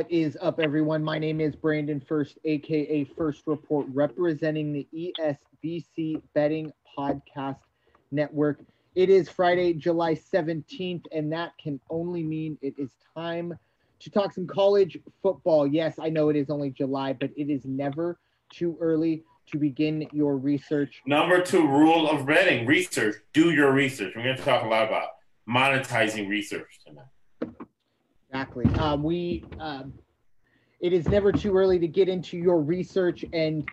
What is up, everyone? My name is Brandon First, aka First Report, representing the ESBC Betting Podcast Network. It is Friday, July 17th, and that can only mean it is time to talk some college football. Yes, I know it is only July, but it is never too early to begin your research. Number two rule of betting research. Do your research. We're going to talk a lot about monetizing research tonight. Exactly. Um, we, um, it is never too early to get into your research. And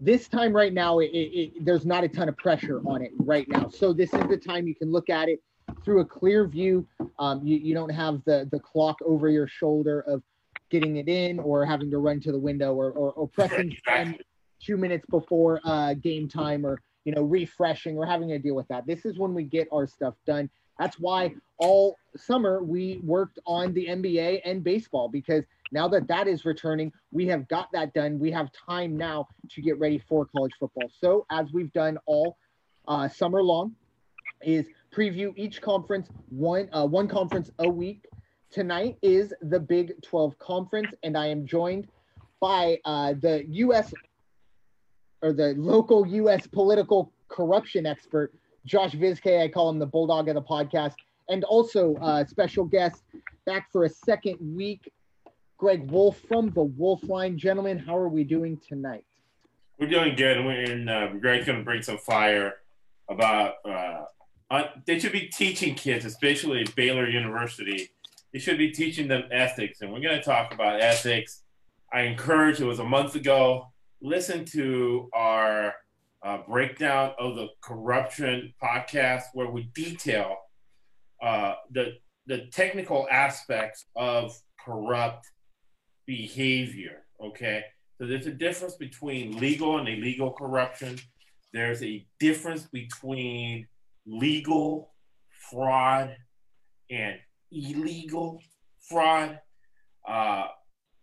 this time right now, it, it, there's not a ton of pressure on it right now. So this is the time you can look at it through a clear view. Um, you, you don't have the, the clock over your shoulder of getting it in or having to run to the window or, or, or pressing two minutes before uh, game time or, you know, refreshing or having to deal with that. This is when we get our stuff done. That's why all summer we worked on the NBA and baseball because now that that is returning, we have got that done. We have time now to get ready for college football. So, as we've done all uh, summer long, is preview each conference one uh, one conference a week. Tonight is the Big 12 conference, and I am joined by uh, the U.S. or the local U.S. political corruption expert, Josh Vizkay. I call him the bulldog of the podcast, and also uh, special guest back for a second week, Greg Wolf from the Wolf Line. Gentlemen, how are we doing tonight? We're doing good. We're in, uh, Greg's going to bring some fire about uh, uh, they should be teaching kids, especially at Baylor University. They should be teaching them ethics, and we're going to talk about ethics. I encourage. It was a month ago. Listen to our uh, breakdown of the corruption podcast, where we detail uh, the the technical aspects of corrupt behavior. Okay, so there's a difference between legal and illegal corruption. There's a difference between legal fraud and illegal fraud. Uh,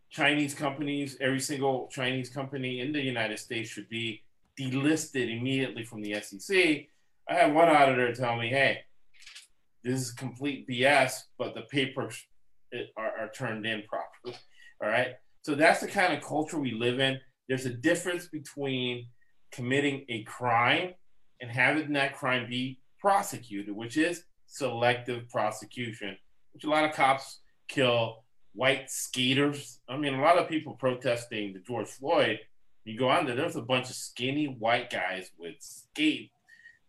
Chinese companies, every single Chinese company in the United States should be delisted immediately from the SEC. I had one auditor tell me, hey, this is complete BS, but the papers are, are turned in properly. All right. So that's the kind of culture we live in. There's a difference between committing a crime and having that crime be prosecuted, which is selective prosecution, which a lot of cops kill white skaters. I mean, a lot of people protesting the George Floyd. You go on there, there's a bunch of skinny white guys with skate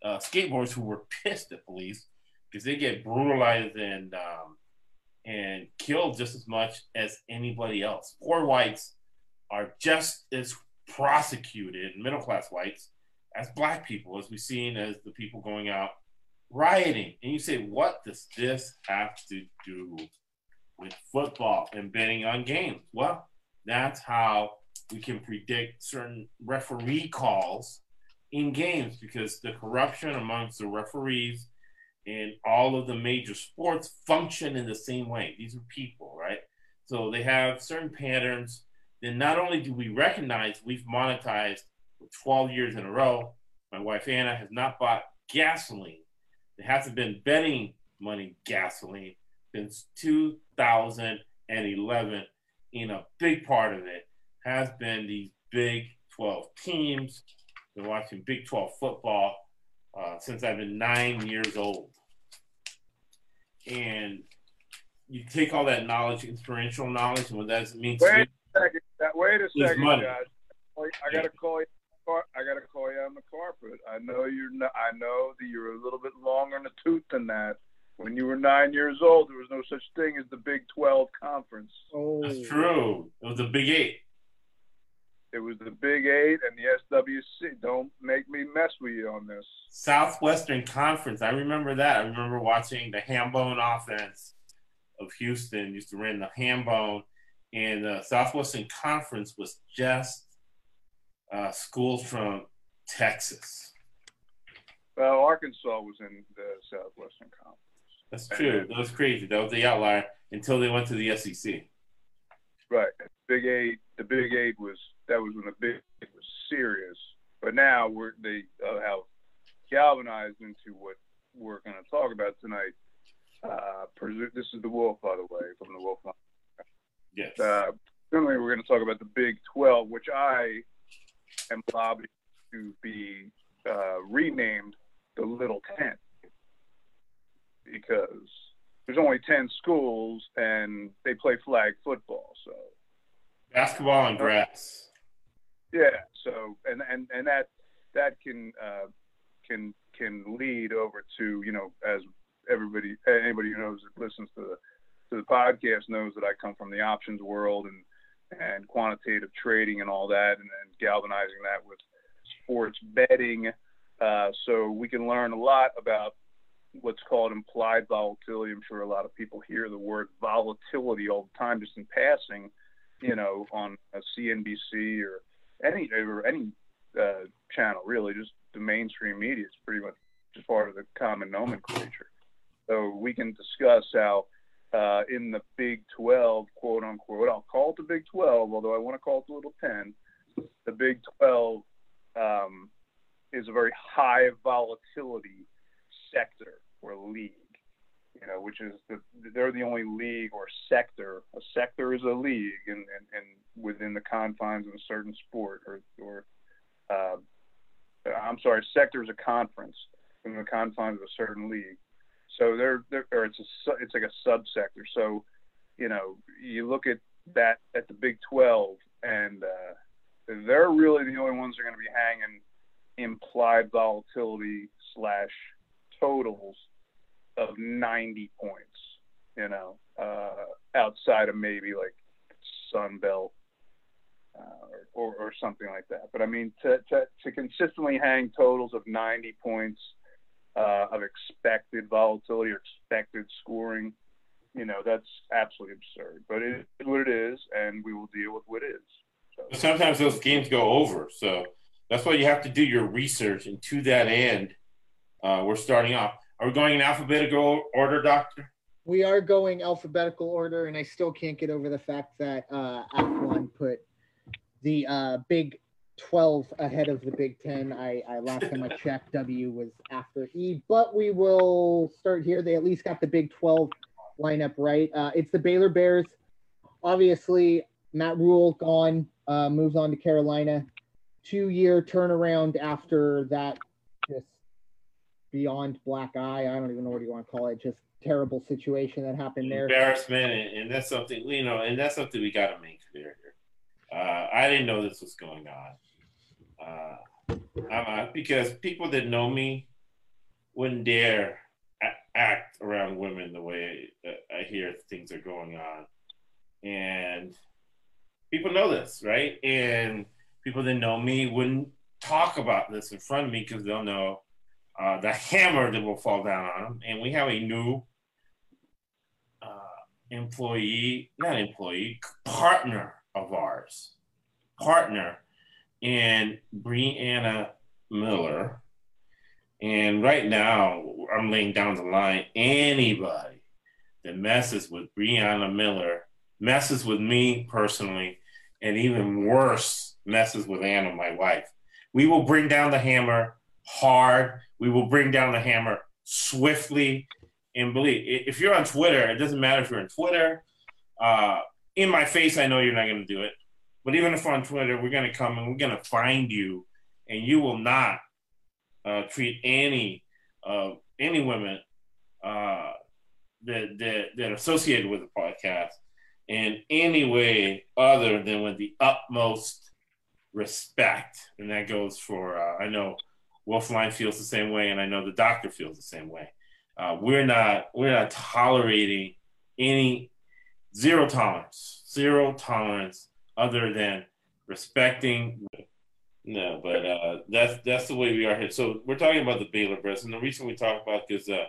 uh, skateboards who were pissed at police because they get brutalized and um, and killed just as much as anybody else. Poor whites are just as prosecuted, middle class whites, as black people, as we've seen as the people going out rioting. And you say, what does this have to do with football and betting on games? Well, that's how we can predict certain referee calls in games because the corruption amongst the referees in all of the major sports function in the same way. These are people, right? So they have certain patterns. Then not only do we recognize we've monetized for 12 years in a row, my wife Anna has not bought gasoline there hasn't been betting money gasoline since 2011. And a big part of it has been these Big 12 teams. Been watching Big 12 football uh, since I've been nine years old. And you take all that knowledge, experiential knowledge, and what that means. Wait a second. Wait a second, guys. I got to call you I got to call you on the carpet. I know you're. Not, I know that you're a little bit longer in the tooth than that. When you were nine years old, there was no such thing as the Big Twelve Conference. Oh, that's true. It was the Big Eight. It was the Big Eight and the SWC. Don't make me mess with you on this. Southwestern Conference. I remember that. I remember watching the Hambone offense of Houston. Used to run the Hambone, and the Southwestern Conference was just uh, schools from Texas. Well, Arkansas was in the Southwestern Conference. That's true. That was crazy. That was the outlier until they went to the SEC. Right. Big Eight. The Big Eight was that was when the Big was serious. But now we're they uh, have galvanized into what we're going to talk about tonight. Uh, this is the Wolf, by the way, from the Wolf. Yes. Uh, certainly, we're going to talk about the Big 12, which I am lobbying to be uh, renamed the Little Ten because there's only 10 schools and they play flag football. So basketball and grass. Yeah. So and and and that that can uh, can can lead over to you know as everybody anybody who knows that listens to the to the podcast knows that I come from the options world and and quantitative trading and all that and, and galvanizing that with sports betting. Uh, so we can learn a lot about what's called implied volatility. I'm sure a lot of people hear the word volatility all the time, just in passing, you know, on a CNBC or any or any uh, channel, really, just the mainstream media is pretty much just part of the common nomenclature. So we can discuss how uh, in the Big 12, quote unquote, I'll call it the Big 12, although I want to call it the Little 10. The Big 12 um, is a very high volatility sector or league, you know, which is the they're the only league or sector. A sector is a league, and and, and within the confines of a certain sport, or or uh, I'm sorry, sector is a conference within the confines of a certain league. So they're, they're or it's a it's like a subsector. So you know, you look at that at the Big 12, and uh, they're really the only ones that are going to be hanging implied volatility slash totals of 90 points, you know, uh, outside of maybe like Sun Belt uh, or, or, something like that. But I mean, to, to, to consistently hang totals of 90 points uh, of expected volatility or expected scoring, you know, that's absolutely absurd. But it is what it is, and we will deal with what is. So. Sometimes those games go over. So that's why you have to do your research. And to that end, uh, we're starting off. Are we going in alphabetical order, Doctor? We are going alphabetical order, and I still can't get over the fact that uh, Athlon put the uh, Big 12 ahead of the Big 10. I, I last time I checked, W was after E, but we will start here. They at least got the Big 12 lineup right. Uh, it's the Baylor Bears. Obviously, Matt Rhule gone, uh, moves on to Carolina. Two year turnaround after that beyond black eye. I don't even know what you want to call it. Just terrible situation that happened there. Embarrassment, and, and that's something you know, and that's something we got to make clear here. Uh, I didn't know this was going on uh, uh, because people that know me wouldn't dare act around women the way I hear things are going on, and people know this, right? And people that know me wouldn't talk about this in front of me because they'll know uh, the hammer that will fall down on them. And we have a new uh, employee, not employee, partner of ours, partner in Breanna Miller. And right now, I'm laying down the line. Anybody that messes with Breanna Miller messes with me personally, and even worse, messes with Anna, my wife. We will bring down the hammer hard. We will bring down the hammer swiftly. And believe, if you're on Twitter, it doesn't matter if you're on Twitter. Uh, in my face, I know you're not going to do it. But even if on Twitter, we're going to come and we're going to find you, and you will not uh, treat any uh, any women uh, that, that that associated with the podcast in any way other than with the utmost respect, and that goes for uh, I know Wolfline feels the same way, and I know the doctor feels the same way. Uh, we're not we're not tolerating any zero tolerance, zero tolerance other than respecting. No, but uh, that's that's the way we are here. So we're talking about the Baylor Bears, and the reason we talk about because uh,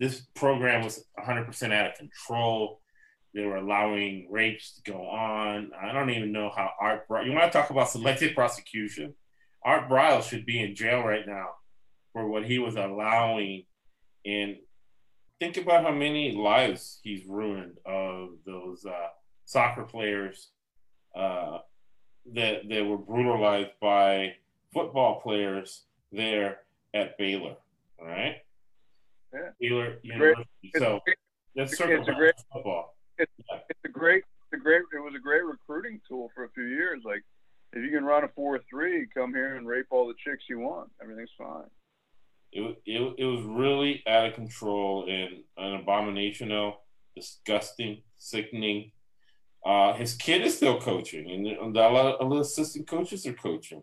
this program was 100% out of control. They were allowing rapes to go on. I don't even know how Art. brought. You want to talk about selective prosecution? Art Briles should be in jail right now for what he was allowing. And think about how many lives he's ruined of those uh, soccer players uh, that that were brutalized by football players there at Baylor. All right, yeah. Baylor University. So let's circle it's a great, football. It's, yeah. it's a great, it's a great if you can run a four three, come here and rape all the chicks you want. Everything's fine. It, it, it was really out of control and an abominational, disgusting, sickening. Uh, his kid is still coaching, and a lot of assistant coaches are coaching.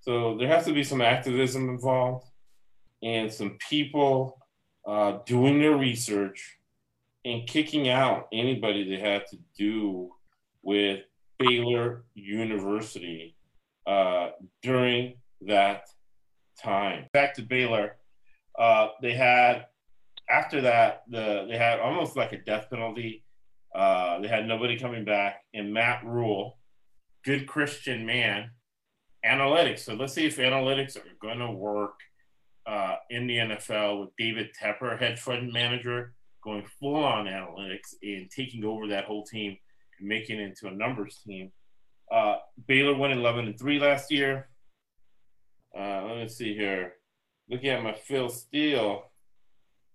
So there has to be some activism involved and some people uh, doing their research and kicking out anybody that had to do with Baylor University uh, during that time. Back to Baylor, uh, they had after that the they had almost like a death penalty. Uh, they had nobody coming back, and Matt Rhule, good Christian man, analytics. So let's see if analytics are going to work uh, in the NFL with David Tepper, hedge fund manager, going full on analytics and taking over that whole team and making it into a numbers team. Uh, Baylor went 11 and 3 last year. Uh, let me see here. Looking at my Phil Steele.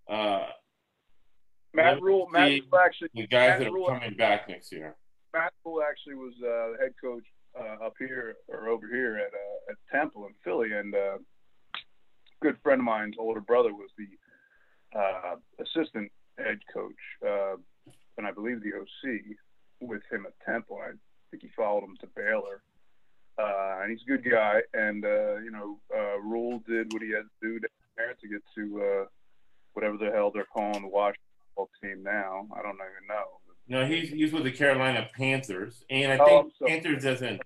Uh, Matt Rhule, Matt actually. The guys Matt that are coming back next year. Matt Rhule actually was uh, head coach uh, up here or over here at uh, at Temple in Philly, and uh, good friend of mine's older brother was the uh, assistant head coach, uh, and I believe the OC with him at Temple. I think he followed him to Baylor. Uh, and he's a good guy, and uh, you know, uh, Rhule did what he had to do there to get to uh, whatever the hell they're calling the Washington team now. I don't even know. No, he's he's with the Carolina Panthers, and I Oh, think so- Panthers doesn't.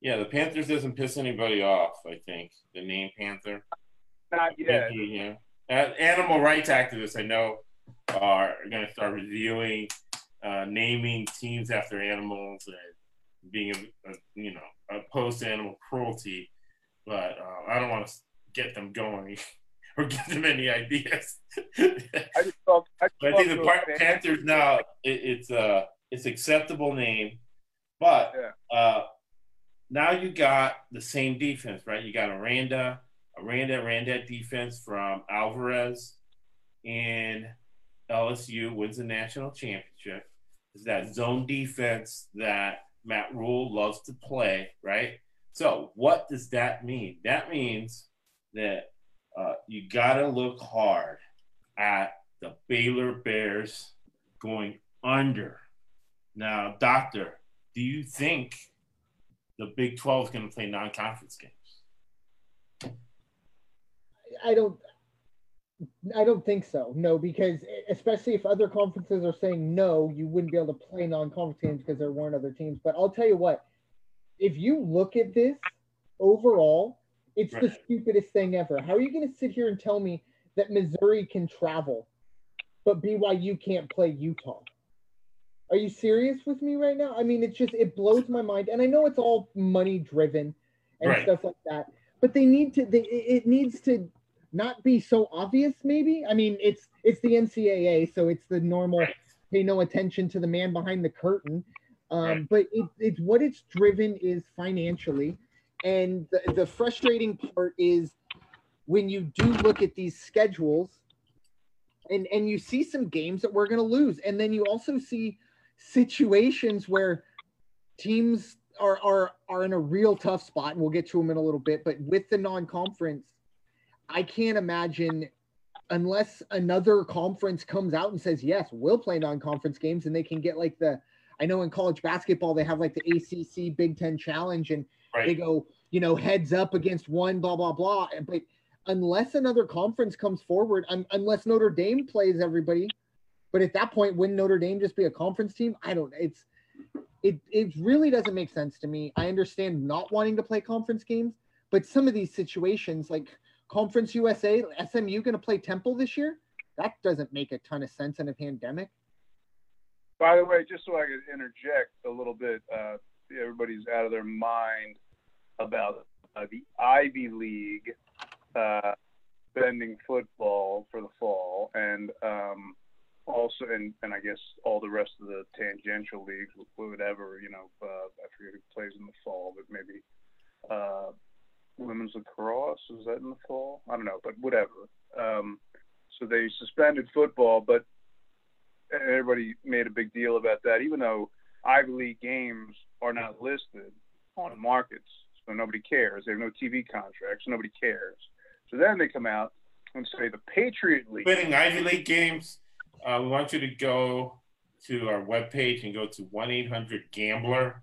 Yeah, the Panthers doesn't piss anybody off. I think the name Panther. Not yet. Panther, yeah. Animal rights activists I know are going to start reviewing, uh, naming teams after animals and being a, a you know opposed to animal cruelty. But uh, I don't want to get them going or give them any ideas. I just. I, just I think the to a Par- Panthers now it, it's a it's acceptable name, but uh, now you got the same defense, right? You got Aranda, Aranda, Aranda defense from Alvarez, and LSU wins the national championship. Is that zone defense that Matt Rhule loves to play, right? So what does that mean? That means that uh, you got to look hard at the Baylor Bears going under. Now, Doctor, do you think the Big 12 is going to play non conference games? I don't. I don't think so. No, because especially if other conferences are saying no, you wouldn't be able to play non-conference games because there weren't other teams. But I'll tell you what, if you look at this overall, it's the stupidest thing ever. How are you going to sit here and tell me that Missouri can travel, but BYU can't play Utah? Are you serious with me right now? I mean, it's just it blows my mind, and I know it's all money driven and Right. stuff like that. But they need to. They, it needs to not be so obvious. Maybe. I mean, it's it's the NCAA, so it's the normal Right. pay no attention to the man behind the curtain. Um, Right. But it, it's what it's driven is financially, and the, the frustrating part is when you do look at these schedules, and and you see some games that we're going to lose, and then you also see situations where teams are are are in a real tough spot, and we'll get to them in a little bit. But with the non-conference, I can't imagine unless another conference comes out and says yes, we'll play non-conference games, and they can get like the. I know in college basketball they have like the ACC Big Ten Challenge, and they go, you know, heads up against one, blah blah blah. And- But unless another conference comes forward, un- unless Notre Dame plays everybody, but at that point, wouldn't Notre Dame just be a conference team? I don't. It's it it really doesn't make sense to me. I understand not wanting to play conference games, but some of these situations, like Conference USA, SMU going to play Temple this year, that doesn't make a ton of sense in a pandemic. By the way, just so I could interject a little bit, uh, everybody's out of their mind about uh, the Ivy League uh, spending football for the fall, and um, also, and, and I guess all the rest of the tangential leagues, whatever, you know, uh, I forget who plays in the fall, but maybe uh, women's lacrosse is that in the fall? I don't know, but whatever. Um, so they suspended football, but everybody made a big deal about that, even though Ivy League games are not listed on the markets, so nobody cares. They have no TV contracts, so nobody cares. So then they come out and say the Patriot League. Betting Ivy League games, uh, we want you to go to our webpage and go to 1 800 Gambler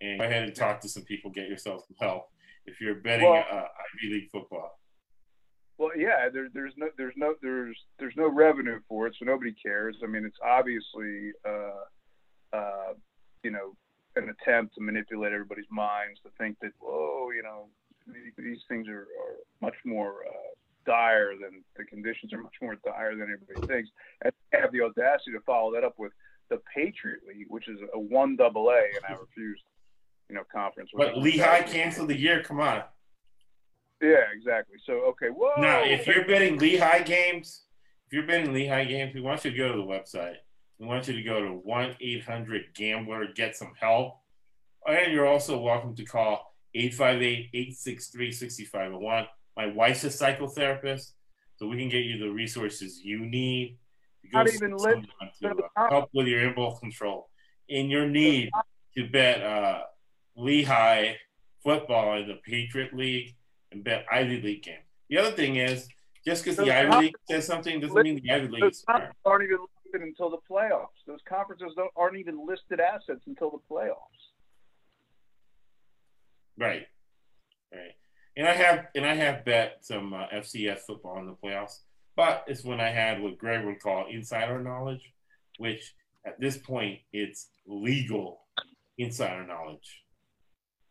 and go ahead and talk to some people, get yourself some help if you're betting well, uh, Ivy League football. Well, yeah, there, there's no, there's no, there's, there's no revenue for it, so nobody cares. I mean, it's obviously, uh, uh, you know, an attempt to manipulate everybody's minds to think that, oh, you know, these things are, are much more uh, dire than the conditions are much more dire than everybody thinks. And have the audacity to follow that up with the Patriot League, which is a one double A, and I refuse, you know, conference. But Lehigh canceled the year. Come on. Yeah, exactly. So okay, whoa. Now, if you're betting Lehigh games, if you're betting Lehigh games, we want you to go to the website. We want you to go to one eight hundred Gambler, get some help, and you're also welcome to call 858-863-6501. My wife's a psychotherapist, so we can get you the resources you need to go even live to uh, help with your impulse control. and your need to bet uh, Lehigh football in the Patriot League and bet Ivy League game. The other thing is, just because the Ivy League says something doesn't mean the Ivy League is aren't even listed until the playoffs. Those conferences aren't even listed assets until the playoffs. Right, right. And I have and I have bet some uh, FCS football in the playoffs, but it's when I had what Greg would call insider knowledge, which at this point it's legal insider knowledge.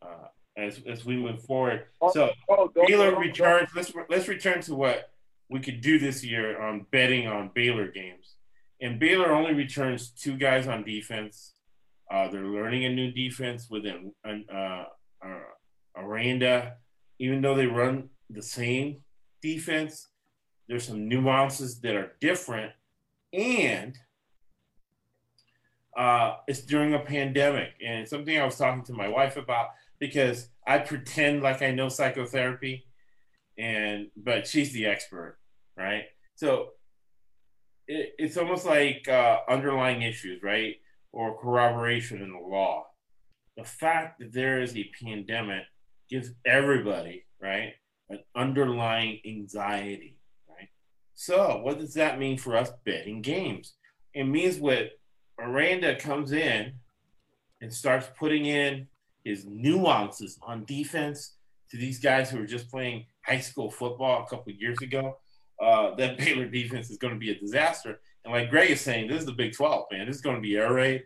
Uh, as as we move forward, oh, so oh, Baylor returns. Let's let's return to what we could do this year on betting on Baylor games. And Baylor only returns two guys on defense. Uh, they're learning a new defense within uh, uh, Aranda, even though they run the same defense, there's some nuances that are different. And uh, it's during a pandemic. And something I was talking to my wife about because I pretend like I know psychotherapy, and but she's the expert, right? So it, it's almost like uh, underlying issues, right? Or corroboration in the law. The fact that there is a pandemic gives everybody, right, an underlying anxiety, right? So, what does that mean for us betting games? It means what Aranda comes in and starts putting in his nuances on defense to these guys who are just playing high school football a couple years ago. Uh, that Baylor defense is going to be a disaster. And like Greg is saying, this is the Big 12, man. This is going to be air raid.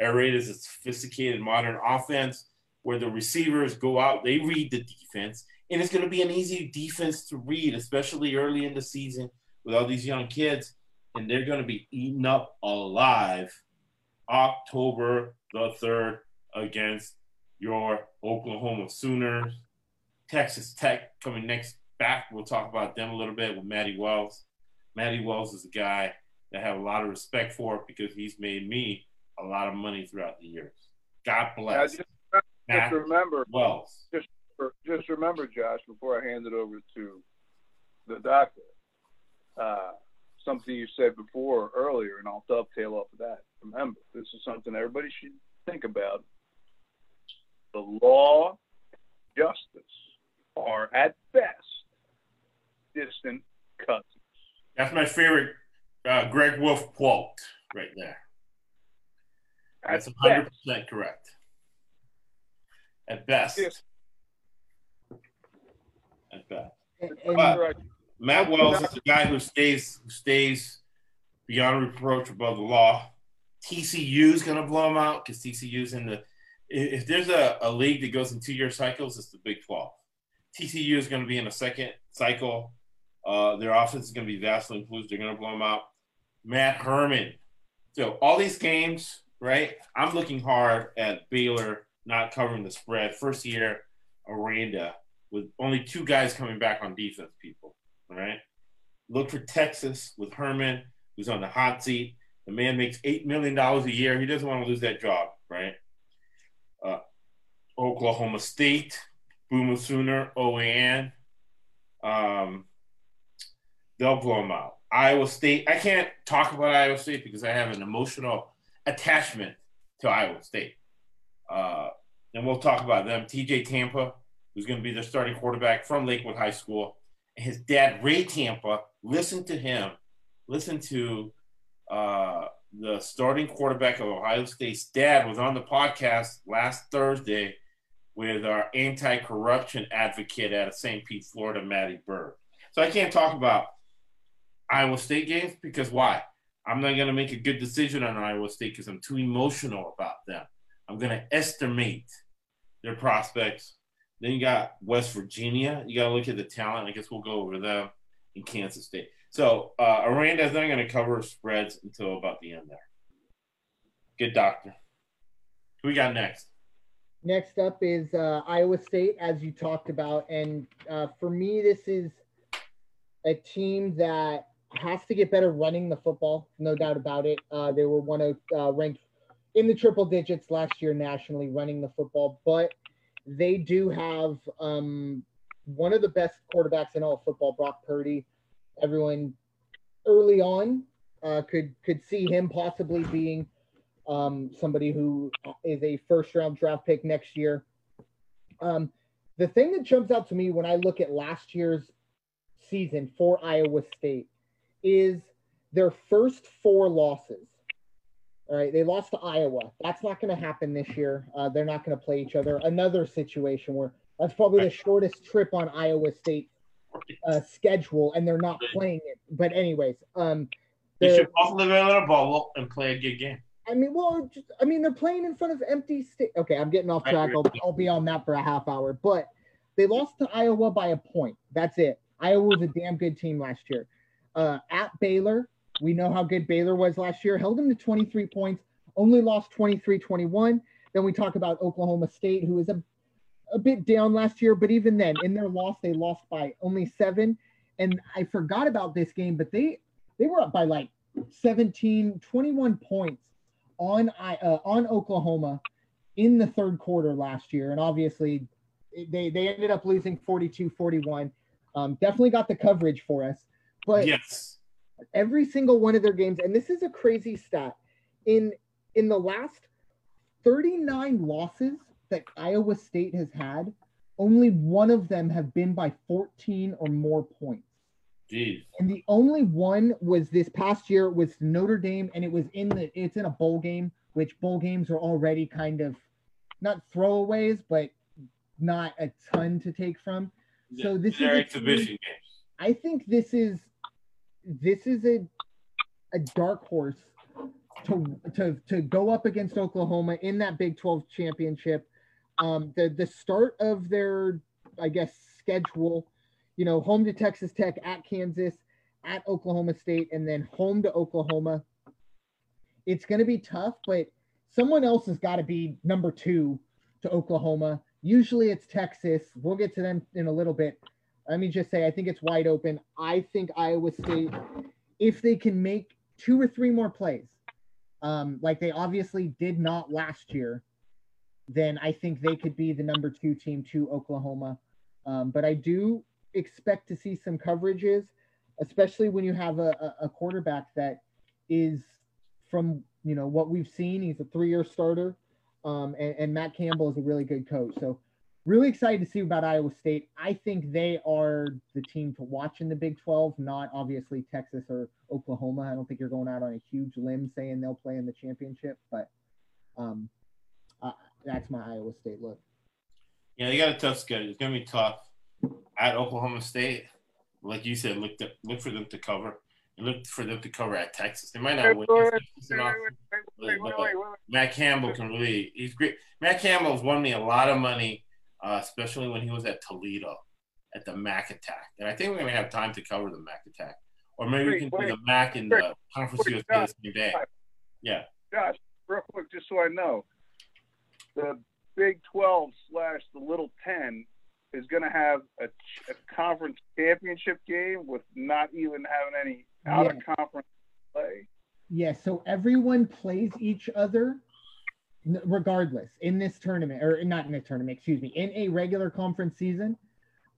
Air raid is a sophisticated modern offense where the receivers go out, they read the defense, and it's going to be an easy defense to read, especially early in the season with all these young kids, and they're going to be eaten up alive October the 3rd against your Oklahoma Sooners. Texas Tech coming next back. We'll talk about them a little bit with Matty Wells. Matty Wells is a guy that I have a lot of respect for because he's made me a lot of money throughout the years. God bless. Yeah, just remember, well, just just remember, Josh, before I hand it over to the doctor, uh, something you said before earlier, and I'll dovetail off of that. Remember, this is something everybody should think about. The law, justice are at best distant cousins. That's my favorite uh, Greg Wolf quote right there. That's 100% correct at best. Yes. At best. but Matt Wells is a guy who stays who stays beyond reproach above the law. TCU is going to blow him out because TCU is in the. If there's a, a league that goes in two year cycles, it's the Big 12. TCU is going to be in a second cycle. Uh, their offense is going to be vastly improved. They're going to blow them out. Matt Herman. So all these games, right? I'm looking hard at Baylor not covering the spread. First year, Aranda with only two guys coming back on defense, people. All right. Look for Texas with Herman, who's on the hot seat. The man makes $8 million a year. He doesn't want to lose that job, right? Oklahoma State, Boomer Sooner, OAN. Um, they'll blow them out. Iowa State, I can't talk about Iowa State because I have an emotional attachment to Iowa State. Uh, and we'll talk about them. TJ Tampa, who's going to be their starting quarterback from Lakewood High School, And His dad, Ray Tampa, listened to him, Listen to uh, the starting quarterback of Ohio State's dad was on the podcast last Thursday with our anti-corruption advocate out of St. Pete, Florida, Maddie Bird. So I can't talk about Iowa State games because why? I'm not going to make a good decision on Iowa State because I'm too emotional about them. I'm going to estimate their prospects. Then you got West Virginia. You got to look at the talent. I guess we'll go over them in Kansas State. So uh, Aranda's not going to cover spreads until about the end there. Good doctor. Who we got next? Next up is uh, Iowa State, as you talked about. And uh, for me, this is a team that has to get better running the football, no doubt about it. Uh, they were one of uh, ranked in the triple digits last year nationally running the football, but they do have um, one of the best quarterbacks in all of football, Brock Purdy. Everyone early on uh, could could see him possibly being um, somebody who is a first round draft pick next year. Um, the thing that jumps out to me when I look at last year's season for Iowa State is their first four losses. All right, they lost to Iowa. That's not going to happen this year. Uh, they're not going to play each other. Another situation where that's probably the shortest trip on Iowa State uh, schedule, and they're not playing it. But anyways, um, they should in a bubble and play a good game. I mean, well, just, I mean, they're playing in front of empty state. Okay, I'm getting off track. I'll, I'll be on that for a half hour. But they lost to Iowa by a point. That's it. Iowa was a damn good team last year. Uh, at Baylor, we know how good Baylor was last year, held them to 23 points, only lost 23 21. Then we talk about Oklahoma State, who is a, a bit down last year, but even then, in their loss, they lost by only seven. And I forgot about this game, but they they were up by like 17, 21 points on uh, on Oklahoma in the third quarter last year. And obviously, they, they ended up losing 42 41. Um, definitely got the coverage for us. But yes, every single one of their games, and this is a crazy stat. In in the last 39 losses that Iowa State has had, only one of them have been by 14 or more points. Jeez. And the only one was this past year was Notre Dame, and it was in the it's in a bowl game, which bowl games are already kind of not throwaways, but not a ton to take from. So this is exhibition games. I think this is this is a a dark horse to to to go up against Oklahoma in that Big 12 championship. Um, the the start of their I guess schedule, you know, home to Texas Tech, at Kansas, at Oklahoma State, and then home to Oklahoma. It's going to be tough, but someone else has got to be number two to Oklahoma. Usually it's Texas. We'll get to them in a little bit let me just say, I think it's wide open. I think Iowa State, if they can make two or three more plays, um, like they obviously did not last year, then I think they could be the number two team to Oklahoma. Um, but I do expect to see some coverages, especially when you have a, a quarterback that is from you know what we've seen. He's a three-year starter, um, and, and Matt Campbell is a really good coach. So really excited to see about Iowa State. I think they are the team to watch in the Big 12, not obviously Texas or Oklahoma. I don't think you're going out on a huge limb saying they'll play in the championship, but um, uh, that's my Iowa State look. Yeah, they got a tough schedule. It's going to be tough at Oklahoma State. Like you said, look to, look for them to cover. And look for them to cover at Texas. They might not win. Matt Campbell can really, he's great. Matt Campbell's won me a lot of money uh, especially when he was at Toledo at the Mac Attack. And I think we're going to have time to cover the Mac Attack. Or maybe wait, we can wait, do the Mac in the Conference USA the same day. Yeah. Josh, real quick, just so I know, the Big 12 slash the Little 10 is going to have a, a, conference championship game with not even having any out of conference play. Yeah, so everyone plays each other regardless in this tournament or not in a tournament excuse me in a regular conference season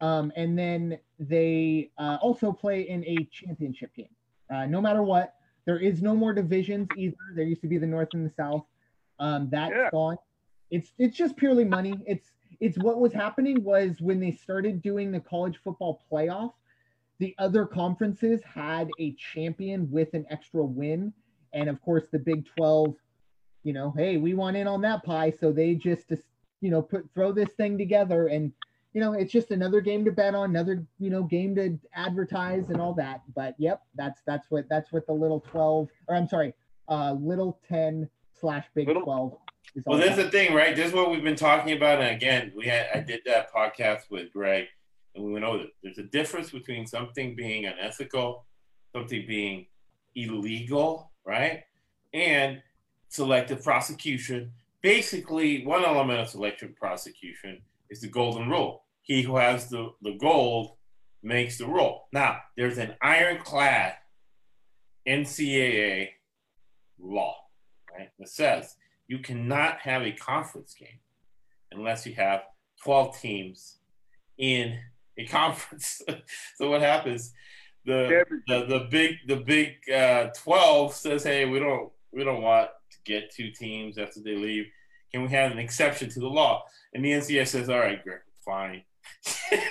um, and then they uh, also play in a championship game. Uh, no matter what there is no more divisions either. There used to be the north and the south. Um, that's yeah. gone. It's it's just purely money. It's it's what was happening was when they started doing the college football playoff the other conferences had a champion with an extra win. And of course, the Big 12, you know, hey, we want in on that pie. So they just, you know, put throw this thing together. And, you know, it's just another game to bet on, another, you know, game to advertise and all that. But yep, that's that's what that's what the little 12 or I'm sorry, uh little 10 slash Big little, 12 well, this is the thing, right? This is what we've been talking about. And again, we had I did that podcast with Greg and we went over there's a difference between something being unethical, something being illegal, right? And selective prosecution. Basically, one element of selective prosecution is the golden rule. He who has the, the gold makes the rule. Now, there's an ironclad NCAA law, right, that says you cannot have a conference game unless you have 12 teams in a conference. so what happens? The, the the big the big uh, twelve says, "Hey, we don't we don't want to get two teams after they leave. Can we have an exception to the law?" And the NCAA says, "All right, great, fine."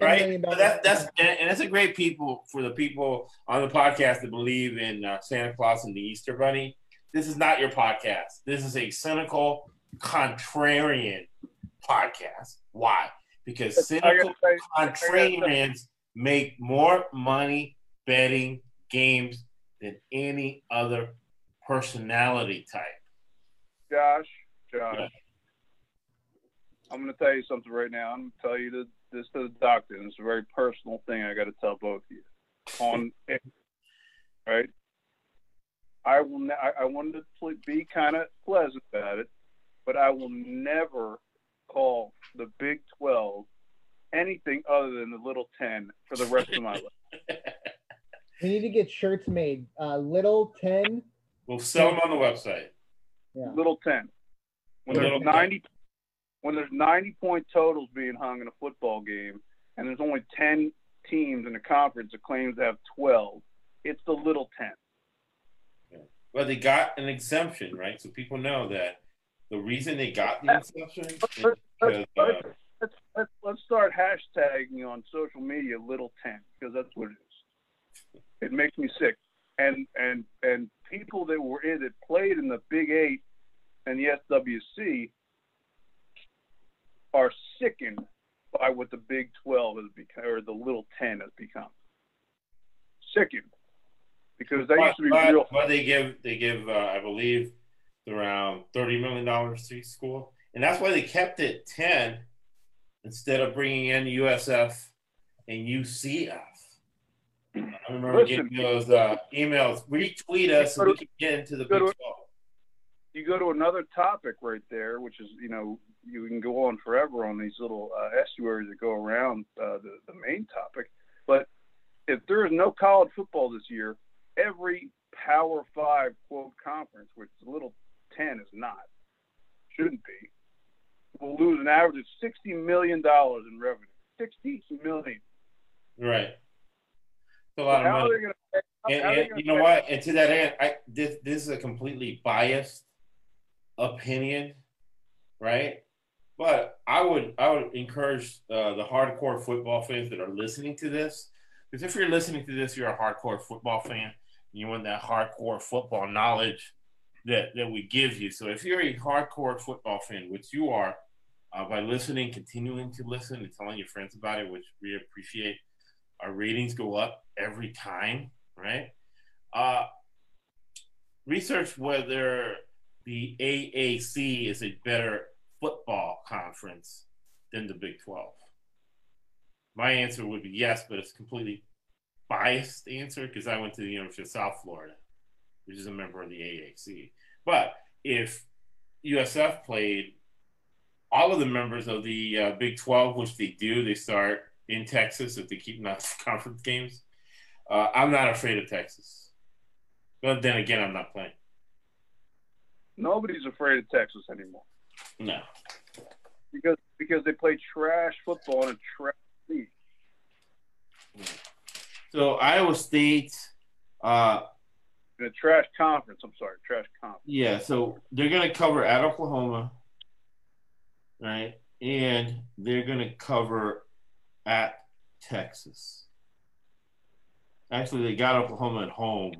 right? That, that's and that's a great people for the people on the podcast that believe in uh, Santa Claus and the Easter Bunny. This is not your podcast. This is a cynical, contrarian podcast. Why? because cynical contrarians make more money betting games than any other personality type. Josh, Josh, yeah. I'm going to tell you something right now. I'm going to tell you this, this to the doctor, and it's a very personal thing I got to tell both of you. On right, I will. Ne- I, I wanted to be kind of pleasant about it, but I will never call the Big 12 anything other than the Little 10 for the rest of my life. We need to get shirts made. Uh, little 10. We'll sell them on the website. Yeah. Little 10. When there's 90 when there's 90 point totals being hung in a football game and there's only 10 teams in the conference that claims to have 12, it's the little 10. Well, they got an exemption, right? So people know that the reason they got the exception is because, let's, uh, let's, let's, let's start hashtagging on social media little 10 because that's what it is. It makes me sick. And and and people that were in that played in the Big Eight and the SWC are sickened by what the Big 12 has become or the Little 10 has become. Sickened because they used to be but, real. But they give they give uh, I believe around $30 million to each school. And that's why they kept it 10 instead of bringing in USF and UCF. I remember Listen, getting those uh, emails. Retweet us so we can get into the Big 12. You go to another topic right there, which is, you know, you can go on forever on these little uh, estuaries that go around uh, the, the main topic. But if there is no college football this year, every Power Five quote conference, which a little 10 is not. Shouldn't be. We'll lose an average of sixty million dollars in revenue. Sixty million. Right. A lot so of money. Gonna, and, and you know pay? what? And to that end, I this this is a completely biased opinion, right? But I would I would encourage uh, the hardcore football fans that are listening to this, because if you're listening to this, you're a hardcore football fan. You want that hardcore football knowledge that that we give you. So if you're a hardcore football fan, which you are, uh, by listening, continuing to listen, and telling your friends about it, which we appreciate, our ratings go up every time, right? Uh, research whether the AAC is a better football conference than the Big 12. My answer would be yes, but it's completely biased answer because I went to the University of South Florida which is a member of the AAC. But if USF played all of the members of the uh, Big 12, which they do, they start in Texas if they keep not conference games. Uh, I'm not afraid of Texas. But then again, I'm not playing. Nobody's afraid of Texas anymore. No. Because because they play trash football in a trash league. So Iowa State uh, a trash conference. I'm sorry, trash conference. Yeah, so they're going to cover at Oklahoma, right? And they're going to cover at Texas. Actually, they got Oklahoma at home,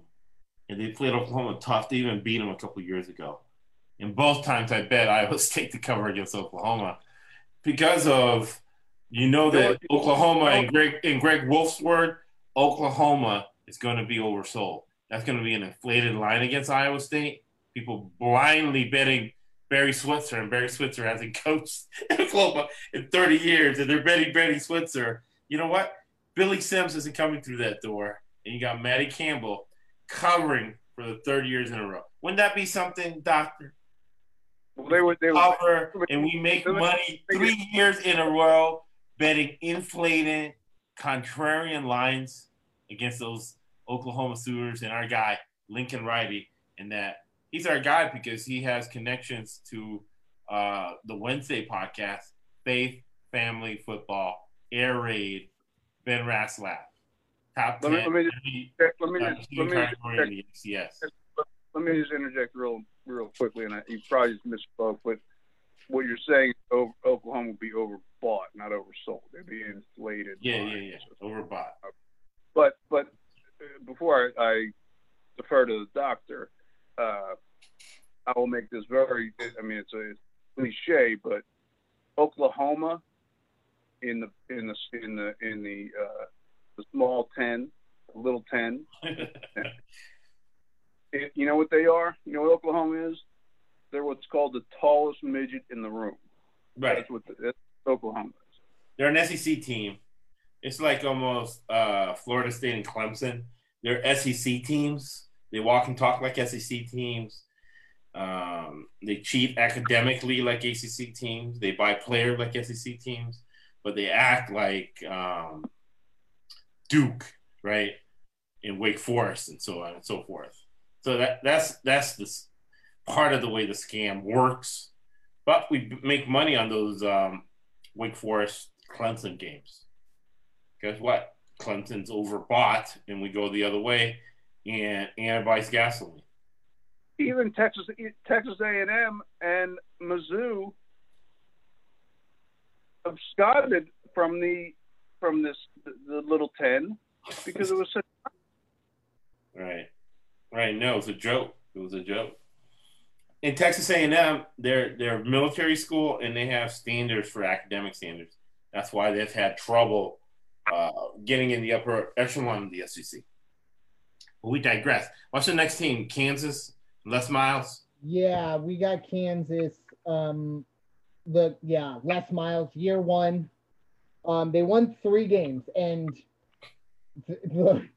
and they played Oklahoma tough. They even beat them a couple years ago. And both times, I bet Iowa State to cover against Oklahoma because of you know that Oklahoma and Greg in Greg Wolf's word, Oklahoma is going to be oversold. That's going to be an inflated line against Iowa State. People blindly betting Barry Switzer, and Barry Switzer hasn't coached Oklahoma in 30 years, and they're betting Barry Switzer. You know what? Billy Sims isn't coming through that door, and you got Matty Campbell covering for the third years in a row. Wouldn't that be something, Doctor? Well, they would. They would cover, and we make money three years in a row betting inflated, contrarian lines against those Oklahoma Sooners and our guy Lincoln Riley, and that he's our guy because he has connections to uh, the Wednesday podcast, Faith, Family, Football, Air Raid, Ben Raslap. Top 10. Let me, let me, let me, uh, just, let me, just, let me just interject real real quickly, and I, you probably just misspoke, but what you're saying over, Oklahoma will be overbought, not oversold. They'll be inflated. Yeah, yeah, yeah. Overbought. But but uh, before I, I defer to the doctor, uh, I will make this very. I mean, it's a cliche, but Oklahoma in the in the in the in the uh, the small ten, little ten. it, you know what they are? You know what Oklahoma is? They're what's called the tallest midget in the room. Right. That's what, the, that's Oklahoma is. They're an SEC team. It's like almost uh, Florida State and Clemson. They're SEC teams. They walk and talk like SEC teams. Um, they cheat academically like ACC teams. They buy players like SEC teams, but they act like um, Duke, right? In Wake Forest and so on and so forth. So that that's that's the part of the way the scam works. But we make money on those um, Wake Forest Clemson games. Guess what? Clemson's overbought, and we go the other way and antibodies gasoline. Even Texas Texas A&M and Mizzou absconded from the from this the, the little ten because it was such. Right. Right. No, it was a joke. It was a joke. In Texas A&M, they're they're military school and they have standards for academic standards. That's why they've had trouble uh, getting in the upper echelon of the SEC. But we digress. What's the next team? Kansas, Les Miles. Yeah, we got Kansas. Um, the yeah, Les Miles, year one. Um, they won three games, and the, the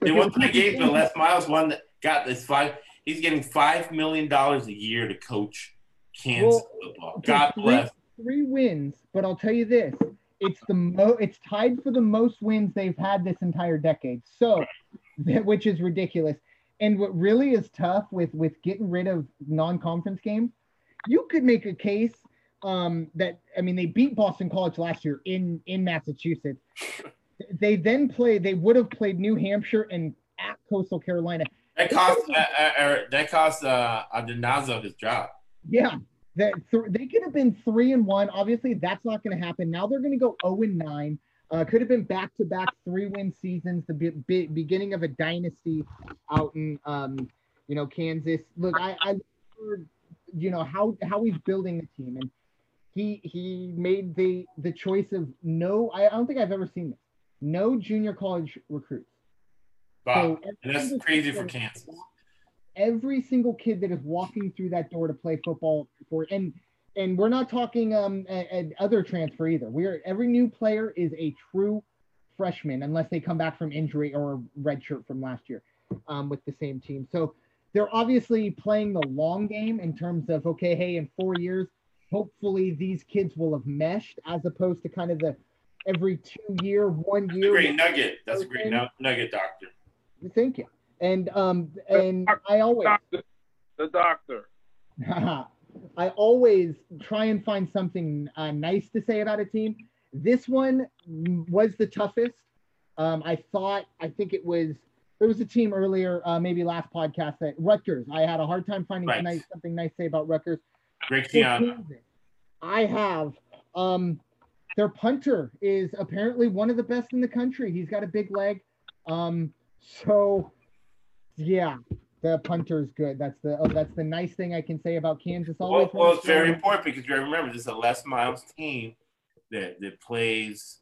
they won three games, but Les Miles won. That got this five. He's getting five million dollars a year to coach Kansas well, football. God three, bless. Three wins, but I'll tell you this: it's the mo. It's tied for the most wins they've had this entire decade. So, which is ridiculous. And what really is tough with with getting rid of non-conference games, you could make a case um, that I mean they beat Boston College last year in in Massachusetts. they then play. They would have played New Hampshire and at Coastal Carolina. That cost uh, uh, uh, that cost uh, his job. Yeah, that th- they could have been three and one. Obviously, that's not going to happen. Now they're going to go zero oh and nine. Uh, could have been back to back three win seasons, the be- be- beginning of a dynasty out in um, you know Kansas. Look, I, I you know how how he's building the team, and he he made the the choice of no. I, I don't think I've ever seen this. No junior college recruits. Wow, so and that's crazy for Kansas every single kid that is walking through that door to play football for and and we're not talking um a, a other transfer either. We're every new player is a true freshman unless they come back from injury or redshirt from last year um, with the same team. So they're obviously playing the long game in terms of okay, hey, in four years, hopefully these kids will have meshed as opposed to kind of the every two year, one year. great nugget. That's a great nugget, doctor. Thank you. And um and I always the doctor. I always try and find something uh, nice to say about a team. This one was the toughest. Um, I thought I think it was there was a team earlier, uh, maybe last podcast that Rutgers. I had a hard time finding right. nice, something nice to say about Rutgers. Great team. I have um, their punter is apparently one of the best in the country. He's got a big leg. Um, so yeah, the punter is good. That's the oh, that's the nice thing I can say about Kansas. Always well, well it's very important because you remember this is a Les Miles team that that plays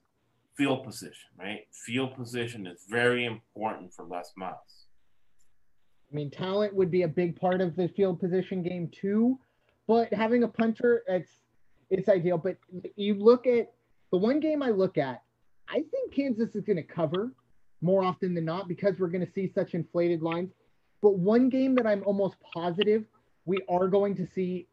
field position, right? Field position is very important for Les Miles. I mean, talent would be a big part of the field position game too, but having a punter, it's it's ideal. But you look at the one game I look at, I think Kansas is going to cover more often than not because we're going to see such inflated lines. But one game that I'm almost positive we are going to see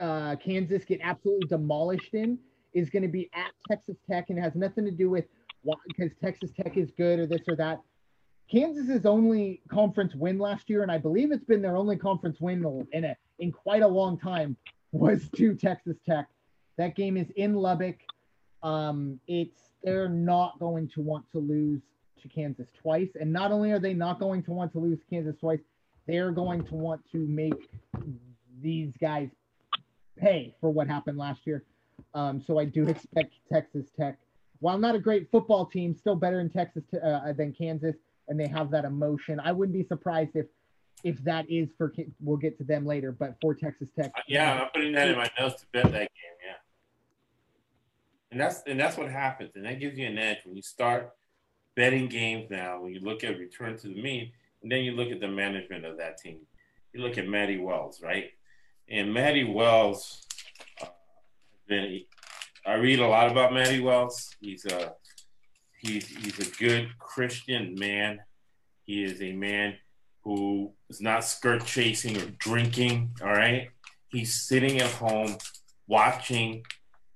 uh, Kansas get absolutely demolished in is going to be at Texas Tech and has nothing to do with why, because Texas Tech is good or this or that. Kansas's only conference win last year, and I believe it's been their only conference win in a in quite a long time, was to Texas Tech. That game is in Lubbock. Um, it's they're not going to want to lose to Kansas twice, and not only are they not going to want to lose Kansas twice, they're going to want to make these guys pay for what happened last year. Um, so I do expect Texas Tech, while not a great football team, still better in Texas uh, than Kansas, and they have that emotion. I wouldn't be surprised if if that is for we'll get to them later, but for Texas Tech. Yeah, I'm putting that in my notes to bet that game. Yeah, and that's and that's what happens, and that gives you an edge when you start betting games now. When you look at return to the mean, and then you look at the management of that team. You look at Matty Wells, right? And Matty Wells, uh, been, I read a lot about Matty Wells. He's a he's he's a good Christian man. He is a man who is not skirt chasing or drinking. All right, he's sitting at home watching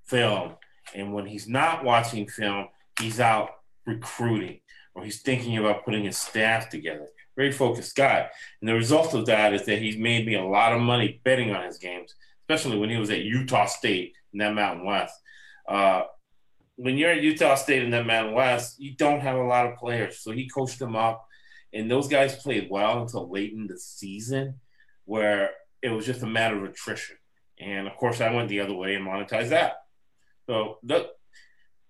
film, and when he's not watching film, he's out recruiting or he's thinking about putting his staff together very focused guy. And the result of that is that he's made me a lot of money betting on his games, especially when he was at Utah State in that Mountain West. Uh, when you're at Utah State in that Mountain West, you don't have a lot of players. So he coached them up, and those guys played well until late in the season, where it was just a matter of attrition. And of course, I went the other way and monetized that. So the,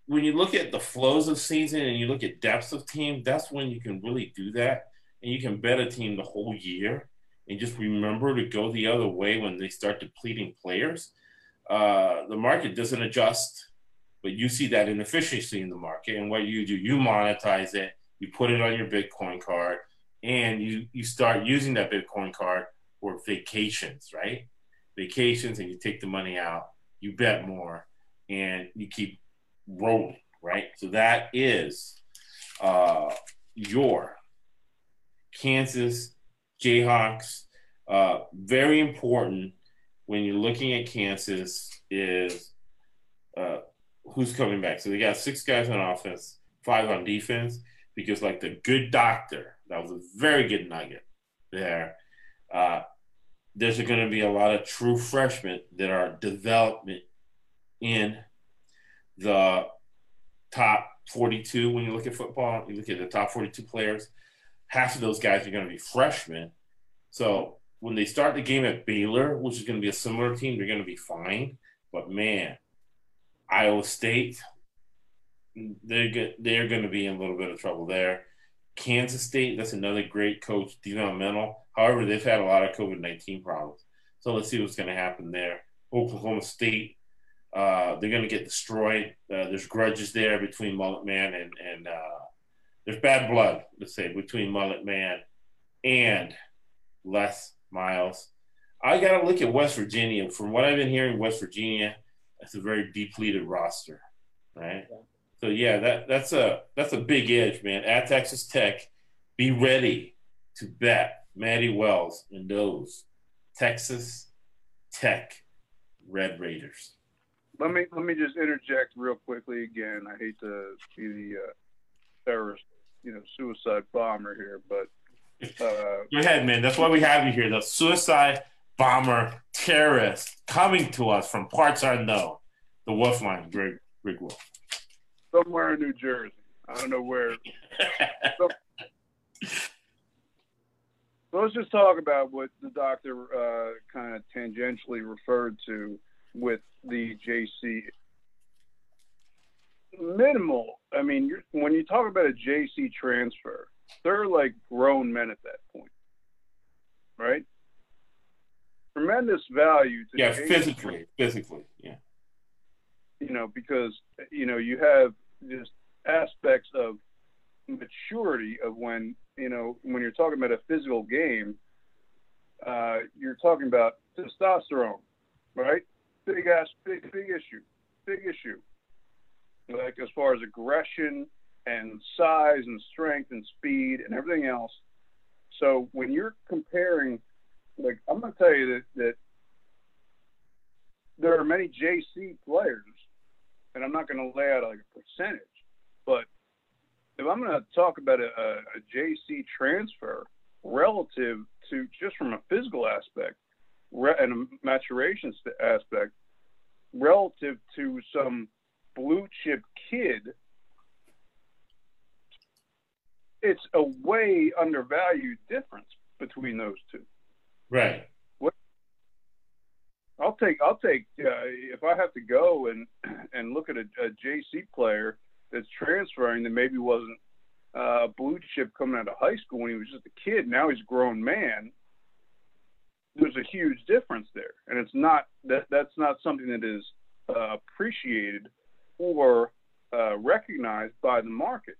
when you look at the flows of season and you look at depths of team, that's when you can really do that and you can bet a team the whole year and just remember to go the other way when they start depleting players. Uh, the market doesn't adjust, but you see that inefficiency in the market. And what you do, you monetize it, you put it on your Bitcoin card, and you, you start using that Bitcoin card for vacations, right? Vacations, and you take the money out, you bet more, and you keep rolling, right? So that is uh, your Kansas Jayhawks. Uh, very important when you're looking at Kansas is uh, who's coming back. So they got six guys on offense, five on defense, because like the good doctor, that was a very good nugget there. Uh, there's going to be a lot of true freshmen that are development in the top 42 when you look at football. You look at the top 42 players half of those guys are going to be freshmen. So when they start the game at Baylor, which is going to be a similar team, they're going to be fine. But man, Iowa State, they're they're going to be in a little bit of trouble there. Kansas State, that's another great coach, developmental. However, they've had a lot of COVID nineteen problems. So let's see what's going to happen there. Oklahoma State, uh, they're going to get destroyed. Uh, there's grudges there between Mullet Man and and uh, there's bad blood, let's say, between Mullet Man and Les Miles. I got to look at West Virginia. From what I've been hearing, West Virginia, that's a very depleted roster, right? Yeah. So yeah, that that's a that's a big edge, man. At Texas Tech, be ready to bet Matty Wells and those Texas Tech Red Raiders. Let me let me just interject real quickly again. I hate to be the uh, terrorist you know suicide bomber here, but uh, go ahead, man. That's why we have you here. The suicide bomber terrorist coming to us from parts unknown. The Wolfline, Greg, Greg Wolf. Somewhere in New Jersey. I don't know where. so, so let's just talk about what the doctor uh, kind of tangentially referred to with the JC minimal. I mean, when you talk about a JC transfer, they're like grown men at that point, right? Tremendous value to yeah, physically, physically, yeah. You know, because you know you have just aspects of maturity of when you know when you're talking about a physical game, uh, you're talking about testosterone, right? Big ass, big big issue, big issue. Like as far as aggression and size and strength and speed and everything else. So when you're comparing, like I'm going to tell you that, that there are many JC players, and I'm not going to lay out like a percentage, but if I'm going to talk about a, a, a JC transfer relative to just from a physical aspect and a maturation aspect, relative to some blue chip kid it's a way undervalued difference between those two. Right. What I'll take I'll take uh, if I have to go and and look at a, a JC player that's transferring that maybe wasn't uh, a blue chip coming out of high school when he was just a kid. Now he's a grown man. There's a huge difference there, and it's not that that's not something that is uh, appreciated or uh, recognized by the market.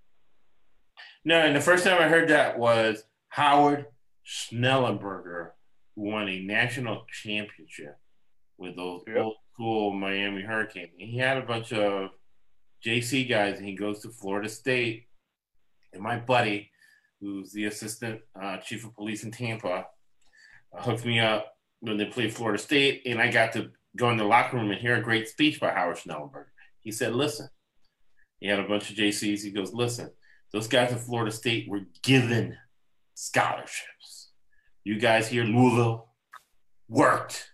No, and the first time I heard that was Howard Schnellenberger, who won a national championship with those yep. old school Miami Hurricanes. he had a bunch of JC guys, and he goes to Florida State. And my buddy, who's the assistant uh, chief of police in Tampa, hooked me up when they played Florida State, and I got to go in the locker room and hear a great speech by Howard Schnellenberger. He said, "Listen." He had a bunch of JCs. He goes, "Listen." Those guys at Florida State were given scholarships. You guys here, Louisville, worked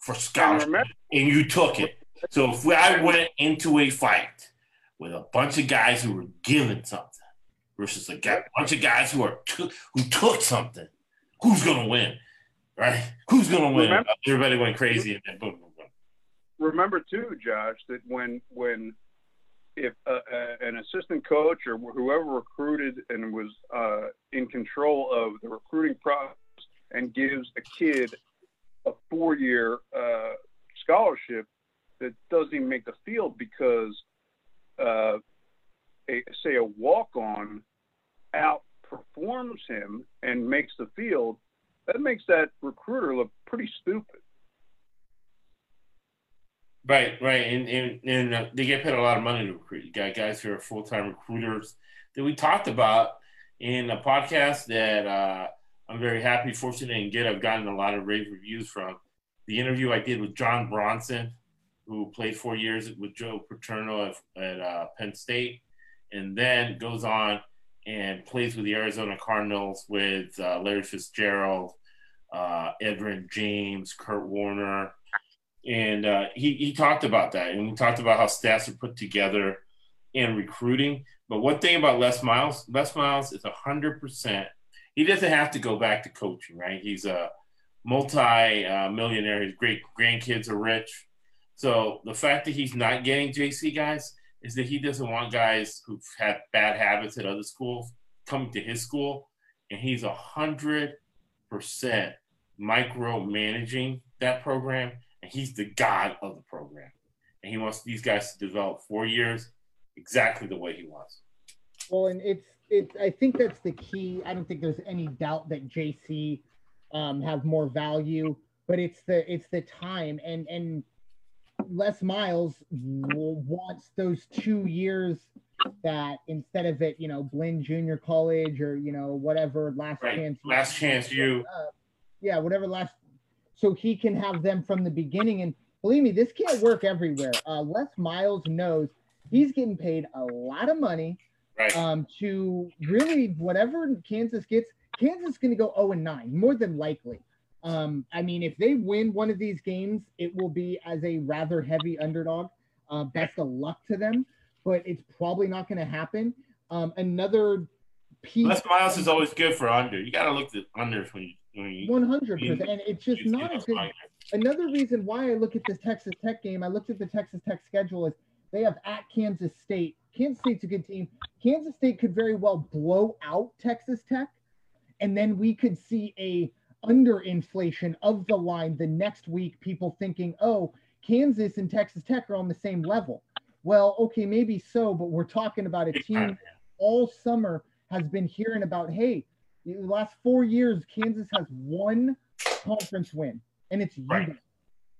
for scholarship, and you took it. So if I went into a fight with a bunch of guys who were given something versus a bunch of guys who are who took something, who's gonna win? Right? Who's gonna win? Remember, Everybody went crazy and then boom, boom, boom. Remember too, Josh, that when when if uh, uh, an assistant coach or whoever recruited and was uh, in control of the recruiting process and gives a kid a four-year uh, scholarship that doesn't even make the field because, uh, a, say, a walk-on outperforms him and makes the field, that makes that recruiter look pretty stupid. Right, right, and and, and uh, they get paid a lot of money to recruit. You got guys who are full time recruiters that we talked about in a podcast that uh, I'm very happy, fortunate, and get. I've gotten a lot of rave reviews from the interview I did with John Bronson, who played four years with Joe Paterno at, at uh, Penn State, and then goes on and plays with the Arizona Cardinals with uh, Larry Fitzgerald, uh, Edgerrin James, Kurt Warner and uh, he he talked about that, and we talked about how stats are put together and recruiting. But one thing about Les Miles, Les Miles is hundred percent. He doesn't have to go back to coaching, right? He's a multi-millionaire. His great grandkids are rich. So the fact that he's not getting JC guys is that he doesn't want guys who've had bad habits at other schools coming to his school, and he's a hundred percent micromanaging that program and he's the god of the program. And he wants these guys to develop four years exactly the way he wants. Well, and it's it's I think that's the key. I don't think there's any doubt that JC um, have more value, but it's the it's the time and and Les Miles wants those two years that instead of it, you know, Blinn Junior College or you know whatever last right. chance, last chance you, uh, yeah, whatever last so he can have them from the beginning. And believe me, this can't work everywhere. Uh, Les Miles knows he's getting paid a lot of money right. um, to really whatever Kansas gets. Kansas is going to go 0 and 9, more than likely. Um, I mean, if they win one of these games, it will be as a rather heavy underdog. Uh, best of luck to them, but it's probably not going to happen. Um, another piece. Les Miles is always good for under. You got to look at unders when you one hundred percent, and it's just not a good. Another reason why I look at this Texas Tech game, I looked at the Texas Tech schedule is They have at Kansas State. Kansas State's a good team. Kansas State could very well blow out Texas Tech, and then we could see a underinflation of the line the next week. People thinking, oh, Kansas and Texas Tech are on the same level. Well, okay, maybe so, but we're talking about a team all summer has been hearing about, hey, the last four years, Kansas has one conference win, and it's right.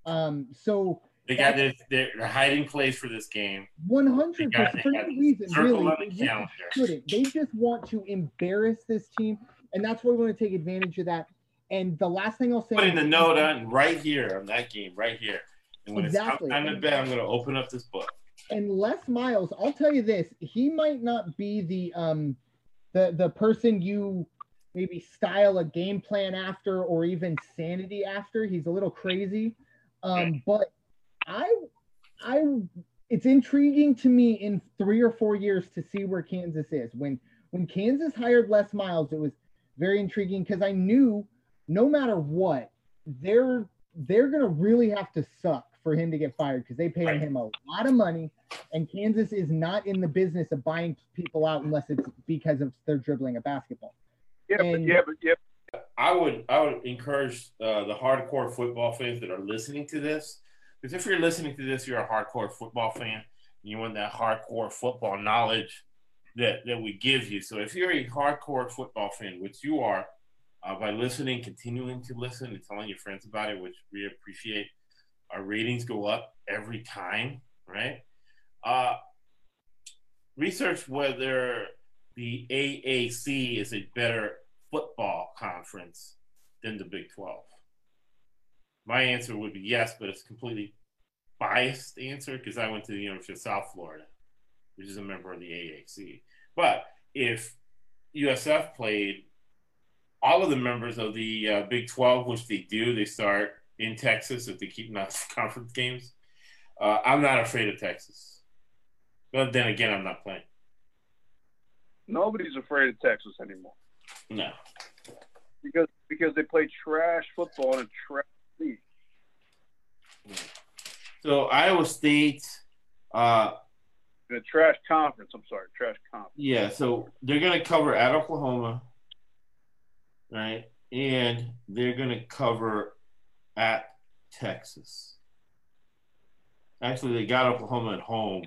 Um, so they got this, they're, hiding place for this game. One hundred for no reason, really. They, really they just want to embarrass this team, and that's why we want to take advantage of that. And the last thing I'll say, putting the note on right here on that game, right here. And when exactly. it's time to bed, I'm going to open up this book. And Les Miles, I'll tell you this: he might not be the um, the the person you maybe style a game plan after, or even sanity after. He's a little crazy, um, but I, I, it's intriguing to me in three or four years to see where Kansas is. When when Kansas hired Les Miles, it was very intriguing because I knew no matter what, they're they're gonna really have to suck for him to get fired because they paid right. him a lot of money, and Kansas is not in the business of buying people out unless it's because of their dribbling a basketball. Yeah, and, but yeah, but yeah. I would I would encourage uh, the hardcore football fans that are listening to this because if you're listening to this, you're a hardcore football fan. You want that hardcore football knowledge that, that we give you. So if you're a hardcore football fan, which you are, uh, by listening, continuing to listen, and telling your friends about it, which we appreciate, our ratings go up every time, right? Uh, research whether the AAC is a better football conference than the Big 12. My answer would be yes, but it's completely biased answer because I went to the University of South Florida, which is a member of the AAC. But if USF played all of the members of the uh, Big 12, which they do, they start in Texas if they keep not conference games. Uh, I'm not afraid of Texas. But then again, I'm not playing. Nobody's afraid of Texas anymore. No. Because because they play trash football in a trash league. So Iowa State. Uh, the trash conference. I'm sorry, trash conference. Yeah, so they're going to cover at Oklahoma, right? And they're going to cover at Texas. Actually, they got Oklahoma at home,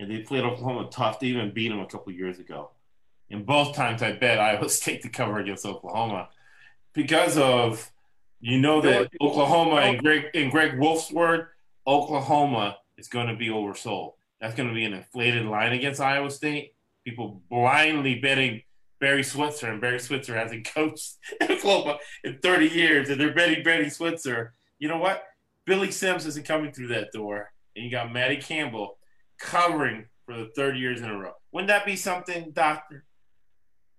and they played Oklahoma tough. They even beat them a couple years ago. And both times, I bet Iowa State to cover against Oklahoma because of you know that Oklahoma and Greg and Greg Wolf's word, Oklahoma is going to be oversold. That's going to be an inflated line against Iowa State. People blindly betting Barry Switzer, and Barry Switzer hasn't coached in Oklahoma in 30 years, and they're betting Barry Switzer. You know what? Billy Sims isn't coming through that door, and you got Matty Campbell covering for the third years in a row. Wouldn't that be something, Doctor?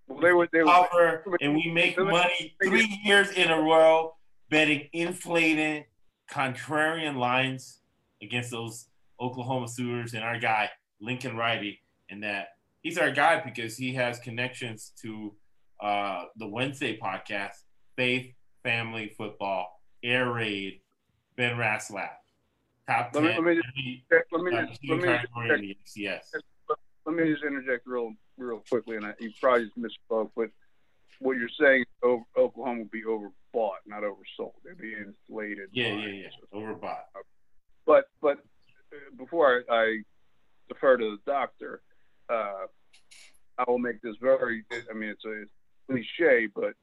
Well, they would. They would cover, and we make money three years in a row betting inflated contrarian lines against those Oklahoma Sooners and our guy Lincoln Riley, and that he's our guy because he has connections to uh, the Wednesday podcast, Faith, Family, Football, Air Raid, Ben Raslap, top. Let me, let me, let me, uh, let me, just, let me just interject real real quickly, and I, you probably just misspoke, but what you're saying over, Oklahoma will be overbought, not oversold. They're being inflated. Yeah, yeah, yeah. Overbought. But but uh, before I, I defer to the doctor, uh, I will make this very. I mean, it's a cliche, but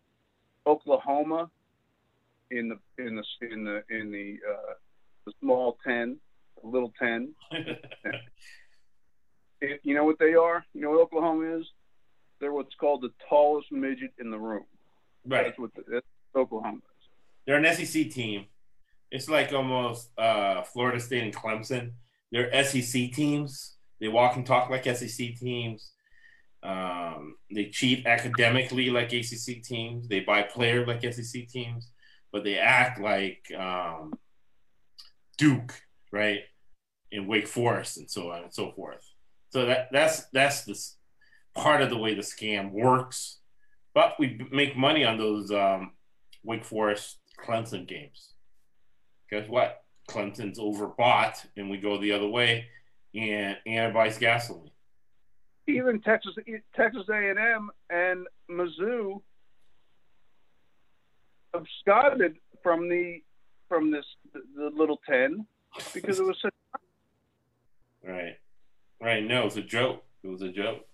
Oklahoma in the in the in the in the uh, the small ten, the little ten. it, you know what they are? You know what Oklahoma is? they're what's called the tallest midget in the room. Right. That's what the, that's Oklahoma is. They're an SEC team. It's like almost uh, Florida State and Clemson. They're SEC teams. They walk and talk like SEC teams. Um, they cheat academically like ACC teams. They buy players like SEC teams, but they act like um, Duke, right, in Wake Forest, and so on and so forth. So that that's that's the part of the way the scam works. But we make money on those um, Wake Forest Clemson games. Guess what? Clemson's overbought, and we go the other way. And antibodies gasoline. Even Texas Texas A&M and Mizzou absconded from the from this the, little ten because it was such. Right, right. No, it was a joke. It was a joke.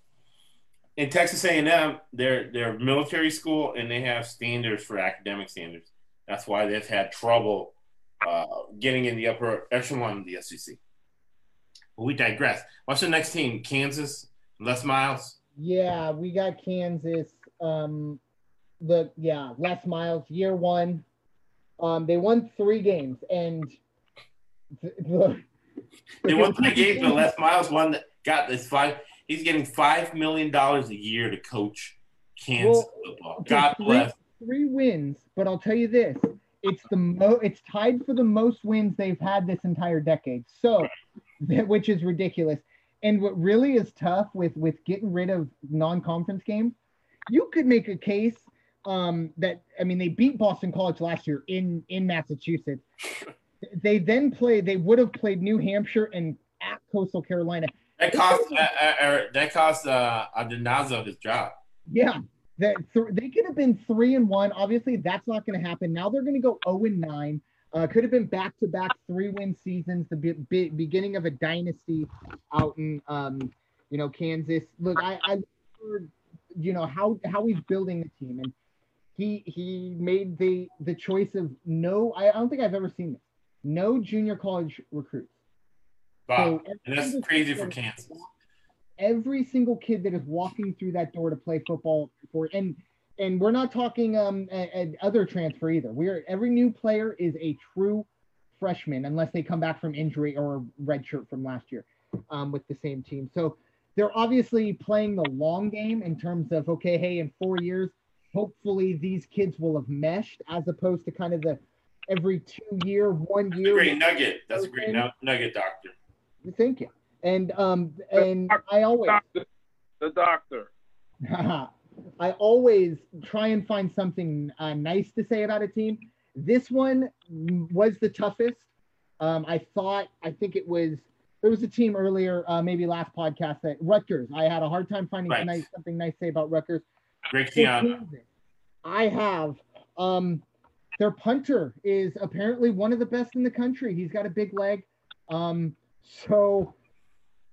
In Texas A&M, they're they're military school and they have standards for academic standards. That's why they've had trouble uh, getting in the upper echelon of the SEC. We digress. What's the next team? Kansas, Les Miles. Yeah, we got Kansas. Um, the yeah, Les Miles, year one. Um, they won three games, and the, the, they won three games, but Les Miles won. That got this five. He's getting five million dollars a year to coach Kansas well, football. God three, bless. Three wins, but I'll tell you this: it's the mo. It's tied for the most wins they've had this entire decade. So, which is ridiculous. And what really is tough with with getting rid of non-conference games, you could make a case um, that I mean they beat Boston College last year in in Massachusetts. They then play. They would have played New Hampshire and at Coastal Carolina. That cost uh, uh, that cost uh, Adenazo his job. Yeah, that th- they could have been three and one. Obviously, that's not going to happen. Now they're going to go zero oh and nine. Uh, could have been back to back three win seasons, the be- be- beginning of a dynasty out in um, you know Kansas. Look, I, I heard, you know how how he's building the team and he he made the the choice of no. I, I don't think I've ever seen this. No junior college recruits. Wow, so and that's crazy for Kansas. Every single kid that is walking through that door to play football for and and we're not talking um a, a other transfer either. We're every new player is a true freshman unless they come back from injury or redshirt from last year um, with the same team. So they're obviously playing the long game in terms of okay, hey, in four years hopefully these kids will have meshed as opposed to kind of the every two year, one year. great nugget. That's a great nugget, doctor. Thank you. And um and I always the doctor. I always try and find something uh, nice to say about a team. This one was the toughest. Um, I thought, I think it was, there was a team earlier, uh, maybe last podcast that Rutgers. I had a hard time finding right. nice, something nice to say about Rutgers. Greg Schiano. I have. Um, their punter is apparently one of the best in the country. He's got a big leg. Um, so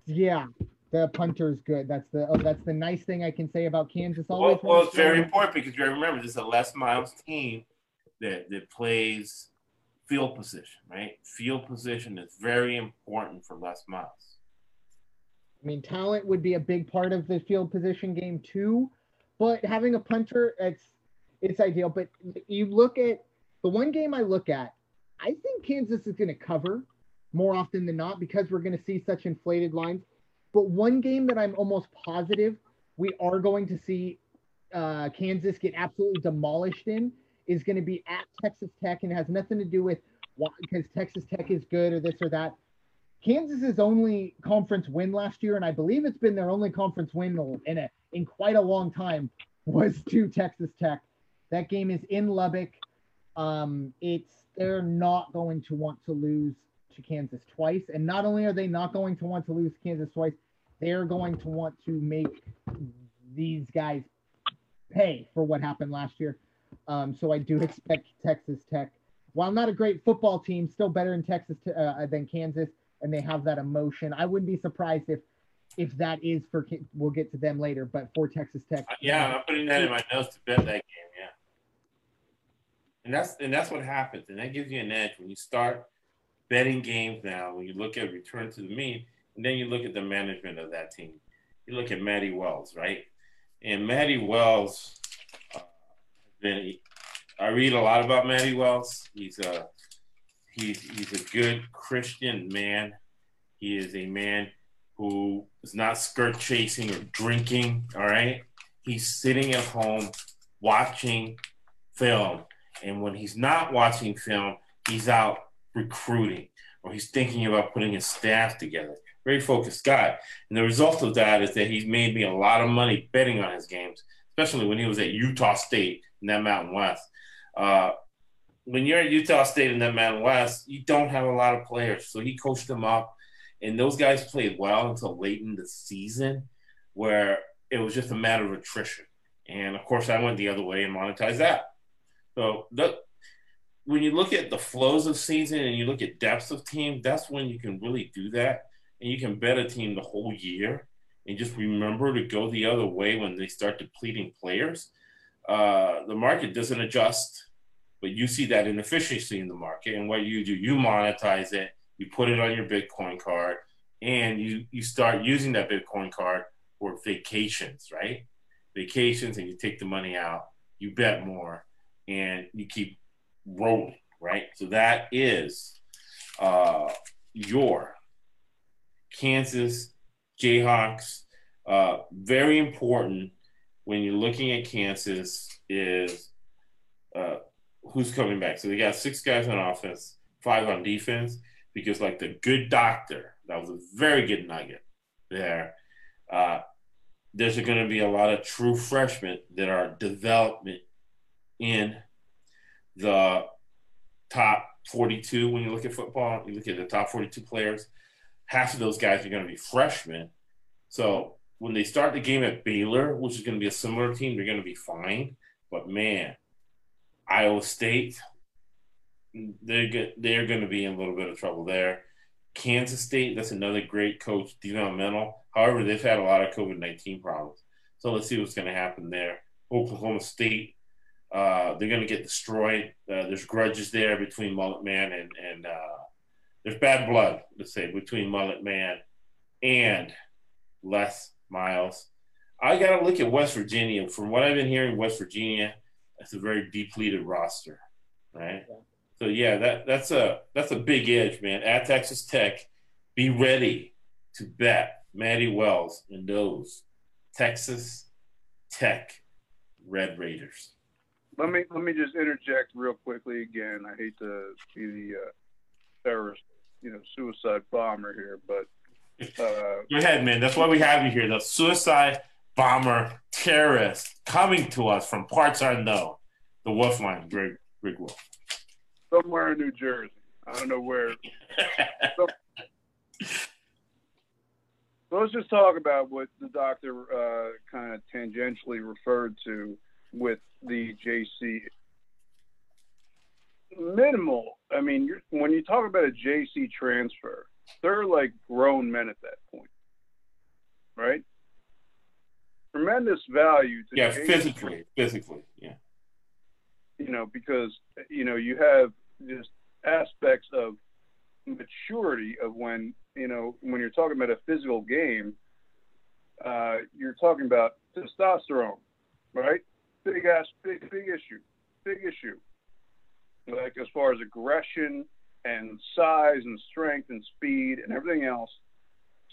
yeah, the punter is good. That's the oh, that's the nice thing I can say about Kansas. Always well, well it's very important because you remember this is a Les Miles team that that plays field position, right? Field position is very important for Les Miles. I mean, talent would be a big part of the field position game too, but having a punter, it's it's ideal. But you look at the one game I look at, I think Kansas is going to cover more often than not because we're going to see such inflated lines. But one game that I'm almost positive we are going to see uh, Kansas get absolutely demolished in is going to be at Texas Tech and it has nothing to do with because Texas Tech is good or this or that. Kansas's only conference win last year, and I believe it's been their only conference win in a in quite a long time, was to Texas Tech. That game is in Lubbock. Um, it's they're not going to want to lose to Kansas twice, and not only are they not going to want to lose Kansas twice, they're going to want to make these guys pay for what happened last year. Um, so I do expect Texas Tech, while not a great football team, still better in Texas uh, than Kansas, and they have that emotion. I wouldn't be surprised if if that is for we'll get to them later, but for Texas Tech. Yeah, I'm putting that in my notes to bet that game. Yeah. And that's and that's what happens, and that gives you an edge when you start betting games now. When you look at return to the mean, and then you look at the management of that team. You look at Matty Wells, right? And Matty Wells, uh, been I read a lot about Matty Wells. He's a he's he's a good Christian man. He is a man who is not skirt chasing or drinking. All right, he's sitting at home watching film and when he's not watching film, he's out recruiting or he's thinking about putting his staff together. Very focused guy. And the result of that is that he's made me a lot of money betting on his games, especially when he was at Utah State in that Mountain West. Uh, when you're at Utah State in that Mountain West, you don't have a lot of players. So he coached them up and those guys played well until late in the season, where it was just a matter of attrition. And of course, I went the other way and monetized that. So the, when you look at the flows of season and you look at depths of team, that's when you can really do that, and you can bet a team the whole year, and just remember to go the other way when they start depleting players. Uh, the market doesn't adjust, but you see that inefficiency in the market, and what you do, you monetize it, you put it on your Bitcoin card, and you you start using that Bitcoin card for vacations, right? Vacations, and you take the money out, you bet more, and you keep rolling, right? So that is uh, your Kansas Jayhawks. Uh, very important when you're looking at Kansas is uh, who's coming back. So they got six guys on offense, five on defense, because like the good doctor, that was a very good nugget there. Uh, there's going to be a lot of true freshmen that are development in the top 42 when you look at football. You look at the top 42 players, half of those guys are going to be freshmen. So when they start the game at Baylor, which is going to be a similar team, they're going to be fine. But man, Iowa State, they're they're going to be in a little bit of trouble there. Kansas State, that's another great coach, developmental. However, they've had a lot of COVID nineteen problems. So let's see what's going to happen there. Oklahoma State, uh, they're going to get destroyed. Uh, there's grudges there between Mullet Man and and uh, there's bad blood, let's say, between Mullet Man and Les Miles. I got to look at West Virginia. From what I've been hearing, West Virginia, that's a very depleted roster, right? Yeah. So yeah, that that's a that's a big edge, man. At Texas Tech, be ready to bet Matty Wells and those Texas Tech Red Raiders. Let me let me just interject real quickly again. I hate to be the uh, terrorist, you know, suicide bomber here, but uh, go ahead, man. That's why we have you here. The suicide bomber terrorist coming to us from parts unknown. The Wolfline, Greg, Greg Wolf. Somewhere in New Jersey. I don't know where. so, so let's just talk about what the doctor uh, kind of tangentially referred to with the JC. Minimal. I mean, when you talk about a JC transfer, they're like grown men at that point, right? Tremendous value to yeah, JC, physically, physically, yeah. You know, because you know you have just aspects of maturity of when you know when you're talking about a physical game, uh, you're talking about testosterone, right? Big ass, big big issue, big issue. Like as far as aggression and size and strength and speed and everything else.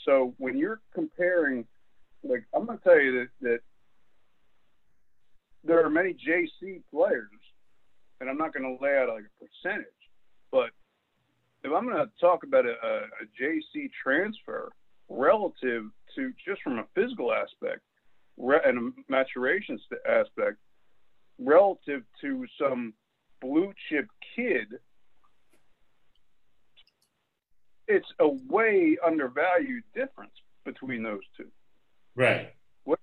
So when you're comparing, like I'm going to tell you that that there are many JC players, and I'm not going to lay out like a percentage, but if I'm going to talk about a, a, a JC transfer relative to just from a physical aspect re- and a maturation st- aspect, relative to some blue chip kid, it's a way undervalued difference between those two. Right. What,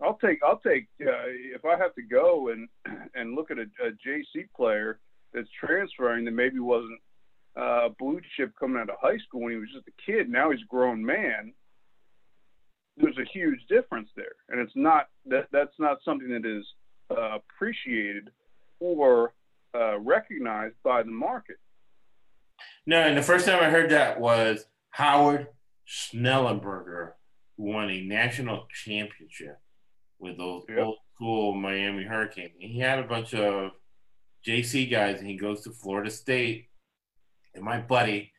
I'll take I'll take uh, if I have to go and and look at a, a JC player that's transferring that maybe wasn't uh, blue chip coming out of high school when he was just a kid. Now he's a grown man. There's a huge difference there, and it's not that that's not something that is uh, appreciated or uh, recognized by the market. No, and the first time I heard that was Howard Schnellenberger, who won a national championship with those yep. old school Miami Hurricanes. He had a bunch of JC guys, and he goes to Florida State. And my buddy,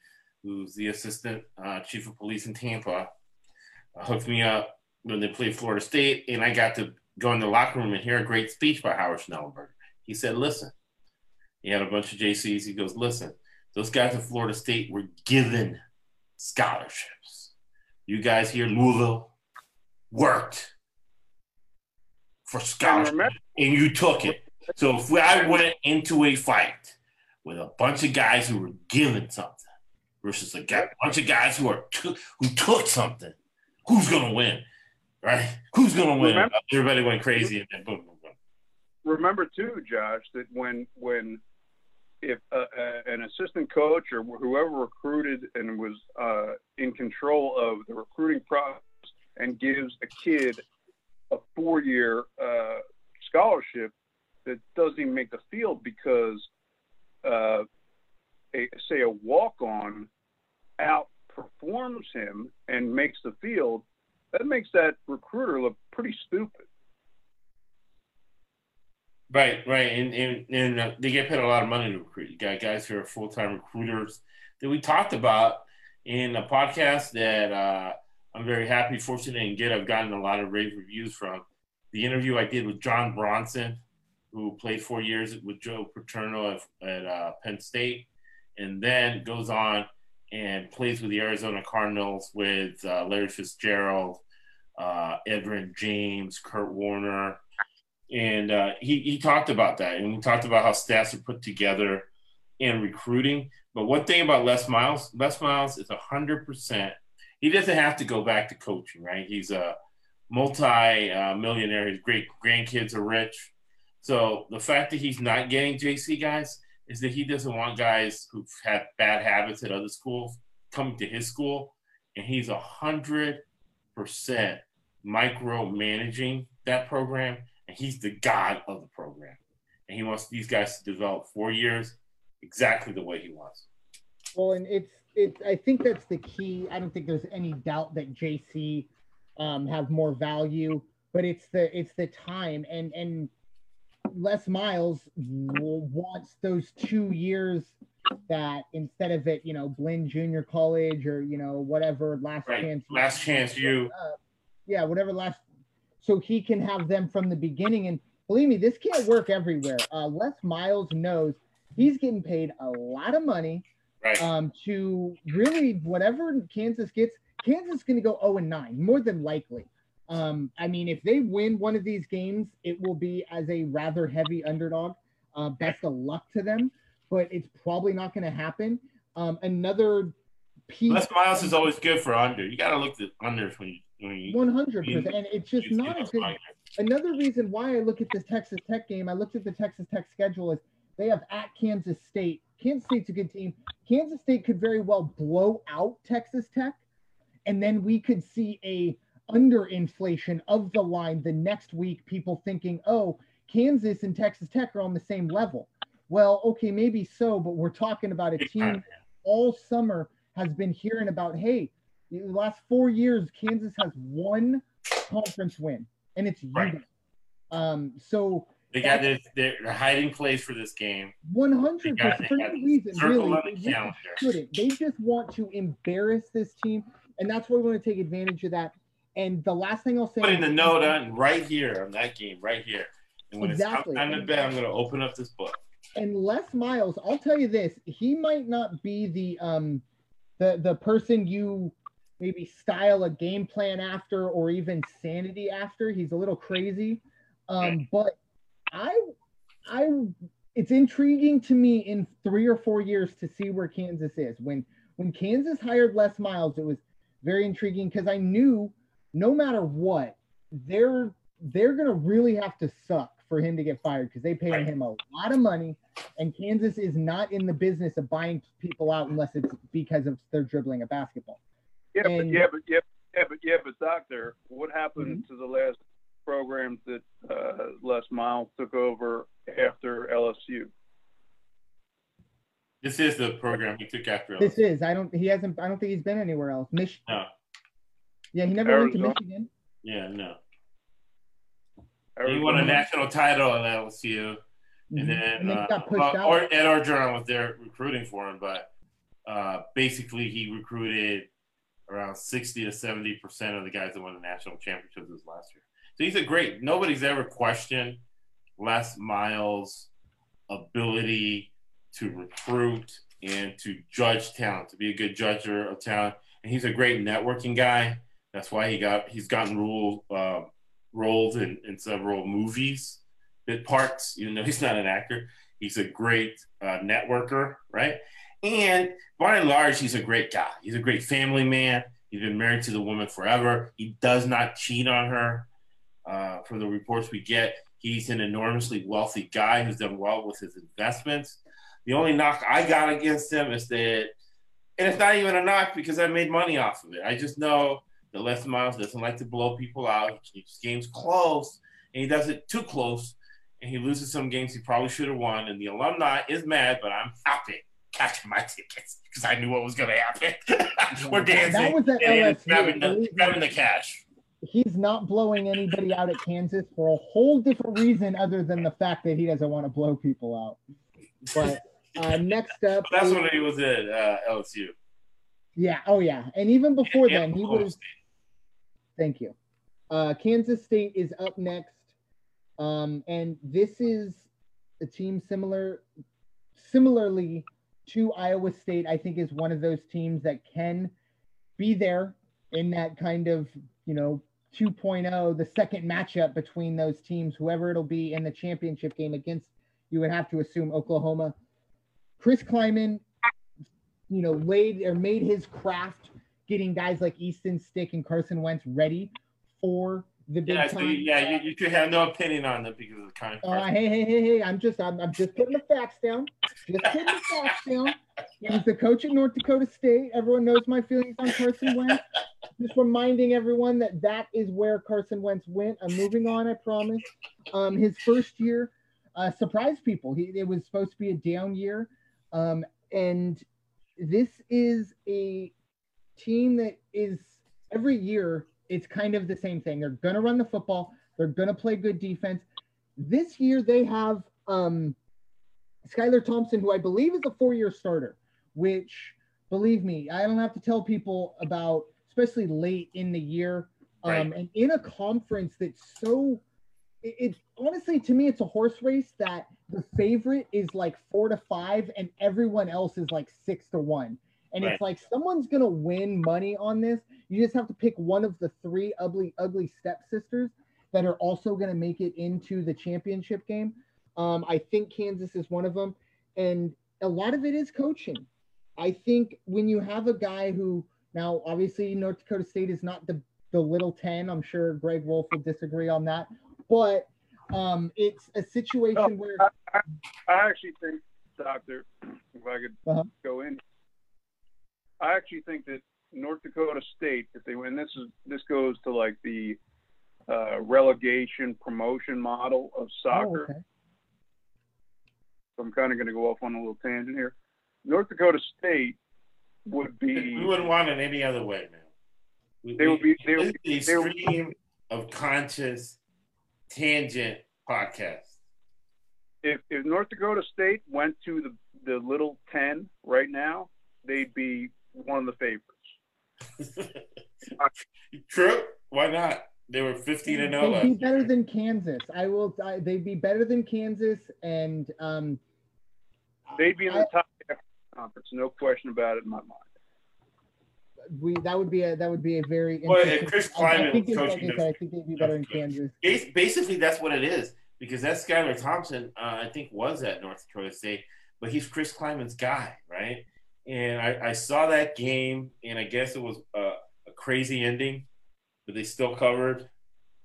who's the assistant uh, chief of police in Tampa, hooked me up when they played Florida State, and I got to go in the locker room and hear a great speech by Howard Schnellenberger. He said, "Listen." He had a bunch of JCs. He goes, "Listen, those guys at Florida State were given scholarships. You guys here, Louisville, worked for scholarships, and you took it." So if I went into a fight with a bunch of guys who were given something, versus a bunch of guys who are t- who took something. Who's gonna win? Right? Who's gonna win? Remember, Everybody went crazy and then boom, boom, boom. Remember too, Josh, that when when if uh, uh, an assistant coach or whoever recruited and was uh, in control of the recruiting process and gives a kid a four-year uh, scholarship that doesn't even make the field because, uh, a, say, a walk-on outperforms him and makes the field, that makes that recruiter look pretty stupid. Right, right, and and, and uh, they get paid a lot of money to recruit. You got guys who are full time recruiters that we talked about in a podcast that uh, I'm very happy, fortunate, and good. I've gotten a lot of rave reviews from the interview I did with John Bronson, who played four years with Joe Paterno at, at uh, Penn State, and then goes on and plays with the Arizona Cardinals with uh, Larry Fitzgerald, uh, Edgerrin James, Kurt Warner and uh, he he talked about that, and we talked about how stats are put together and recruiting. But one thing about Les Miles, Les Miles is hundred percent. He doesn't have to go back to coaching, right? He's a multi-millionaire. His great grandkids are rich. So the fact that he's not getting JC guys is that he doesn't want guys who've had bad habits at other schools coming to his school, and he's a hundred percent micromanaging that program and he's the god of the program. And he wants these guys to develop four years exactly the way he wants. Well, and it's it's I think that's the key. I don't think there's any doubt that JC um, have more value, but it's the it's the time and and Les Miles wants those two years that instead of it, you know, Blinn Junior College or you know whatever last right. chance, last chance you, uh, yeah, whatever last so he can have them from the beginning. And believe me, this can't work everywhere. Uh, Les Miles knows he's getting paid a lot of money right. um, to really whatever Kansas gets. Kansas is going to go 0 and 9, more than likely. Um, I mean, if they win one of these games, it will be as a rather heavy underdog. Uh, best of luck to them, but it's probably not going to happen. Um, another piece. Les Miles is always good for under. You got to look at unders when you one hundred percent, and it's just not a good. Another reason why I look at this Texas Tech game, I looked at the Texas Tech schedule is they have at Kansas State. Kansas State's a good team. Kansas State could very well blow out Texas Tech, and then we could see a underinflation of the line the next week. People thinking, oh, Kansas and Texas Tech are on the same level. Well, okay, maybe so, but we're talking about a team all summer has been hearing about, hey, the last four years, Kansas has one conference win, and it's right. Um, so they got this. They're hiding place for this game. One hundred percent for no reason, really. They shouldn't. They just want to embarrass this team, and that's why we want to take advantage of that. And the last thing I'll say, putting the note on right here on that game, right here. And when exactly. it's time to bet, I'm going to open up this book. And Les Miles, I'll tell you this: he might not be the um the the person you maybe style a game plan after or even sanity after. He's a little crazy. Um, but I I it's intriguing to me in three or four years to see where Kansas is. When when Kansas hired Les Miles, it was very intriguing because I knew no matter what, they're they're gonna really have to suck for him to get fired because they pay right. him a lot of money, and Kansas is not in the business of buying people out unless it's because of their dribbling a basketball. Yeah, and, but yeah, but yeah, yeah, but yeah, but doctor, what happened mm-hmm. to the last programs that uh, Les Miles took over after LSU? This is the program he took after. LSU. This is. I don't. He hasn't. I don't think he's been anywhere else. Mich- no. Yeah, he never Arizona. went to Michigan. Yeah, no. Arizona. He won a national title at LSU, mm-hmm. and then, and then uh, got pushed uh, out. Or Ed Orgeron was there recruiting for him, but uh, basically he recruited around 60 to 70 percent of the guys that won the national championships this last year. So he's a great. Nobody's ever questioned Les Miles' ability to recruit and to judge talent, to be a good judger of talent. And he's a great networking guy. That's why he got he's gotten role, uh, roles in, in several movies, bit parts. You know, he's not an actor. He's a great uh, networker, right? And by and large, he's a great guy. He's a great family man. He's been married to the woman forever. He does not cheat on her. Uh, from the reports we get, he's an enormously wealthy guy who's done well with his investments. The only knock I got against him is that, and it's not even a knock because I made money off of it. I just know that Les Miles doesn't like to blow people out. He keeps games close, and he does it too close, and he loses some games he probably should have won. And the alumni is mad, but I'm happy catching my tickets because I knew what was going to happen. We're dancing. That was at LSU. Grabbing the, grabbing the cash. He's not blowing anybody out at Kansas for a whole different reason other than the fact that he doesn't want to blow people out. But uh, next up, that's is, when he was at uh, LSU. Yeah. Oh, yeah. And even before then, he was. Thank you. Uh, Kansas State is up next, um, and this is a team similar, similarly to Iowa State, I think is one of those teams that can be there in that kind of, you know, 2.0, the second matchup between those teams, whoever it'll be in the championship game against, you would have to assume Oklahoma. Chris Klieman, you know, laid or made his craft getting guys like Easton Stick and Carson Wentz ready for the big yeah, time. So yeah, you, you could have no opinion on them because of the kind of. Uh, hey, hey, hey, hey! I'm just, I'm, I'm just putting the facts down. Just putting the facts down. He's the coach at North Dakota State. Everyone knows my feelings on Carson Wentz. Just reminding everyone that that is where Carson Wentz went. I'm moving on. I promise. Um, his first year uh, surprised people. He it was supposed to be a down year, um, and this is a team that is every year it's kind of the same thing. They're going to run the football. They're going to play good defense. This year they have um, Skylar Thompson, who I believe is a four-year starter. Which, believe me, I don't have to tell people about, especially late in the year, um, right. and in a conference that's so. It, it honestly to me it's a horse race that the favorite is like four to five and everyone else is like six to one and right. it's like someone's gonna win money on this. You just have to pick one of the three ugly, ugly stepsisters that are also gonna make it into the championship game. Um, I think Kansas is one of them, and a lot of it is coaching. I think when you have a guy who now obviously North Dakota State is not the the little ten. I'm sure Greg Wolf will disagree on that, but um, it's a situation where I, I, actually think, Doctor, if I could uh-huh. go in, I actually think that North Dakota State, if they win, this is this goes to like the uh, relegation promotion model of soccer. Oh, okay. So I'm kind of going to go off on a little tangent here. North Dakota State would be. We wouldn't want it any other way, man. We, they would be. They would be. The extreme of conscious tangent podcast. If if North Dakota State went to the the little ten right now, they'd be one of the favorites. True. Why not? They were 15 and 0. They'd be better than Kansas. I will. I, they'd be better than Kansas, and um, they'd be in the I, top conference. No question about it in my mind. We that would be a that would be a very. Well, if Chris Klieman, I, think coaching like I, think they'd be better in Kansas. Basically, that's what it is because that Skylar Thompson, uh, I think, was at North Dakota State, but he's Chris Klieman's guy, right? And I, I, saw that game, and I guess it was a, a, crazy ending, but they still covered.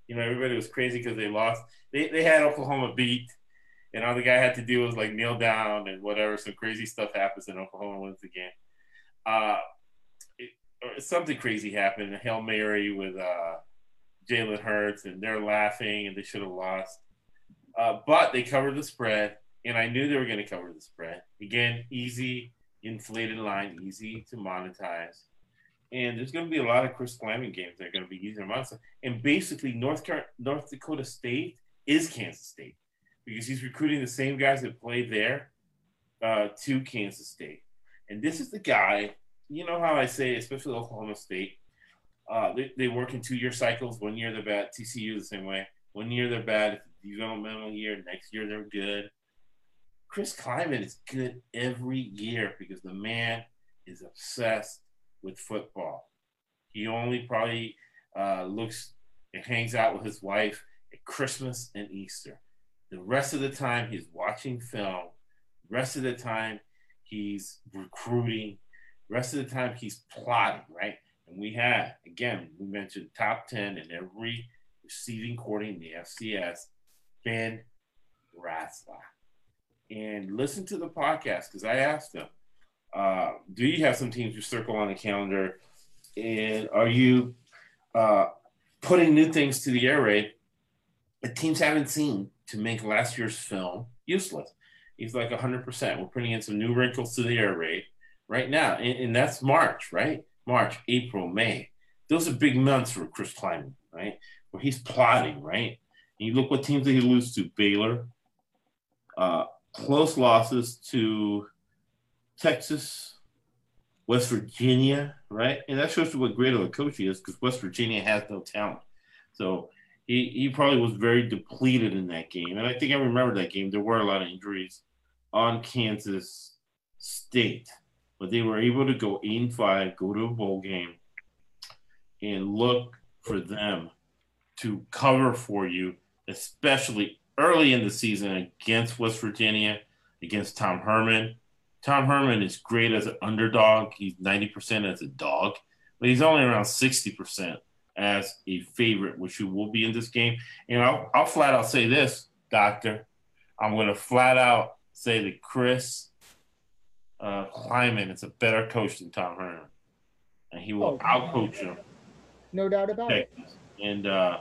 You know, everybody was crazy because they lost. They, they had Oklahoma beat, and all the guy had to do was like kneel down and whatever. Some crazy stuff happens, and Oklahoma wins the game. Uh, it, something crazy happened. Hail mary with uh, Jalen Hurts, and they're laughing, and they should have lost. Uh, but they covered the spread, and I knew they were going to cover the spread. Again, easy inflated line, easy to monetize. And there's going to be a lot of Chris Klieman games that are going to be easy to monetize. And basically, North Car- North Dakota State is Kansas State because he's recruiting the same guys that played there uh, to Kansas State. And this is the guy, you know how I say, especially Oklahoma State, uh, they, they work in two year cycles. One year they're bad. TCU the same way. One year they're bad. Developmental year. Next year they're good. Chris Klieman is good every year because the man is obsessed with football. He only probably uh, looks and hangs out with his wife at Christmas and Easter. The rest of the time, he's watching film. Rest of the time, He's recruiting. Rest of the time, he's plotting, right? And we had, again, we mentioned top 10 in every receiving quarter in the FCS, Ben Ratzlaff. And listen to the podcast because I asked him, uh, do you have some teams you circle on the calendar? And are you uh, putting new things to the air raid that teams haven't seen to make last year's film useless? He's like 100%. We're putting in some new wrinkles to the air raid right now. And, and that's March, right? March, April, May. Those are big months for Chris Klieman, right? Where he's plotting, right? And you look what teams that he loses to Baylor, uh, close losses to Texas, West Virginia, right? And that shows you what great of a coach he is because West Virginia has no talent. So he, he probably was very depleted in that game. And I think I remember that game. There were a lot of injuries on Kansas State, but they were able to go 8 and 5, go to a bowl game, and look for them to cover for you, especially early in the season against West Virginia, against Tom Herman. Tom Herman is great as an underdog. He's 90% as a dog, but he's only around 60% as a favorite, which he will be in this game. And I'll, I'll flat out say this, Doctor. I'm going to flat out say that Chris uh, Klieman is a better coach than Tom Herman. And he will oh, outcoach him. No doubt about it. And uh,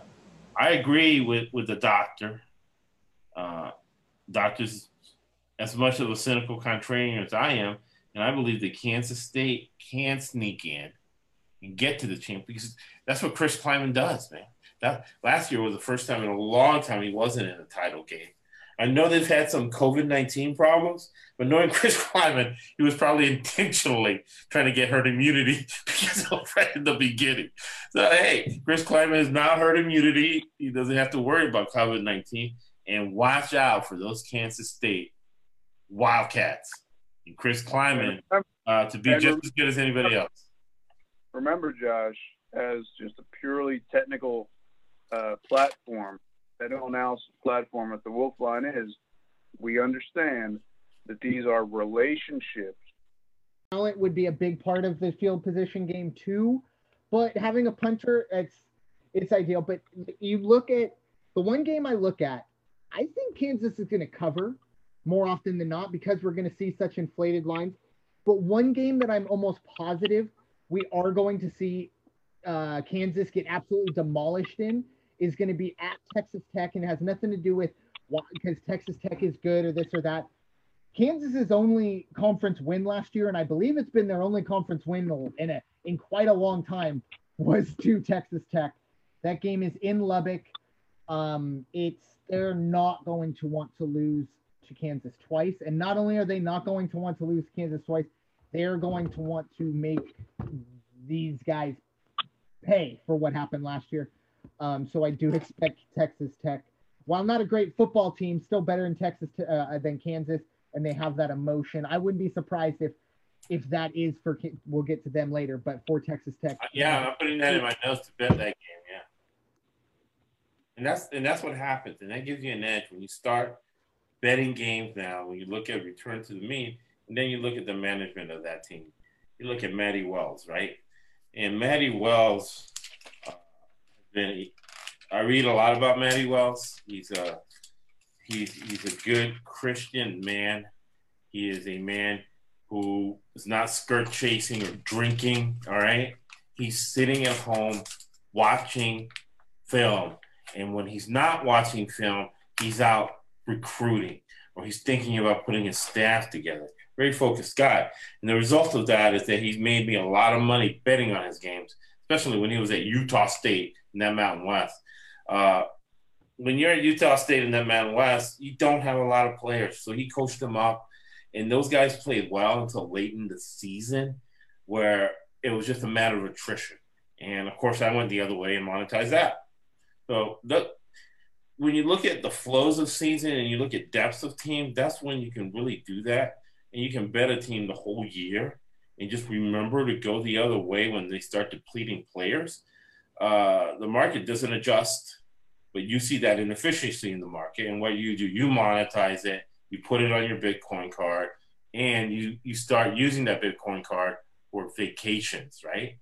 I agree with, with the doctor. Uh, doctors, as much of a cynical contrarian as I am, and I believe that Kansas State can sneak in and get to the champ because that's what Chris Klieman does, man. That last year was the first time in a long time he wasn't in a title game. I know they've had some COVID 19 problems, but knowing Chris Klieman, he was probably intentionally trying to get herd immunity because of right in the beginning. So, hey, Chris Klieman has now herd immunity. He doesn't have to worry about COVID 19. And watch out for those Kansas State Wildcats and Chris Klieman uh, to be just as good as anybody else. Remember, Josh, as just a purely technical uh, platform, technical analysis platform that the Wolf Line is, we understand that these are relationships. Talent would be a big part of the field position game too, but having a punter, it's it's ideal. But you look at the one game I look at, I think Kansas is going to cover more often than not because we're going to see such inflated lines. But one game that I'm almost positive we are going to see uh, Kansas get absolutely demolished in is going to be at Texas Tech and it has nothing to do with why, because Texas Tech is good or this or that. Kansas's only conference win last year, and I believe it's been their only conference win in a in quite a long time, was to Texas Tech. That game is in Lubbock. Um, it's they're not going to want to lose to Kansas twice, and not only are they not going to want to lose Kansas twice, they're going to want to make these guys pay for what happened last year. Um, so I do expect Texas Tech, while not a great football team, still better in Texas uh, than Kansas, and they have that emotion. I wouldn't be surprised if if that is for we'll get to them later, but for Texas Tech. Uh, yeah, I'm putting that in my notes to bet that game. And that's and that's what happens, and that gives you an edge when you start betting games now. When you look at return to the mean, and then you look at the management of that team. You look at Matty Wells, right? And Matty Wells, uh, been, I read a lot about Matty Wells. He's a he's he's a good Christian man. He is a man who is not skirt chasing or drinking. All right, he's sitting at home watching film, and when he's not watching film, he's out recruiting or he's thinking about putting his staff together very focused guy. And the result of that is that he's made me a lot of money betting on his games, especially when he was at Utah State in that Mountain West. Uh, when you're at Utah State in that Mountain West, you don't have a lot of players. So he coached them up, and those guys played well until late in the season, where it was just a matter of attrition. And of course, I went the other way and monetized that. So when you look at the flows of season and you look at depths of team, that's when you can really do that and you can bet a team the whole year and just remember to go the other way when they start depleting players. Uh, the market doesn't adjust, but you see that inefficiency in the market. And what you do, you monetize it, you put it on your Bitcoin card, and you you start using that Bitcoin card for vacations, right?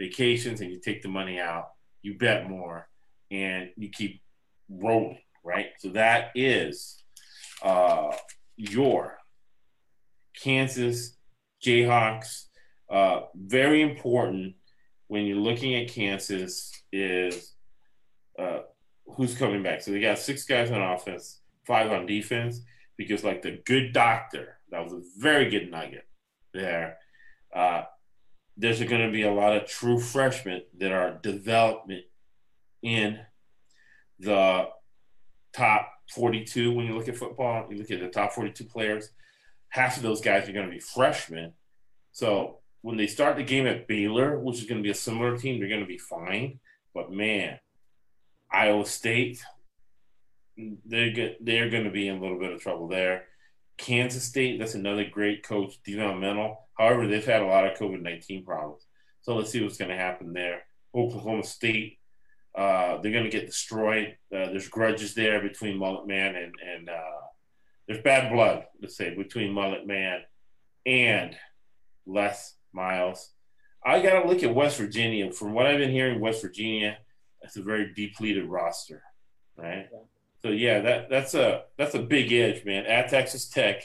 Vacations, and you take the money out, you bet more, and you keep rolling, right? So that is uh, your Kansas Jayhawks. Uh, very important when you're looking at Kansas is uh, who's coming back. So they got six guys on offense, five on defense, because like the good doctor, that was a very good nugget there. Uh, there's going to be a lot of true freshmen that are development in the top 42 when you look at football. You look at the top 42 players, half of those guys are going to be freshmen. So when they start the game at Baylor, which is going to be a similar team, they're going to be fine. But man, Iowa State, they're they're going to be in a little bit of trouble there. Kansas State, that's another great coach, developmental. However, they've had a lot of COVID nineteen problems. So let's see what's going to happen there. Oklahoma State, uh, they're going to get destroyed. Uh, there's grudges there between Mullet Man and and uh, there's bad blood, let's say, between Mullet Man and Les Miles. I got to look at West Virginia. From what I've been hearing, West Virginia that's a very depleted roster, right? Yeah. So yeah, that that's a that's a big edge, man. At Texas Tech,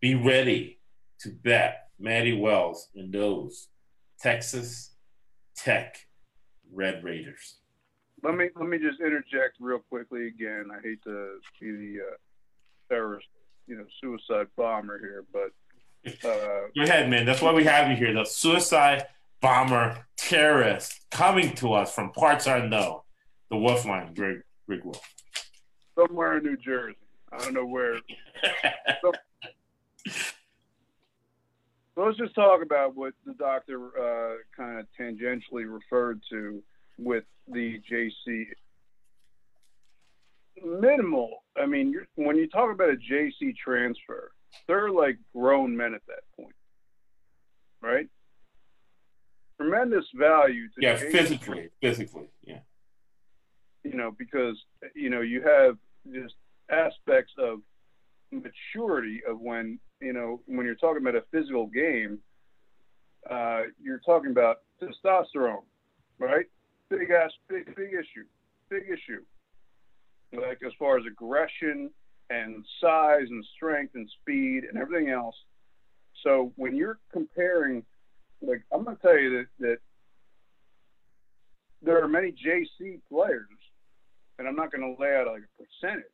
be ready to bet Matty Wells and those Texas Tech Red Raiders. Let me let me just interject real quickly again. I hate to be the uh, terrorist, you know, suicide bomber here, but uh, go ahead, man. That's why we have you here. The suicide bomber terrorist coming to us from parts unknown. The Wolfline, Greg, Greg Wolf. Somewhere in New Jersey. I don't know where. so, let's just talk about what the doctor uh, kind of tangentially referred to with the JC. Minimal. I mean, when you talk about a JC transfer, they're like grown men at that point, right? tremendous value to yeah physically physically yeah you know because you know you have just aspects of maturity of when you know when you're talking about a physical game uh, you're talking about testosterone right big ass big big issue big issue. Like as far as aggression and size and strength and speed and everything else. So when you're comparing like I'm gonna tell you that that there are many JC players, and I'm not gonna lay out like a percentage,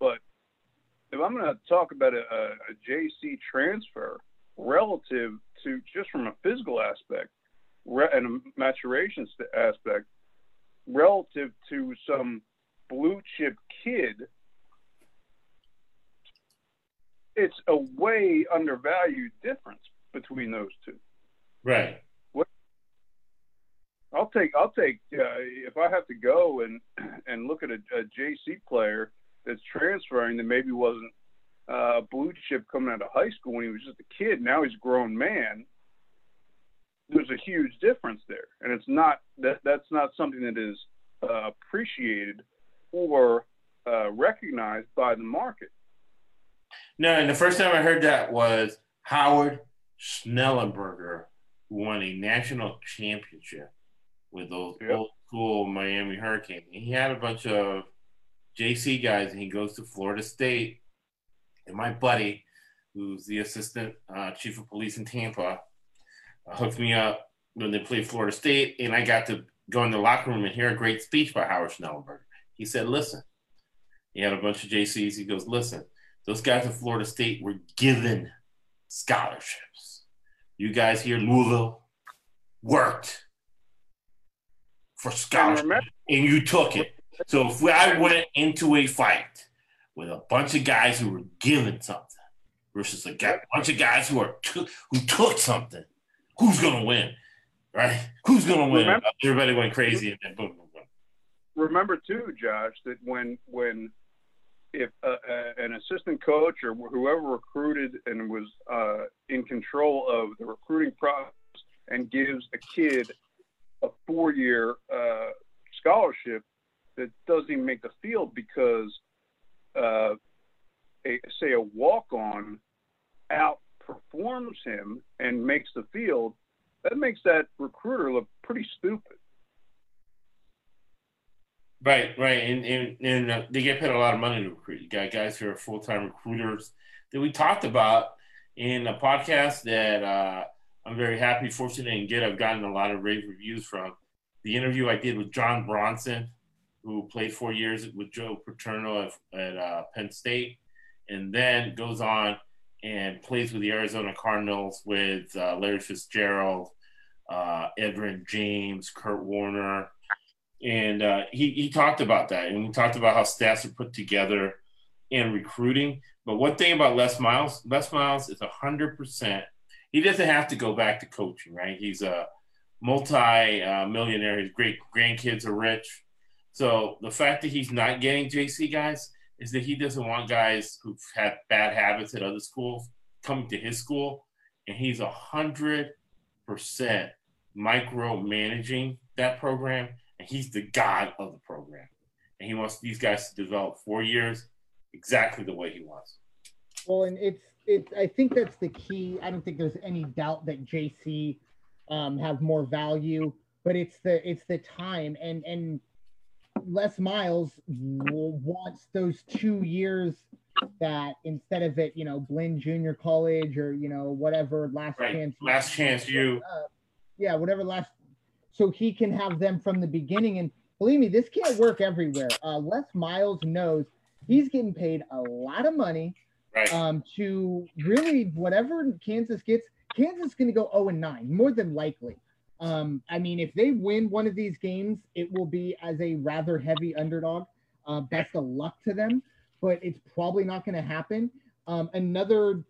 but if I'm gonna talk about a, a, a JC transfer relative to just from a physical aspect and a maturation aspect relative to some blue chip kid it's a way undervalued difference between those two Right. What? I'll take. I'll take. Uh, if I have to go and and look at a, a JC player that's transferring that maybe wasn't uh, blue chip coming out of high school when he was just a kid. Now he's a grown man. There's a huge difference there, and it's not that that's not something that is uh, appreciated or uh, recognized by the market. No, and the first time I heard that was Howard Schnellenberger who won a national championship with those yep. old school Miami Hurricanes. He had a bunch of JC guys, and he goes to Florida State. And my buddy, who's the assistant uh, chief of police in Tampa, hooked me up when they played Florida State, and I got to go in the locker room and hear a great speech by Howard Schnellenberger. He said, "Listen." He had a bunch of JCs. He goes, "Listen, those guys at Florida State were given scholarships." you guys here in Louisville worked for scholarships, and you took it. So if I went into a fight with a bunch of guys who were given something versus a bunch of guys who are who took something, who's gonna win? Right? Who's gonna win? Remember, Everybody went crazy and then boom, boom, boom. Remember too, Josh, that when when if uh, uh, an assistant coach or whoever recruited and was uh, in control of the recruiting process and gives a kid a four-year uh, scholarship that doesn't even make the field because, uh, a, say, a walk-on performs him and makes the field, that makes that recruiter look pretty stupid. Right, right, and and, and uh, they get paid a lot of money to recruit. You got guys who are full time recruiters that we talked about in a podcast that uh, I'm very happy, fortunate, and good. I've gotten a lot of rave reviews from the interview I did with John Bronson, who played four years with Joe Paterno at, at uh, Penn State, and then goes on and plays with the Arizona Cardinals with uh, Larry Fitzgerald, uh, Edgerrin James, Kurt Warner. And uh, he, he talked about that. And he talked about how staffs are put together and recruiting. But one thing about Les Miles, Les Miles is 100%. He doesn't have to go back to coaching, right? He's a multi-millionaire. His great grandkids are rich. So the fact that he's not getting JC guys – is that he doesn't want guys who've had bad habits at other schools coming to his school, and he's a hundred percent micromanaging that program, and he's the god of the program, and he wants these guys to develop four years exactly the way he wants. Well, and it's it's I think that's the key. I don't think there's any doubt that JC um, have more value, but it's the it's the time and and Les Miles wants those two years that instead of it, you know, Blinn Junior College or you know whatever last right. chance, last chance you, uh, yeah, whatever last, so he can have them from the beginning. And believe me, this can't work everywhere. Uh, Les Miles knows he's getting paid a lot of money right. um, to really whatever Kansas gets. Kansas is going to go 0 and 9 more than likely. Um, I mean, if they win one of these games, it will be as a rather heavy underdog. Uh, best of luck to them, but it's probably not going to happen. Um, another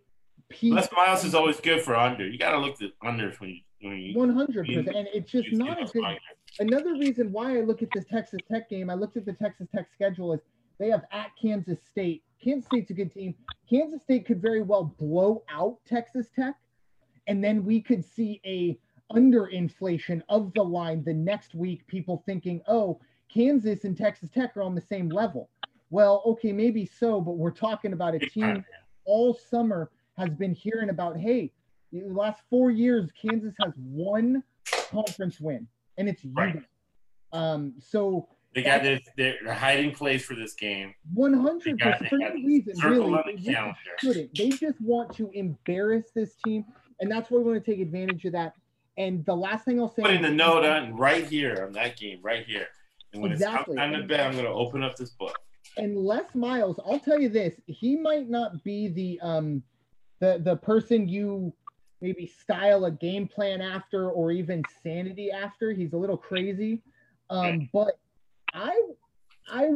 piece. Les Miles is always good for under. You got to look at unders when you. One hundred percent, and it's just not a good. Another reason why I look at this Texas Tech game, I looked at the Texas Tech schedule is they have at Kansas State. Kansas State's a good team. Kansas State could very well blow out Texas Tech, and then we could see a under inflation of the line the next week, people thinking, oh, Kansas and Texas Tech are on the same level. Well, okay, maybe so, but we're talking about a team all summer has been hearing about, hey, the last four years, Kansas has one conference win, and it's right. Um, so they got this, they're hiding place for this game. 100 percent for no reason, really. They, they just want to embarrass this team, and that's why we want to take advantage of that. And the last thing I'll say, putting the note on right here on that game, right here. And when exactly. it's time to bet, I'm going to open up this book. And Les Miles, I'll tell you this: he might not be the um, the the person you maybe style a game plan after, or even sanity after. He's a little crazy, um, but I I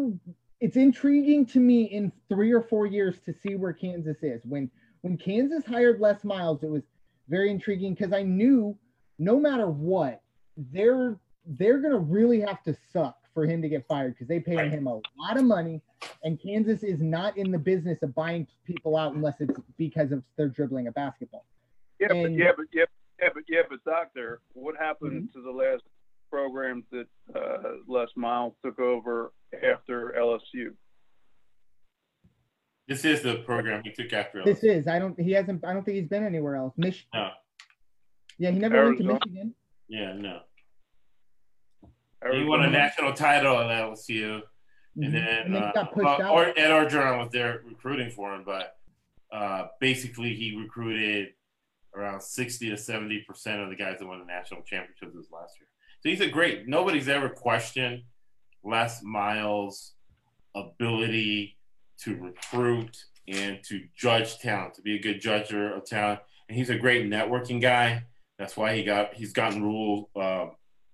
it's intriguing to me in three or four years to see where Kansas is. When when Kansas hired Les Miles, it was very intriguing because I knew no matter what, they're they're gonna really have to suck for him to get fired because they paid right. him a lot of money, and Kansas is not in the business of buying people out unless it's because of they're dribbling a basketball. Yeah, and, but yeah, but yeah, yeah, but yeah, but doctor, what happened mm-hmm. to the last programs that uh, Les Miles took over after LSU? This is the program he took after. LSU. This is. I don't. He hasn't. I don't think he's been anywhere else. Mich- no. Yeah, he never Arizona. went to Michigan. Yeah, no. Arizona. He won a national title at LSU, and mm-hmm. then, and then uh, got pushed uh, out. Or Ed Orgeron was there recruiting for him, but uh, basically he recruited around sixty to seventy percent of the guys that won the national championships this last year. So he's a great. Nobody's ever questioned Les Miles' ability to recruit and to judge talent, to be a good judger of talent. And he's a great networking guy. That's why he got he's gotten role uh,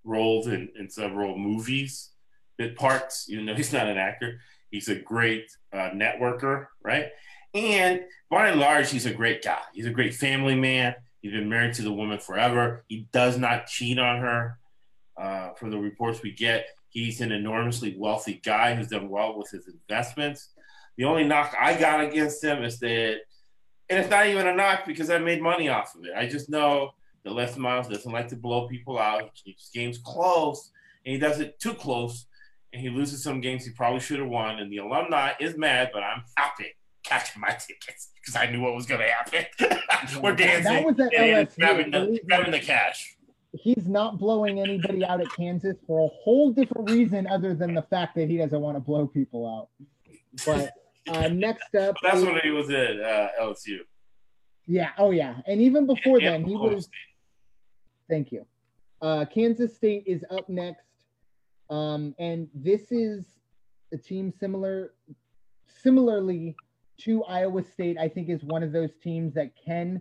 roles in, in several movies, bit parts. Even though he's not an actor, he's a great uh, networker, right? And by and large, he's a great guy. He's a great family man. He's been married to the woman forever. He does not cheat on her. Uh, from the reports we get, he's an enormously wealthy guy who's done well with his investments. The only knock I got against him is that, and it's not even a knock because I made money off of it. I just know Les Miles doesn't like to blow people out. He keeps games close, and he does it too close, and he loses some games he probably should have won. And the alumni is mad, but I'm happy catching my tickets because I knew what was going to happen. We're dancing. That was at LSU. Grabbing the, grabbing the cash. He's not blowing anybody out at Kansas for a whole different reason other than the fact that he doesn't want to blow people out. But uh, next up, that's is, when he was at uh, LSU. Yeah. Oh, yeah. And even before and then, he was. Thank you. Uh, Kansas State is up next, um, and this is a team similar, similarly to Iowa State. I think is one of those teams that can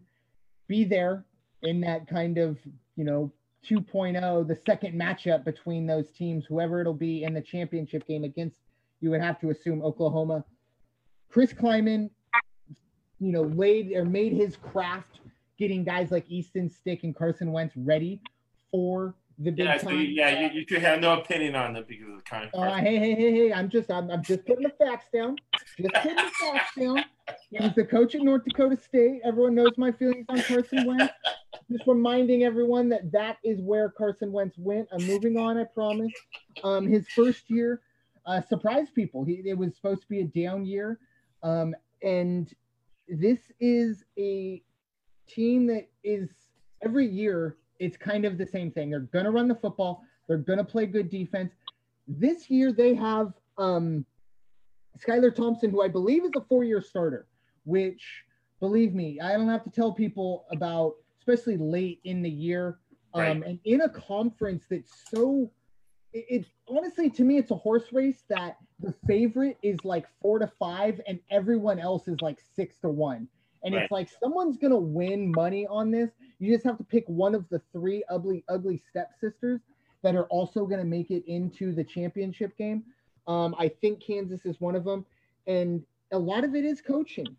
be there in that kind of you know 2.0, the second matchup between those teams, whoever it'll be in the championship game against. You would have to assume Oklahoma. Chris Klieman, you know, laid or made his craft getting guys like Easton Stick and Carson Wentz ready for the big yeah, time. So, yeah, you, you could have no opinion on them because of the kind. Uh, hey, hey, hey, hey! I'm just, I'm, I'm just putting the facts down. Just putting the facts down. He's the coach at North Dakota State. Everyone knows my feelings on Carson Wentz. Just reminding everyone that that is where Carson Wentz went. I'm moving on. I promise. Um, his first year uh, surprised people. He it was supposed to be a down year, um, and this is a team that is every year it's kind of the same thing. They're going to run the football. They're going to play good defense. This year they have um, Skylar Thompson, who I believe is a four-year starter, which believe me, I don't have to tell people about, especially late in the year, um, right. and in a conference that's so. It, it honestly to me it's a horse race that the favorite is like four to five and everyone else is like six to one and right. it's like someone's gonna win money on this. You just have to pick one of the three ugly, ugly stepsisters that are also gonna make it into the championship game. Um, I think Kansas is one of them, and a lot of it is coaching.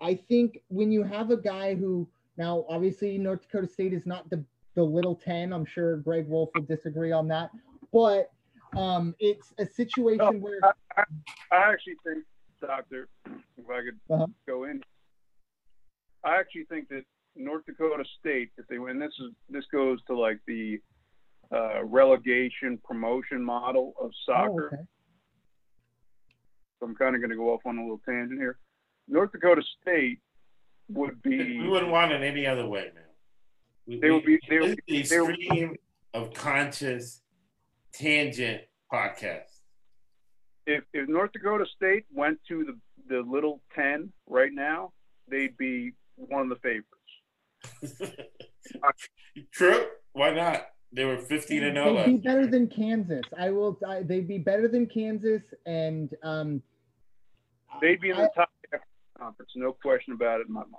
I think when you have a guy who now obviously North Dakota State is not the the little ten. I'm sure Greg Wolf would disagree on that, but um, it's a situation where I, I, actually think, Doctor, if I could uh-huh. go in, I actually think that North Dakota State, if they win, this is this goes to like the uh, relegation promotion model of soccer. Oh, okay. So I'm kind of going to go off on a little tangent here. North Dakota State would be. We wouldn't want it any other way, man. We, they would be. They would be. The stream of conscious tangent podcast. If if North Dakota State went to the the little ten right now, they'd be one of the favorites. True. Why not? They were 15 and 0. They'd be better than Kansas. I will. I, they'd be better than Kansas, and um, they'd be in the top conference. No question about it in my mind.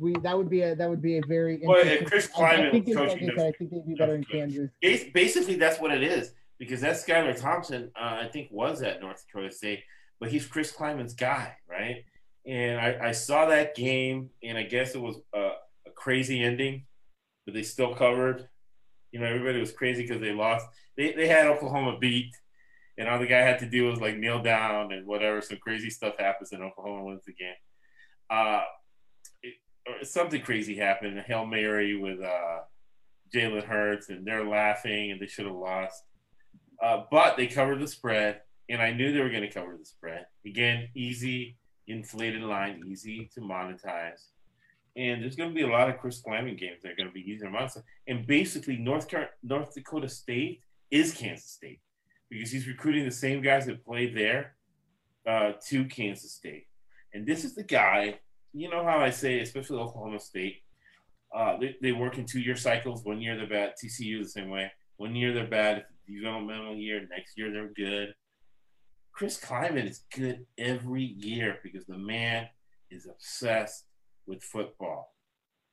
We that would be a that would be a very. Well, and Chris Klieman, I, think coaching like I think they'd be better in Kansas. Basically, that's what it is because that Skylar Thompson, uh, I think, was at North Dakota State, but he's Chris Klieman's guy, right? And I, I, saw that game, and I guess it was a, a, crazy ending, but they still covered. You know, everybody was crazy because they lost. They, they had Oklahoma beat, and all the guy had to do was like kneel down and whatever. Some crazy stuff happens, and Oklahoma wins the game. Uh, it, something crazy happened. Hail mary with uh, Jalen Hurts, and they're laughing, and they should have lost. Uh, but they covered the spread, and I knew they were going to cover the spread. Again, easy inflated line, easy to monetize. And there's going to be a lot of Chris Klieman games that are going to be easy to monetize. And basically, North North Dakota State is Kansas State because he's recruiting the same guys that played there uh, to Kansas State. And this is the guy, you know how I say, especially Oklahoma State, uh, they, they work in two year cycles. One year they're bad. TCU the same way. One year they're bad. Developmental year. Next year they're good. Chris Klieman is good every year because the man is obsessed with football.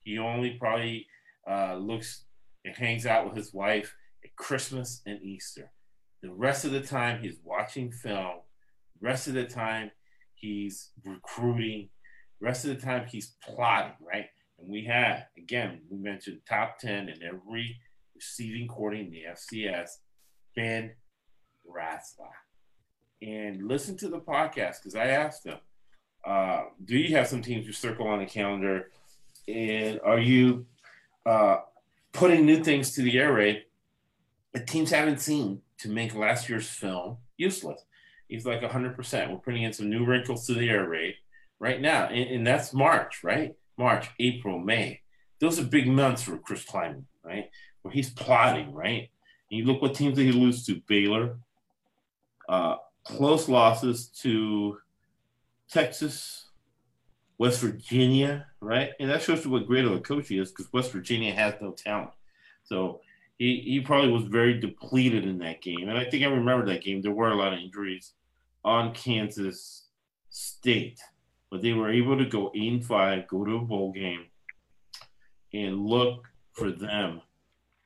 He only probably uh, looks and hangs out with his wife at Christmas and Easter. The rest of the time, he's watching film. The rest of the time, he's recruiting. The rest of the time, he's plotting, right? And we had, again, we mentioned top 10 in every receiving quarter in the FCS, Ben Ratzlaff and listen to the podcast because I asked them, uh, do you have some teams you circle on the calendar? And are you uh, putting new things to the air raid that teams haven't seen to make last year's film useless? He's like 100%. We're putting in some new wrinkles to the air raid right now. And, and that's March, right? March, April, May. Those are big months for Chris Klieman, right? Where he's plotting, right? And you look what teams that he loses to Baylor, uh, close losses to Texas, West Virginia, right? And that shows you what great of a coach he is because West Virginia has no talent. So he, he probably was very depleted in that game. And I think I remember that game. There were a lot of injuries on Kansas State, but they were able to go eight and five, go to a bowl game, and look for them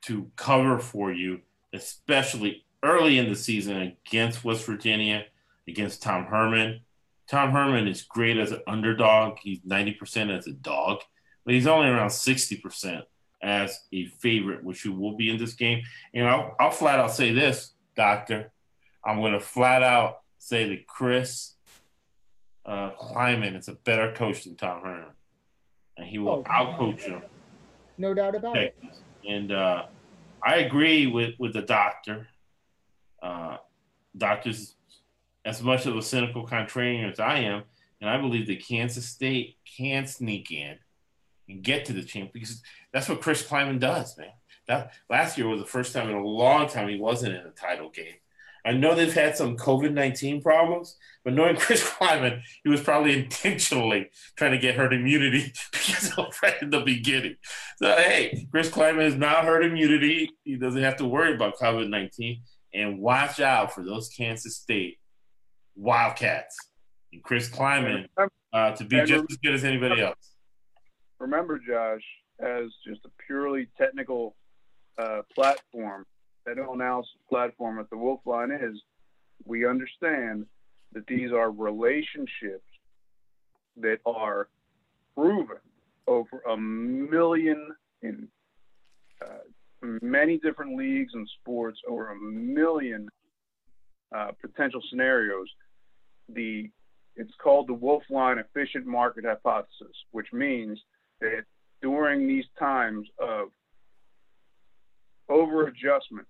to cover for you, especially early in the season against West Virginia, against Tom Herman. Tom Herman is great as an underdog. He's 90% as a dog, but he's only around 60% as a favorite, which he will be in this game. And I'll, I'll flat out say this, Doctor. I'm going to flat out say that Chris uh, Klieman is a better coach than Tom Herman, and he will oh, outcoach him. No doubt about it. And uh, I agree with, with the doctor. Uh, doctors, as much of a cynical contrarian as I am, and I believe that Kansas State can sneak in and get to the champ because that's what Chris Klieman does, man. That last year was the first time in a long time he wasn't in a title game. I know they've had some COVID nineteen problems, but knowing Chris Klieman, he was probably intentionally trying to get herd immunity because of right in the beginning. So hey, Chris Klieman has now herd immunity. He doesn't have to worry about COVID nineteen. And watch out for those Kansas State Wildcats and Chris Klieman uh, to be just as good as anybody else. remember, Josh, as just a purely technical uh, platform, technical analysis platform that the Wolf Line is, we understand that these are relationships that are proven over a million in uh, many different leagues and sports, over a million uh, potential scenarios. The it's called the Wolf Line efficient market hypothesis, which means that during these times of over adjustment,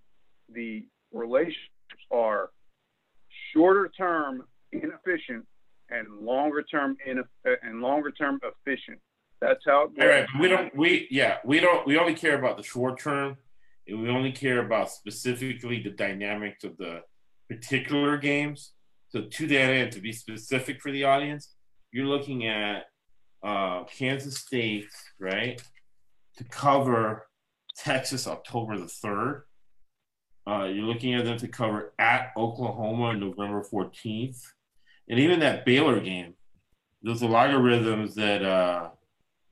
the relationships are shorter term inefficient and longer term in and longer term efficient. That's how. All right, we don't. We yeah, we don't. We only care about the short term, we only care about specifically the dynamics of the particular games. So to that end, to be specific for the audience, you're looking at uh, Kansas State, right, to cover Texas October the 3rd. Uh, you're looking at them to cover at Oklahoma November 14th. And even that Baylor game, those logarithms that, uh,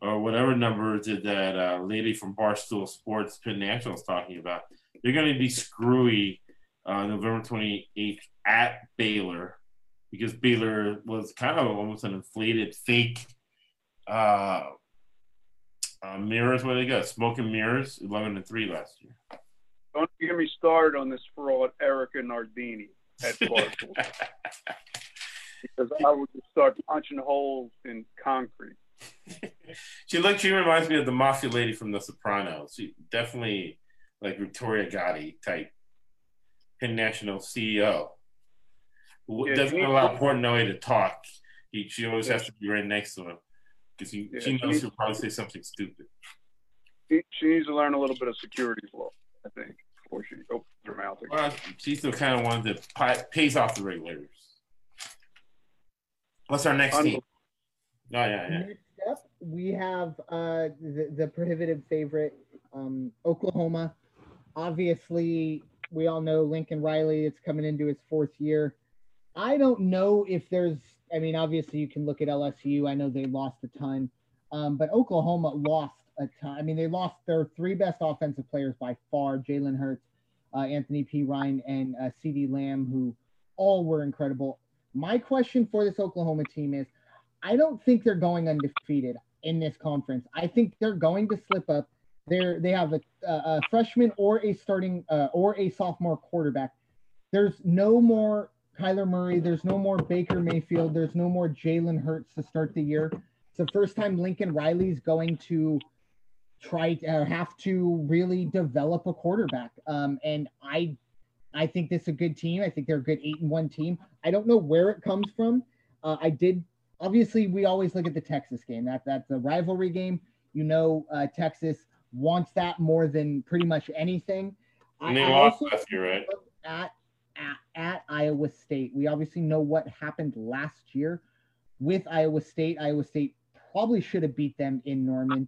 or whatever number that, that uh, lady from Barstool Sports Penn National is talking about, they're going to be screwy uh, November 28th at Baylor because Baylor was kind of almost an inflated fake uh, uh, mirrors, what they got? Smoking mirrors, eleven and three last year. Don't get me started on this fraud, Erika Nardini at Barstool, because I would just start punching holes in concrete. she look. She reminds me of the mafia lady from The Sopranos. She definitely like Victoria Gotti type, Penn National CEO. Who yeah, doesn't allow Portnoy to talk. He, she always yeah. has to be right next to him because yeah, she knows she will probably say something stupid. She, she, needs to learn a little bit of securities law, I think, before she opens her mouth. Again. Well, she's the kind of one that pays off the regulators. What's our next team? Oh yeah, yeah. We have uh, the, the prohibitive favorite, um, Oklahoma. Obviously, we all know Lincoln Riley. It's coming into his fourth year. I don't know if there's I mean, obviously you can look at LSU. I know they lost a ton, um, but Oklahoma lost a ton. I mean, they lost their three best offensive players by far: Jalen Hurts, uh, Anthony Ryan, and uh, CeeDee Lamb, who all were incredible. My question for this Oklahoma team is, I don't think they're going undefeated in this conference. I think they're going to slip up. They're they have a, a freshman or a starting uh, or a sophomore quarterback. There's no more Kyler Murray. There's no more Baker Mayfield. There's no more Jalen Hurts to start the year. It's the first time Lincoln Riley's going to try to uh, have to really develop a quarterback. Um, and I I think this is a good team. I think they're a good eight and one team. I don't know where it comes from. Uh, I did obviously we always look at the Texas game. That that's a rivalry game. You know, uh, Texas wants that more than pretty much anything. And they I lost last year, right? At, at at Iowa State, we obviously know what happened last year with Iowa State. Iowa State probably should have beat them in Norman.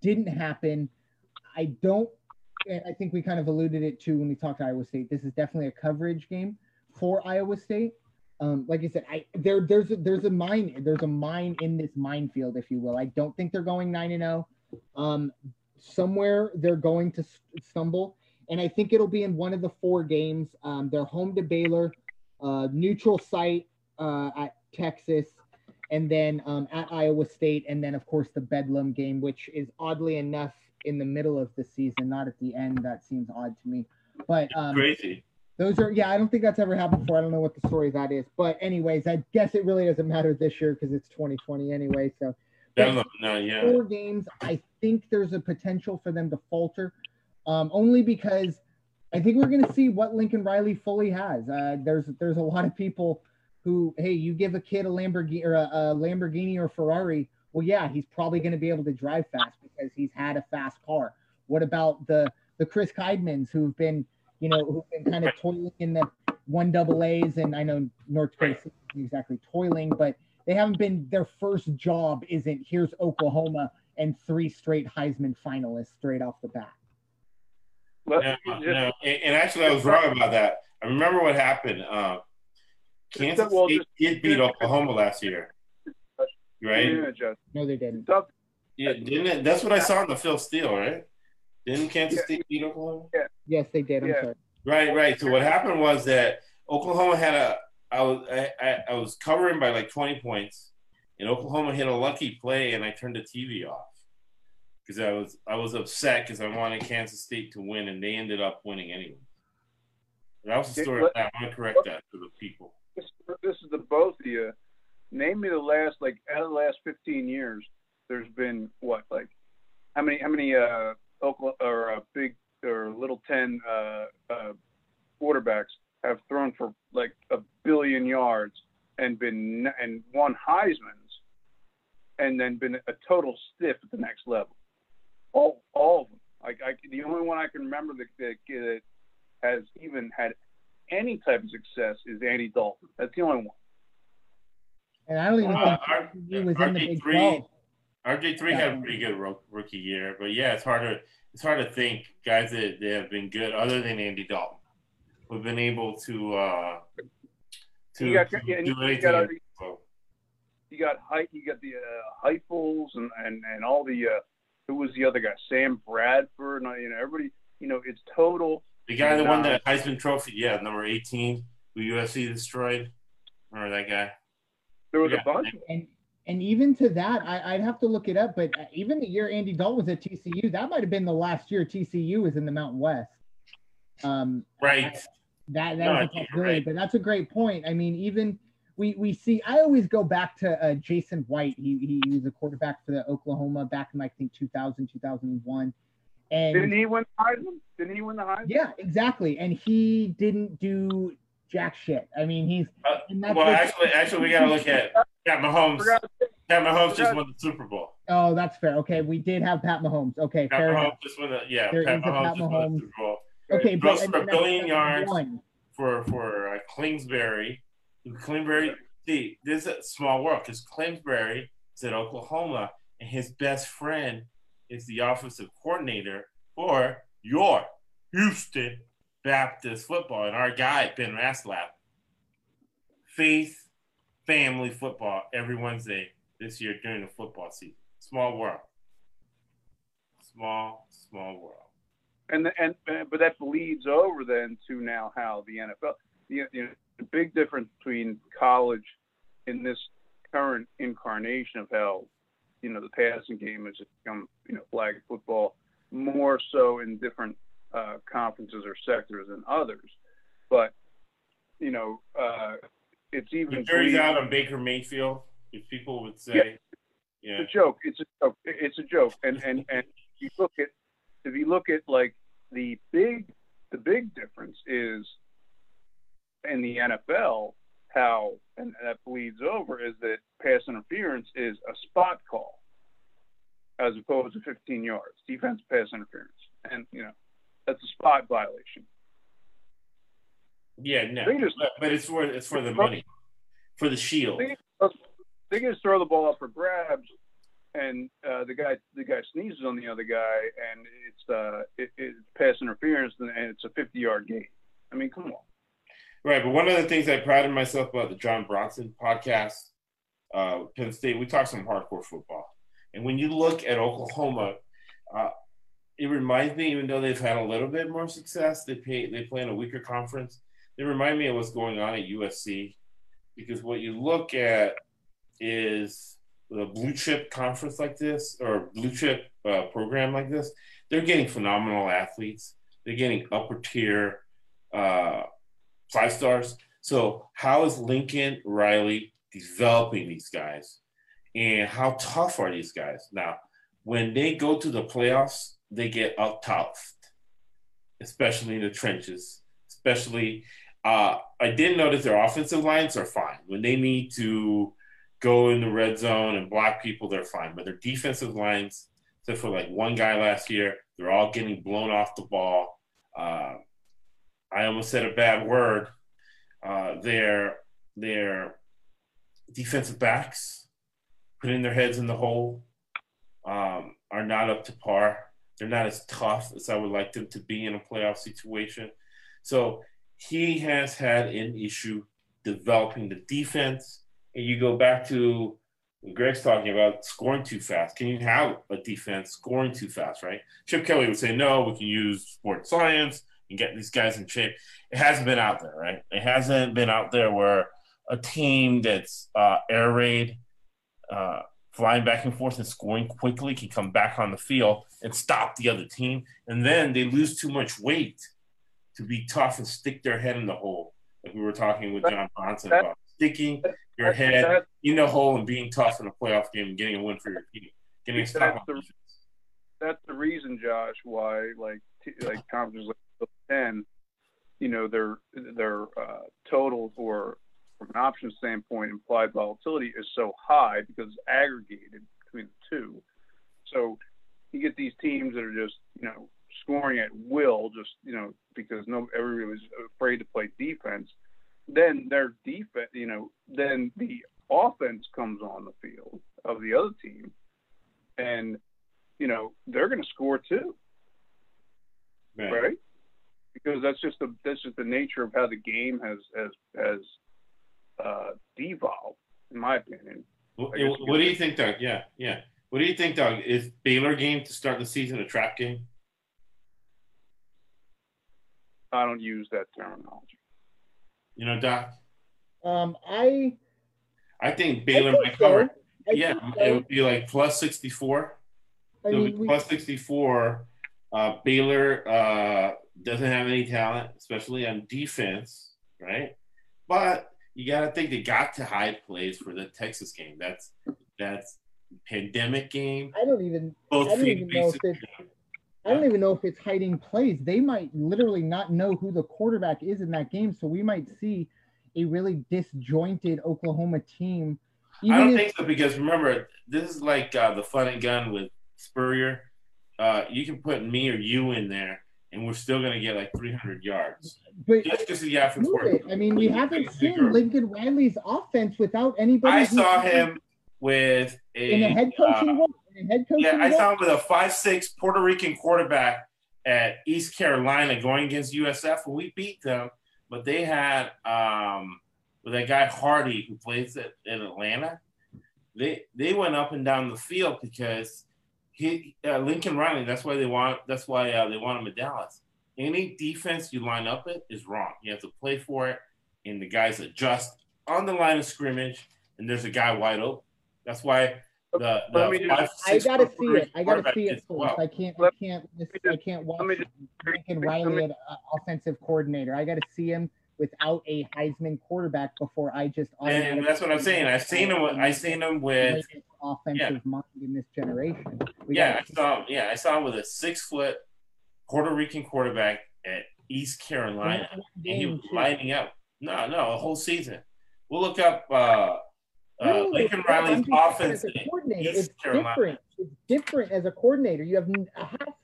Didn't happen. I don't. I think we kind of alluded it to when we talked to Iowa State. This is definitely a coverage game for Iowa State. Um, like I said, I there there's a, there's a mine there's a mine in this minefield, if you will. I don't think they're going nine and zero. Oh. Um, somewhere they're going to stumble, and I think it'll be in one of the four games. Um, they're home to Baylor, uh, neutral site uh, at Texas, and then um, at Iowa State, and then of course the Bedlam game, which is oddly enough in the middle of the season, not at the end. That seems odd to me, but um, crazy. Those are yeah. I don't think that's ever happened before. I don't know what the story that is, but anyways, I guess it really doesn't matter this year because it's 2020 anyway. So no, no, yeah. Four games. I think there's a potential for them to falter, um, only because I think we're going to see what Lincoln Riley fully has. Uh, there's there's a lot of people who, hey, you give a kid a Lamborghini or a, a Lamborghini or Ferrari, well, yeah, he's probably going to be able to drive fast because he's had a fast car. What about the the Chris Kliemans who've been you know, who've been kind of toiling in the one double A's, and I know North Dakota isn't exactly toiling, but they haven't been. Their first job isn't here's Oklahoma and three straight Heisman finalists straight off the bat. No, no. And, and, actually, I was wrong about that. I remember what happened. Uh, Kansas well, State did beat Oklahoma last year, right? No, they didn't. Yeah, didn't it? That's what I saw in the Phil Steele, right? Didn't Kansas yeah. State beat Oklahoma? Yeah. Yes, they did. I'm yeah. sorry. Right, right. So what happened was that Oklahoma had a. I was I, I was covering by like 20 points, and Oklahoma hit a lucky play, and I turned the TV off because I was I was upset because I wanted Kansas State to win, and they ended up winning anyway. That was the story. I want to correct that for the people. This, this is the both of you. Name me the last like out of the last 15 years. There's been what like how many how many uh Oklahoma or uh, Big or Little Ten uh, uh, quarterbacks have thrown for like a billion yards and been and won Heisman's, and then been a total stiff at the next level. All all of them. Like I, the only one I can remember that, that, that has even had any type of success is Andy Dalton. That's the only one. And I don't even uh, think he was in the Big 12. RG three had a pretty good rookie year, but yeah, it's hard to it's hard to think guys that, that have been good other than Andy Dalton We've been able to uh to, you got, to yeah, do anything. Got, you got height, you got the uh, Heupels and, and and all the uh, who was the other guy? Sam Bradford, and you know everybody. You know it's total. The guy that won the Heisman Trophy, yeah, number eighteen, who USC destroyed. Remember that guy? There was yeah. a bunch. And and even to that, I, would have to look it up. But even the year Andy Dalton was at TCU, that might have been the last year TCU was in the Mountain West. Um, right. That that no, was a possibility, right. but that's a great point. I mean, even we we see. I always go back to uh, Jason White. He he was a quarterback for the Oklahoma back in I think 2000 2001. And didn't he win the Heisman? Didn't he win the Heisman? Yeah, exactly. And he didn't do jack shit. I mean, he's. Uh, well, actually, actually, we got to look at Pat Mahomes. Pat Mahomes just won the Super Bowl. Oh, that's fair. Okay, we did have Pat Mahomes. Okay, Pat fair Mahomes enough. just won the yeah. There Pat Mahomes, Pat Mahomes. Won the Super Bowl. Okay, but for a billion yards one. for for uh, Kingsbury. Kingsbury. See, this is a small world because Kingsbury is at Oklahoma, and his best friend is the offensive coordinator for your Houston Baptist football, and our guy Ben Raslap. Faith family football every Wednesday this year during the football season. Small world. Small, small world. And and but that bleeds over then to now how the NFL. The, you know, the big difference between college in this current incarnation of how, you know, the passing game has become you know flag football more so in different uh, conferences or sectors than others. But you know, uh, it's even. The jury's out on Baker Mayfield. If people would say, yeah, yeah. it's a joke. It's a joke. It's a joke. And and and you look at if you look at like the big the big difference is in the NFL, how and that bleeds over is that pass interference is a spot call as opposed to 15 yards. Defense pass interference, and you know that's a spot violation. Yeah, no, just, but, it's for it's for the money, for the shield. They, just throw the ball up for grabs, and uh, the guy the guy sneezes on the other guy, and it's uh it, it's pass interference, and it's a 50 yard gain. I mean, come on. Right, but one of the things I prided myself about the John Bronson podcast, uh, Penn State, we talk some hardcore football, and when you look at Oklahoma, uh, it reminds me, even though they've had a little bit more success, they play they play in a weaker conference. They remind me of what's going on at USC, because what you look at is a blue chip conference like this or blue chip uh, program like this, they're getting phenomenal athletes. They're getting upper tier uh, five stars. So how is Lincoln Riley developing these guys, and how tough are these guys now? When they go to the playoffs, they get out tough, especially in the trenches. Especially, uh, I did notice their offensive lines are fine when they need to go in the red zone and block people. They're fine, but their defensive lines, except for like one guy last year, they're all getting blown off the ball. Uh, I almost said a bad word. Uh, their their defensive backs putting their heads in the hole um, are not up to par. They're not as tough as I would like them to be in a playoff situation. So he has had an issue developing the defense. And you go back to Greg's talking about scoring too fast. Can you have a defense scoring too fast, right? Chip Kelly would say, no, we can use sports science and get these guys in shape. It hasn't been out there, right? It hasn't been out there where a team that's uh, air raid, uh, flying back and forth and scoring quickly can come back on the field and stop the other team. And then they lose too much weight to be tough and stick their head in the hole. Like we were talking with John Bronson about sticking your head in the hole and being tough in a playoff game and getting a win for your team. Getting a stop that's, the, that's the reason, Josh, why like like conferences like ten, you know, their their uh, total for from an option standpoint, implied volatility is so high because it's aggregated between the two. So you get these teams that are just, you know, scoring at will, just you know, because no everybody was afraid to play defense. Then their defense, you know, then the offense comes on the field of the other team, and you know they're going to score too, right. right? Because that's just the that's just the nature of how the game has has has uh, devolved, in my opinion. What, what do you think, Doug? Yeah, yeah. What do you think, Doug? Is Baylor game to start the season a trap game? I don't use that terminology. You know, Doc. Um, I. I think Baylor I might cover. So. Yeah, so. it would be like plus sixty four. I mean, we, plus sixty four. Uh, Baylor uh, doesn't have any talent, especially on defense, right? But you got to think they got to hide plays for the Texas game. That's that's pandemic game. I don't even. Both I don't even know if it's, I don't even know if it's hiding plays. They might literally not know who the quarterback is in that game, so we might see a really disjointed Oklahoma team. I don't if, think so because remember, this is like uh, the fun and gun with Spurrier. Uh, you can put me or you in there, and we're still going to get like 300 yards. But just because the offense. I mean, we haven't seen Lincoln Riley's offense without anybody. I saw him with a, in a head coaching uh, role. Head coaching yeah, I saw him with a five-six Puerto Rican quarterback at East Carolina going against USF, and we beat them. But they had um, with that guy Hardy who plays at, in Atlanta. They they went up and down the field because he uh, Lincoln Riley. That's why they want. That's why uh, they want him at Dallas. Any defense you line up it is wrong. You have to play for it, and the guys adjust on the line of scrimmage, and there's a guy wide open. That's why the, the five, I gotta see it. I gotta see it first. Well. I can't. I can't. I can't watch Lincoln Riley, at, uh, offensive coordinator. I gotta see him without a Heisman quarterback before I just. And that's what I'm saying. I've seen him. With, I've seen him with offensive yeah. mind in this generation. We yeah, I saw. Him, yeah, I saw him with a six foot Puerto Rican quarterback at East Carolina, and he was lining up. No, no, a whole season. We'll look up uh, uh, Lincoln Riley's offense. coordinator, it's different. It's different as a coordinator. You have a half,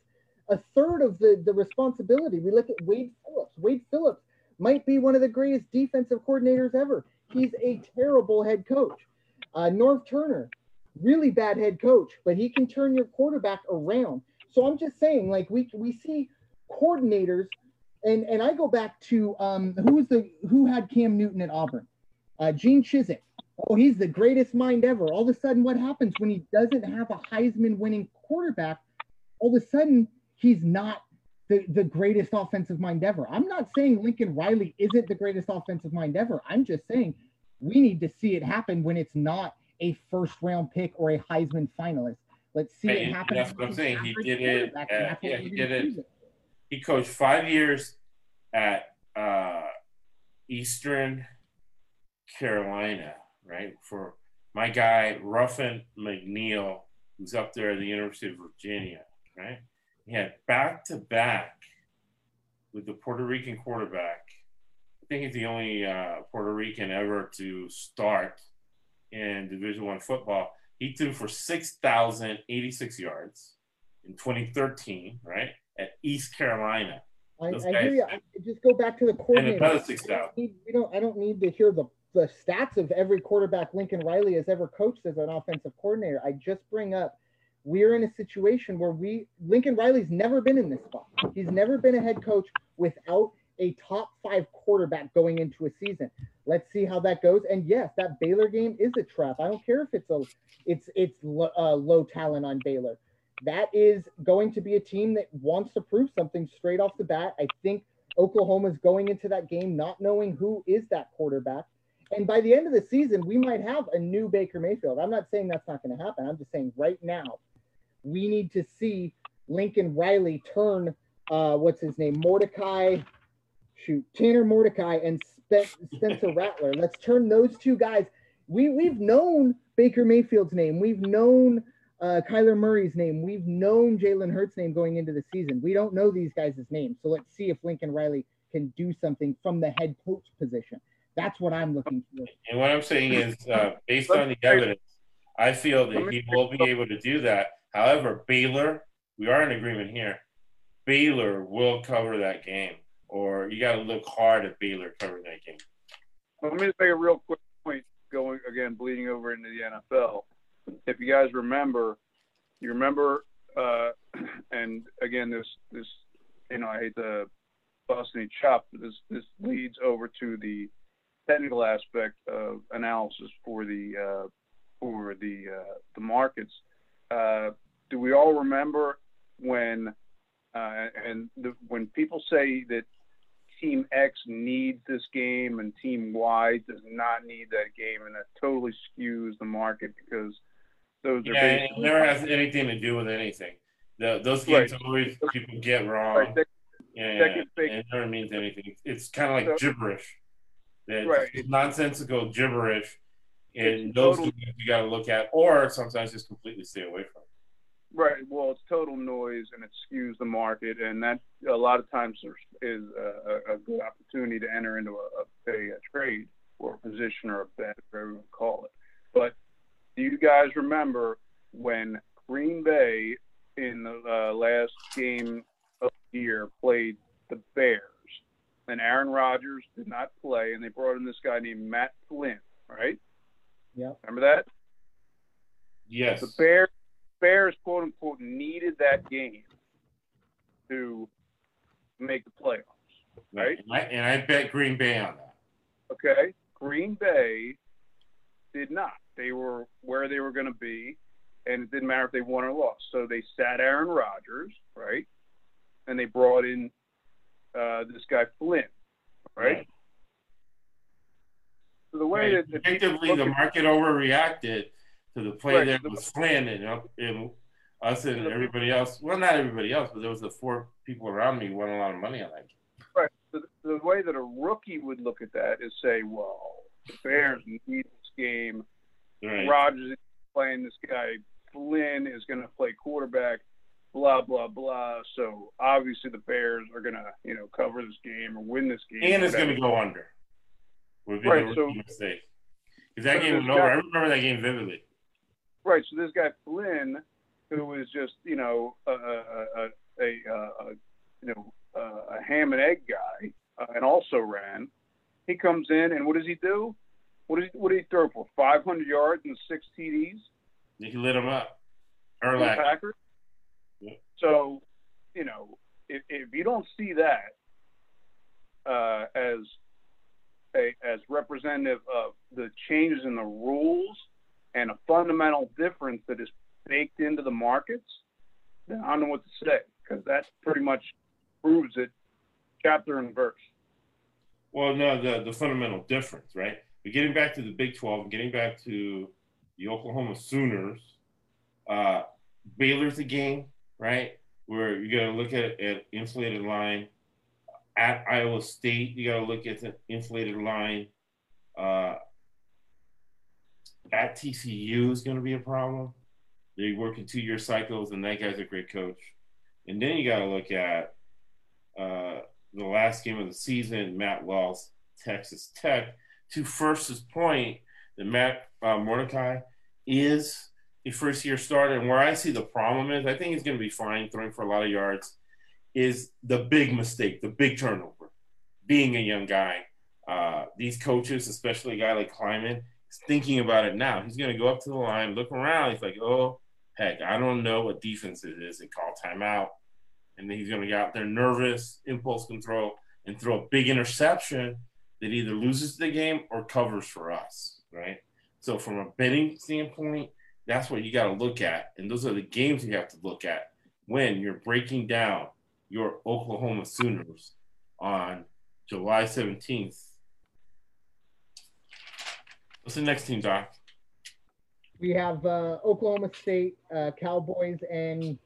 a third of the the responsibility. We look at Wade Phillips. Wade Phillips might be one of the greatest defensive coordinators ever. He's a terrible head coach. Uh, Norv Turner, really bad head coach, but he can turn your quarterback around. So I'm just saying, like we we see coordinators, and and I go back to um, who was the who had Cam Newton at Auburn, uh, Gene Chizik. Oh, he's the greatest mind ever. All of a sudden, what happens when he doesn't have a Heisman winning quarterback? All of a sudden, he's not the, the greatest offensive mind ever. I'm not saying Lincoln Riley isn't the greatest offensive mind ever. I'm just saying we need to see it happen when it's not a first round pick or a Heisman finalist. Let's see hey, it happen. That's what I'm saying. He did it. At, yeah, he did it. He coached five years at uh, Eastern Carolina, right? For my guy Ruffin McNeill, who's up there at the University of Virginia, right? He had back to back with the Puerto Rican quarterback. I think he's the only uh, Puerto Rican ever to start in Division One football. He threw for six thousand eighty-six yards in 2013, right at East Carolina. I, I hear you. I just go back to the coordinator. And another six thousand. We don't. I don't need to hear the the stats of every quarterback Lincoln Riley has ever coached as an offensive coordinator. I just bring up we're in a situation where we Lincoln Riley's never been in this spot. He's never been a head coach without a top five quarterback going into a season. Let's see how that goes. And yes, that Baylor game is a trap. I don't care if it's a it's it's uh, low talent on Baylor. That is going to be a team that wants to prove something straight off the bat. I think Oklahoma's going into that game not knowing who is that quarterback. And by the end of the season, we might have a new Baker Mayfield. I'm not saying that's not going to happen. I'm just saying right now, we need to see Lincoln Riley turn uh, what's his name, Mordecai, shoot, Tanner Mordecai and Spencer Rattler. Let's turn those two guys. We we've known Baker Mayfield's name. We've known uh, Kyler Murray's name. We've known Jalen Hurts' name going into the season. We don't know these guys' names. So let's see if Lincoln Riley can do something from the head coach position. That's what I'm looking for. And what I'm saying is, uh, based on the evidence, I feel that he will be able to do that However, Baylor, we are in agreement here. Baylor will cover that game, or you got to look hard at Baylor covering that game. Let me just make a real quick point going again, bleeding over into the NFL. If you guys remember, you remember, uh, and again, this, this, you know, I hate to bust any chop, but this, this leads over to the technical aspect of analysis for the, uh, for the, uh, the markets uh, do we all remember when uh, and the, when people say that Team X needs this game and Team Y does not need that game, and that totally skews the market because those yeah, are it never has anything to do with anything. The, those games right. always people get wrong. Right. Yeah, second it never means anything. It's kind of like so, gibberish. It's right. nonsensical gibberish and those total, you got to look at, or sometimes just completely stay away from. Right. Well, it's total noise and it skews the market, and that a lot of times is a, a good opportunity to enter into a, a, a trade or a position or a bet, whatever you call it. But do you guys remember when Green Bay in the uh, last game of the year played the Bears, and Aaron Rodgers did not play, and they brought in this guy named Matt Flynn, right? Yeah. Remember that? Yes. The Bears, Bears, quote unquote, needed that game to make the playoffs. Right. And I, and I bet Green Bay on that. Okay. Green Bay did not. They were where they were going to be, and it didn't matter if they won or lost. So they sat Aaron Rodgers, right? And they brought in uh, this guy Flynn, right? right the way right. that effectively the market overreacted to the play right. that was Flynn and, and us and everybody else. Well, not everybody else, but there was the four people around me who won a lot of money on that game. Right. The, the way that a rookie would look at that is say, well, the Bears need this game. Right. Rodgers is playing this guy. Flynn is going to play quarterback. Blah blah blah. So obviously the Bears are going to you know cover this game or win this game. And it's going to go under. would be right, so, mistake. Because that so game went over. I remember that game vividly. Right. So this guy Flynn, who was just you know a a, a, a you know a ham and egg guy, uh, and also ran. He comes in and what does he do? What does he, what did he throw for? 500 yards and six TDs. He lit him up. Urlacher. Yeah. So, you know, if, if you don't see that uh, as a, as representative of the changes in the rules and a fundamental difference that is baked into the markets, then I don't know what to say because that pretty much proves it, chapter and verse. Well, no, the the fundamental difference, right? But getting back to the Big 12 and getting back to the Oklahoma Sooners, uh, Baylor's a game, right? Where you got to look at an inflated line. At Iowa State, you got to look at the inflated line. Uh, at TCU is going to be a problem. They work in two year cycles, and that guy's a great coach. And then you got to look at uh, the last game of the season, Matt Wells, Texas Tech. To First's point, that Matt uh, Mordecai is a first year starter. And where I see the problem is, I think he's going to be fine throwing for a lot of yards, is the big mistake, the big turnover. Being a young guy, uh, these coaches, especially a guy like Klieman, is thinking about it now. He's going to go up to the line, look around. He's like, oh, heck, I don't know what defense it is. They call timeout and then he's going to get out there nervous, impulse control, and throw a big interception that either loses the game or covers for us, right? So from a betting standpoint, that's what you got to look at, and those are the games you have to look at when you're breaking down your Oklahoma Sooners on July 17th. What's the next team, Doc? We have uh, Oklahoma State uh, Cowboys and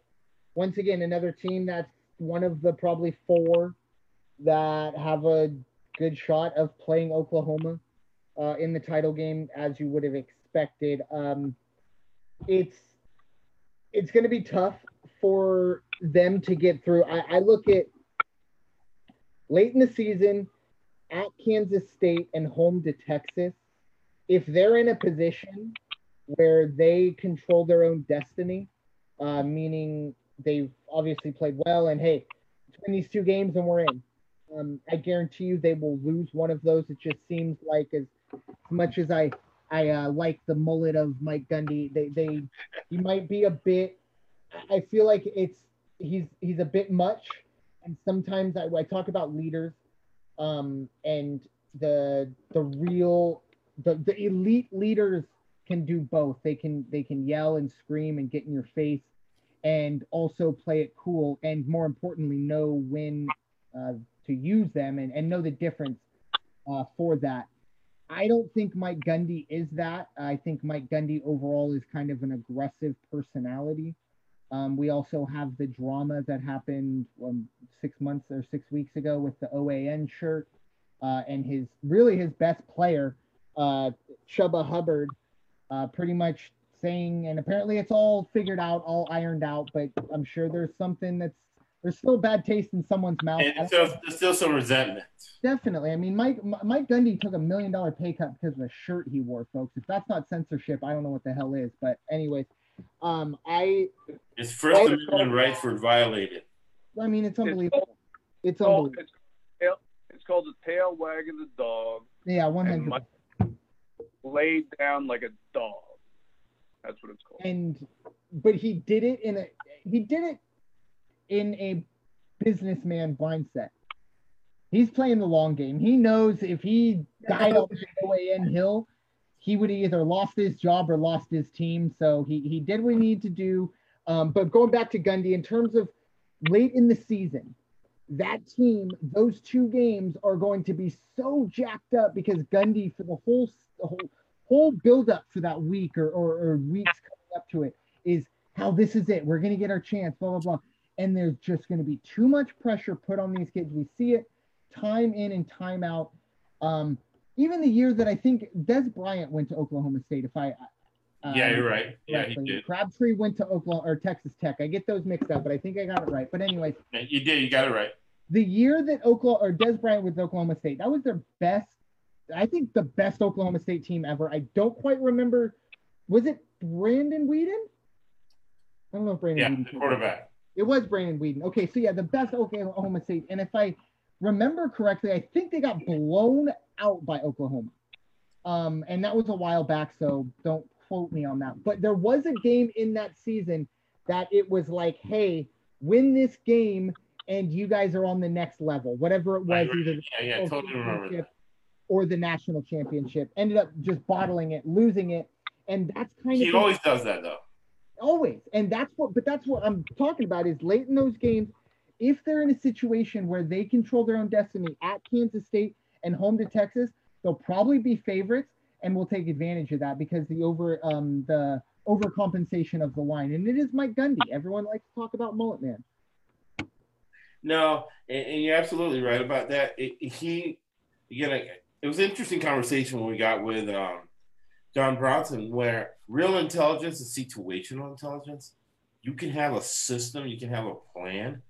once again, another team that's one of the probably four that have a good shot of playing Oklahoma uh, in the title game, as you would have expected. Um, it's it's going to be tough for them to get through. I, I look at late in the season at Kansas State and home to Texas. If they're in a position where they control their own destiny, uh, meaning they've obviously played well. And hey, between these two games and we're in. Um, I guarantee you they will lose one of those. It just seems like as, much as I I uh, like the mullet of Mike Gundy, they they he might be a bit. I feel like it's he's he's a bit much, and sometimes I, I talk about leaders, um, and the the real the the elite leaders can do both. They can they can yell and scream and get in your face, and also play it cool and more importantly know when uh, to use them and, and know the difference uh, for that i don't think mike gundy is that. I think mike gundy overall is kind of an aggressive personality. Um, we also have the drama that happened um, six months or six weeks ago with the oan shirt uh, and his really his best player uh, chuba hubbard uh, pretty much saying, and apparently it's all figured out, all ironed out, but I'm sure there's something that's there's still bad taste in someone's mouth. And still, there's still some resentment. Definitely. I mean, Mike Mike Gundy took a million dollar pay cut because of a shirt he wore, folks. If that's not censorship, I don't know what the hell is. But anyways, um, I his First I, Amendment rights were violated. I mean, it's unbelievable. It's, it's unbelievable. It's, it's called the tail wagging the dog. Yeah, one hundred. Laid down like a dog. That's what it's called. And but he did it in a he did it in a businessman mindset. He's playing the long game. He knows if he died on the OAN hill, he would either lost his job or lost his team. So he he did what he needed to do. Um, but going back to Gundy, in terms of late in the season, that team, those two games are going to be so jacked up because Gundy for the whole the whole whole buildup for that week or, or, or weeks coming up to it is how this is it. We're going to get our chance, blah, blah, blah. And there's just going to be too much pressure put on these kids. We see it time in and time out. Um, even the year that I think Dez Bryant went to Oklahoma State, if I. Uh, yeah, you're right. Yeah, he did. Crabtree went to Oklahoma or Texas Tech. I get those mixed up, but I think I got it right. But anyway, you did. You got it right. The year that Oklahoma or Dez Bryant with Oklahoma State, that was their best I think the best Oklahoma State team ever. I don't quite remember. Was it Brandon Weeden? I don't know if Brandon. Yeah, Weeden quarterback. It was Brandon Weeden. Okay, so yeah, the best Oklahoma State. And if I remember correctly, I think they got blown out by Oklahoma. Um, and that was a while back, so don't quote me on that. But there was a game in that season that it was like, hey, win this game and you guys are on the next level, whatever it was, either yeah, yeah, totally remember or the national championship. Ended up just bottling it, losing it, and that's kind he of he always does that though. Always, and that's what. But that's what I'm talking about is late in those games, if they're in a situation where they control their own destiny at Kansas State and home to Texas, they'll probably be favorites, and we'll take advantage of that because the over um the overcompensation of the line, and it is Mike Gundy. Everyone likes to talk about Mullet Man. No, and, and you're absolutely right about that. It, he, again, it was an interesting conversation when we got with um, John Bronson, where real intelligence is situational intelligence. You can have a system, you can have a plan,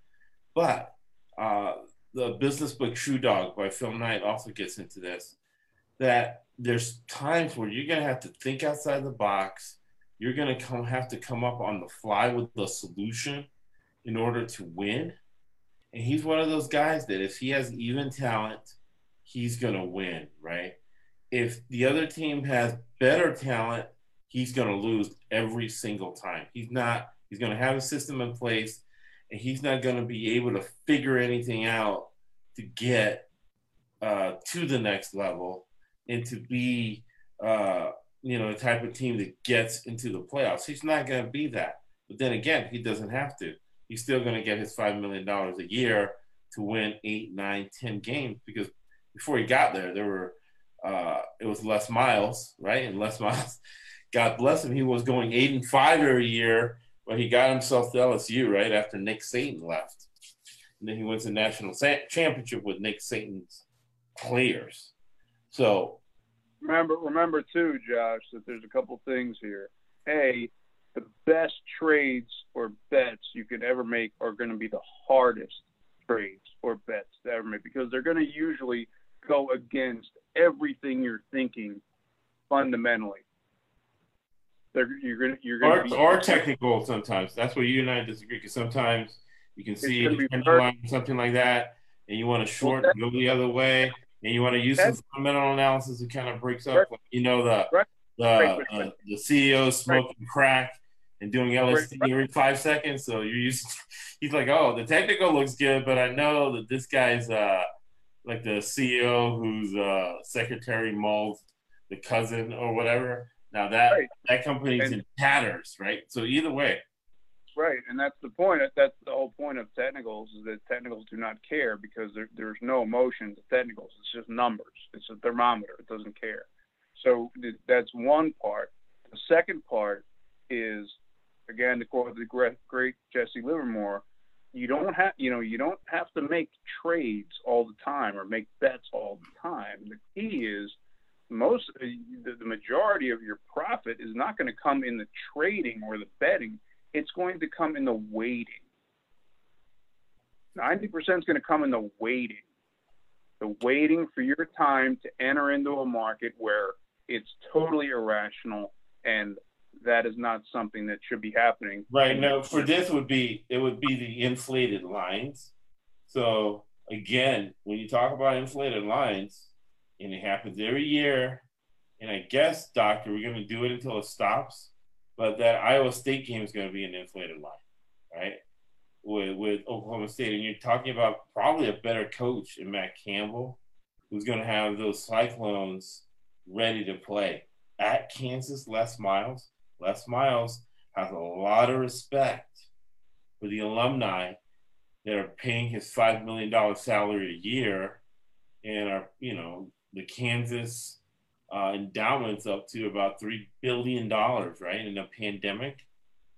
but uh, the business book Shoe Dog by Phil Knight also gets into this. That there's times where you're gonna have to think outside the box. You're gonna come have to come up on the fly with the solution in order to win and he's one of those guys that if he has even talent, he's going to win, right? If the other team has better talent, he's going to lose every single time. He's not, he's going to have a system in place and he's not going to be able to figure anything out to get uh, to the next level and to be, uh, you know, the type of team that gets into the playoffs. He's not going to be that. But then again, he doesn't have to he's still going to get his $5 million a year to win eight, nine, ten games because before he got there, there were, uh, it was Les Miles, right? And Les Miles, God bless him, he was going eight and five every year, but he got himself to LSU right after Nick Saban left. And then he wins the national championship with Nick Saban's players. So remember, remember too, Josh, that there's a couple things here. A, the best trades or bets you could ever make are going to be the hardest trades or bets to ever make because they're going to usually go against everything you're thinking fundamentally. They're, you're going to you're or, or technical sometimes. That's where you and I disagree because sometimes you can see line, something like that, and you want to short well, go the other way, and you want to use some fundamental analysis that kind of breaks up. Right. You know the right. the uh, the CEO smoking crack and doing LSD every five seconds. So you're used. he's like, oh, the technical looks good, but I know that this guy's uh, like the CEO who's uh, Secretary Mull's the cousin or whatever. Now that right. that company's and, in tatters, right? So either way. Right, and that's the point. That's the whole point of technicals is that technicals do not care because there, there's no emotion to technicals. It's just numbers. It's a thermometer. It doesn't care. So that's one part. The second part is again to quote the great, great Jesse Livermore, you don't have you know you don't have to make trades all the time or make bets all the time. The key is most uh, the, the majority of your profit is not going to come in the trading or the betting. It's going to come in the waiting. Ninety percent is going to come in the waiting. The waiting for your time to enter into a market where it's totally irrational and that is not something that should be happening. Right. No, for this would be it would be the inflated lines. So again, when you talk about inflated lines, and it happens every year, and I guess, Doctor, we're gonna do it until it stops. But that Iowa State game is gonna be an inflated line, right? With with Oklahoma State. And you're talking about probably a better coach in Matt Campbell, who's gonna have those cyclones ready to play. At Kansas, Les Miles, Les Miles has a lot of respect for the alumni that are paying his $5 million salary a year and are, you know, the Kansas uh, endowments up to about $3 billion, right, in a pandemic.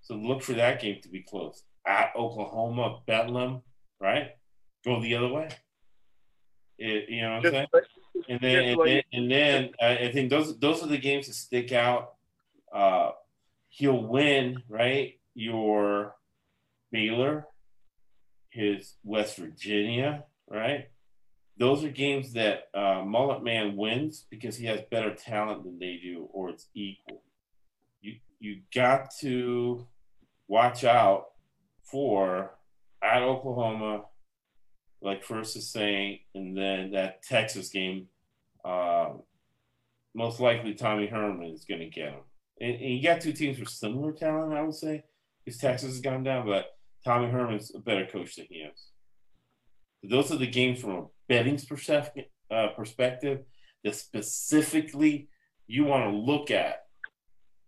So look for that game to be close. At Oklahoma, Bedlam, right? Go the other way. It, you know what I'm saying? And then, and then, and then I think those those are the games that stick out. Uh, he'll win, right? Your Baylor, his West Virginia, right? those are games that uh, Mullet Man wins because he has better talent than they do, or it's equal. You you got to watch out for at Oklahoma, like first is saying, and then that Texas game. Uh, most likely, Tommy Herman is going to get him. And, and, you got two teams with similar talent, I would say, because Texas has gone down, but Tommy Herman's a better coach than he is. Those are the games from a betting perspective, uh, perspective that specifically you want to look at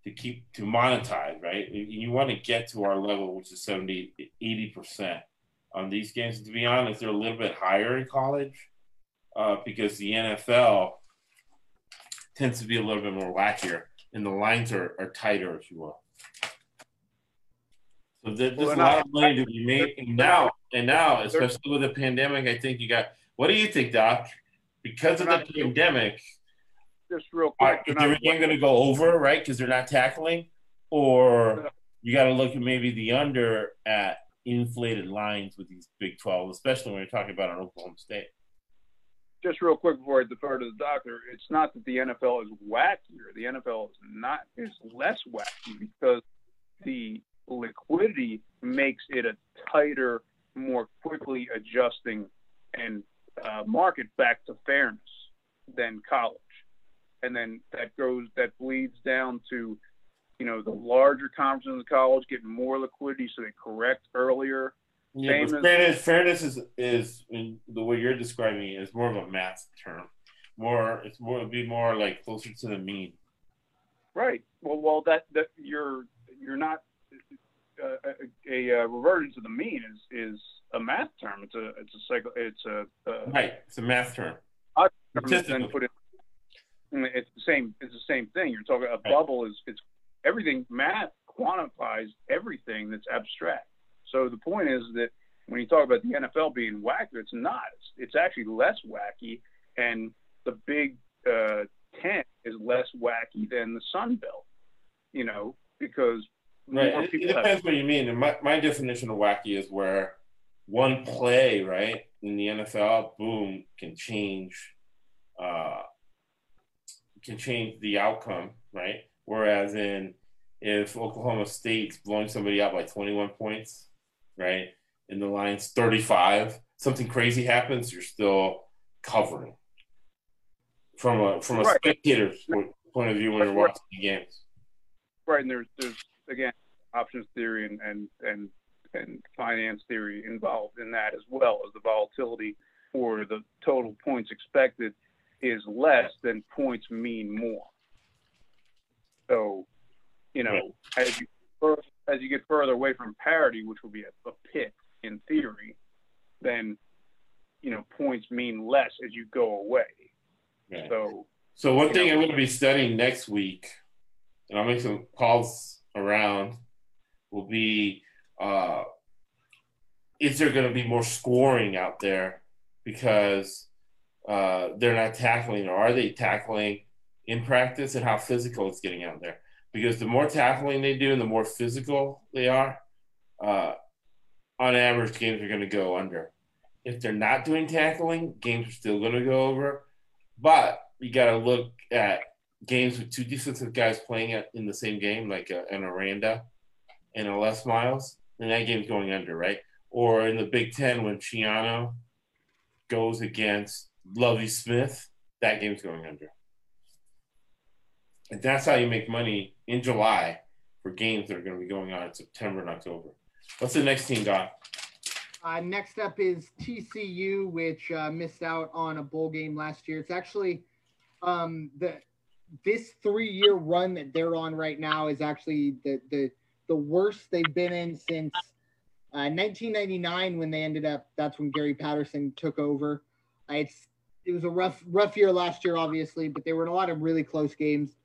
to keep to monetize, right? You want to get to our level, which is 70, 80% on these games. To be honest, they're a little bit higher in college uh, because the NFL tends to be a little bit more wackier and the lines are, are tighter, if you will. So there's well, a lot of money to be made. And now, and now, especially with the pandemic, I think you got. What do you think, Doc? Because of the pandemic, just real quick, is the game going to go over, right? Because they're not tackling, or you got to look at maybe the under at inflated lines with these Big Twelve, especially when you're talking about an Oklahoma State. Just real quick before I defer to the doctor, it's not that the NFL is wackier. The NFL is not is less wacky because the liquidity makes it a tighter, more quickly adjusting and uh, market back to fairness than college. And then that goes, that bleeds down to, you know, the larger conferences of college getting more liquidity so they correct earlier. Yeah, but fairness, fairness is, is in the way you're describing it is more of a math term. More, it's more, it'd be more like closer to the mean. Right. Well, well, that, that you're, you're not uh, a, a, reversion to the mean is is a math term. It's a it's a cycle. It's a uh, right. It's a math term. Then put it. It's the same. It's the same thing. You're talking. A right. bubble is it's everything. Math quantifies everything that's abstract. So the point is that when you talk about the NFL being wacky, it's not. It's, it's actually less wacky, and the Big uh, Ten is less wacky than the Sun Belt. You know, because Right. It, it, depends have. what you mean. And my, my definition of wacky is where one play, right, in the NFL, boom, can change uh can change the outcome, right? Whereas in if Oklahoma State's blowing somebody out by 21 points, right, and the line's 35, something crazy happens, you're still covering from a from a right. spectator's point of view when you're watching the games. Right, and there's there's again, options theory and, and, and, and finance theory involved in that as well as the volatility or the total points expected is less than points mean more. So, you know, as you as you get further away from parity, which will be a, a pick in theory, then you know points mean less as you go away. Yeah. So, so one thing know, I'm going to be studying next week, and I'll make some calls around will be uh, is there going to be more scoring out there because uh, they're not tackling or are they tackling in practice and how physical it's getting out there because the more tackling they do and the more physical they are uh, on average games are going to go under if they're not doing tackling games are still going to go over but you got to look at games with two defensive guys playing in the same game, like a, an Aranda and a Les Miles, and that game's going under, right? Or in the Big Ten when Schiano goes against Lovie Smith, that game's going under. And that's how you make money in July for games that are going to be going on in September and October. What's the next team, Doc? Uh, next up is TCU, which uh, missed out on a bowl game last year. It's actually um, the this three year run that they're on right now is actually the the the worst they've been in since uh, 1999 when they ended up. That's when Gary Patterson took over. Uh, it's it was a rough rough year last year, obviously, but they were in a lot of really close games.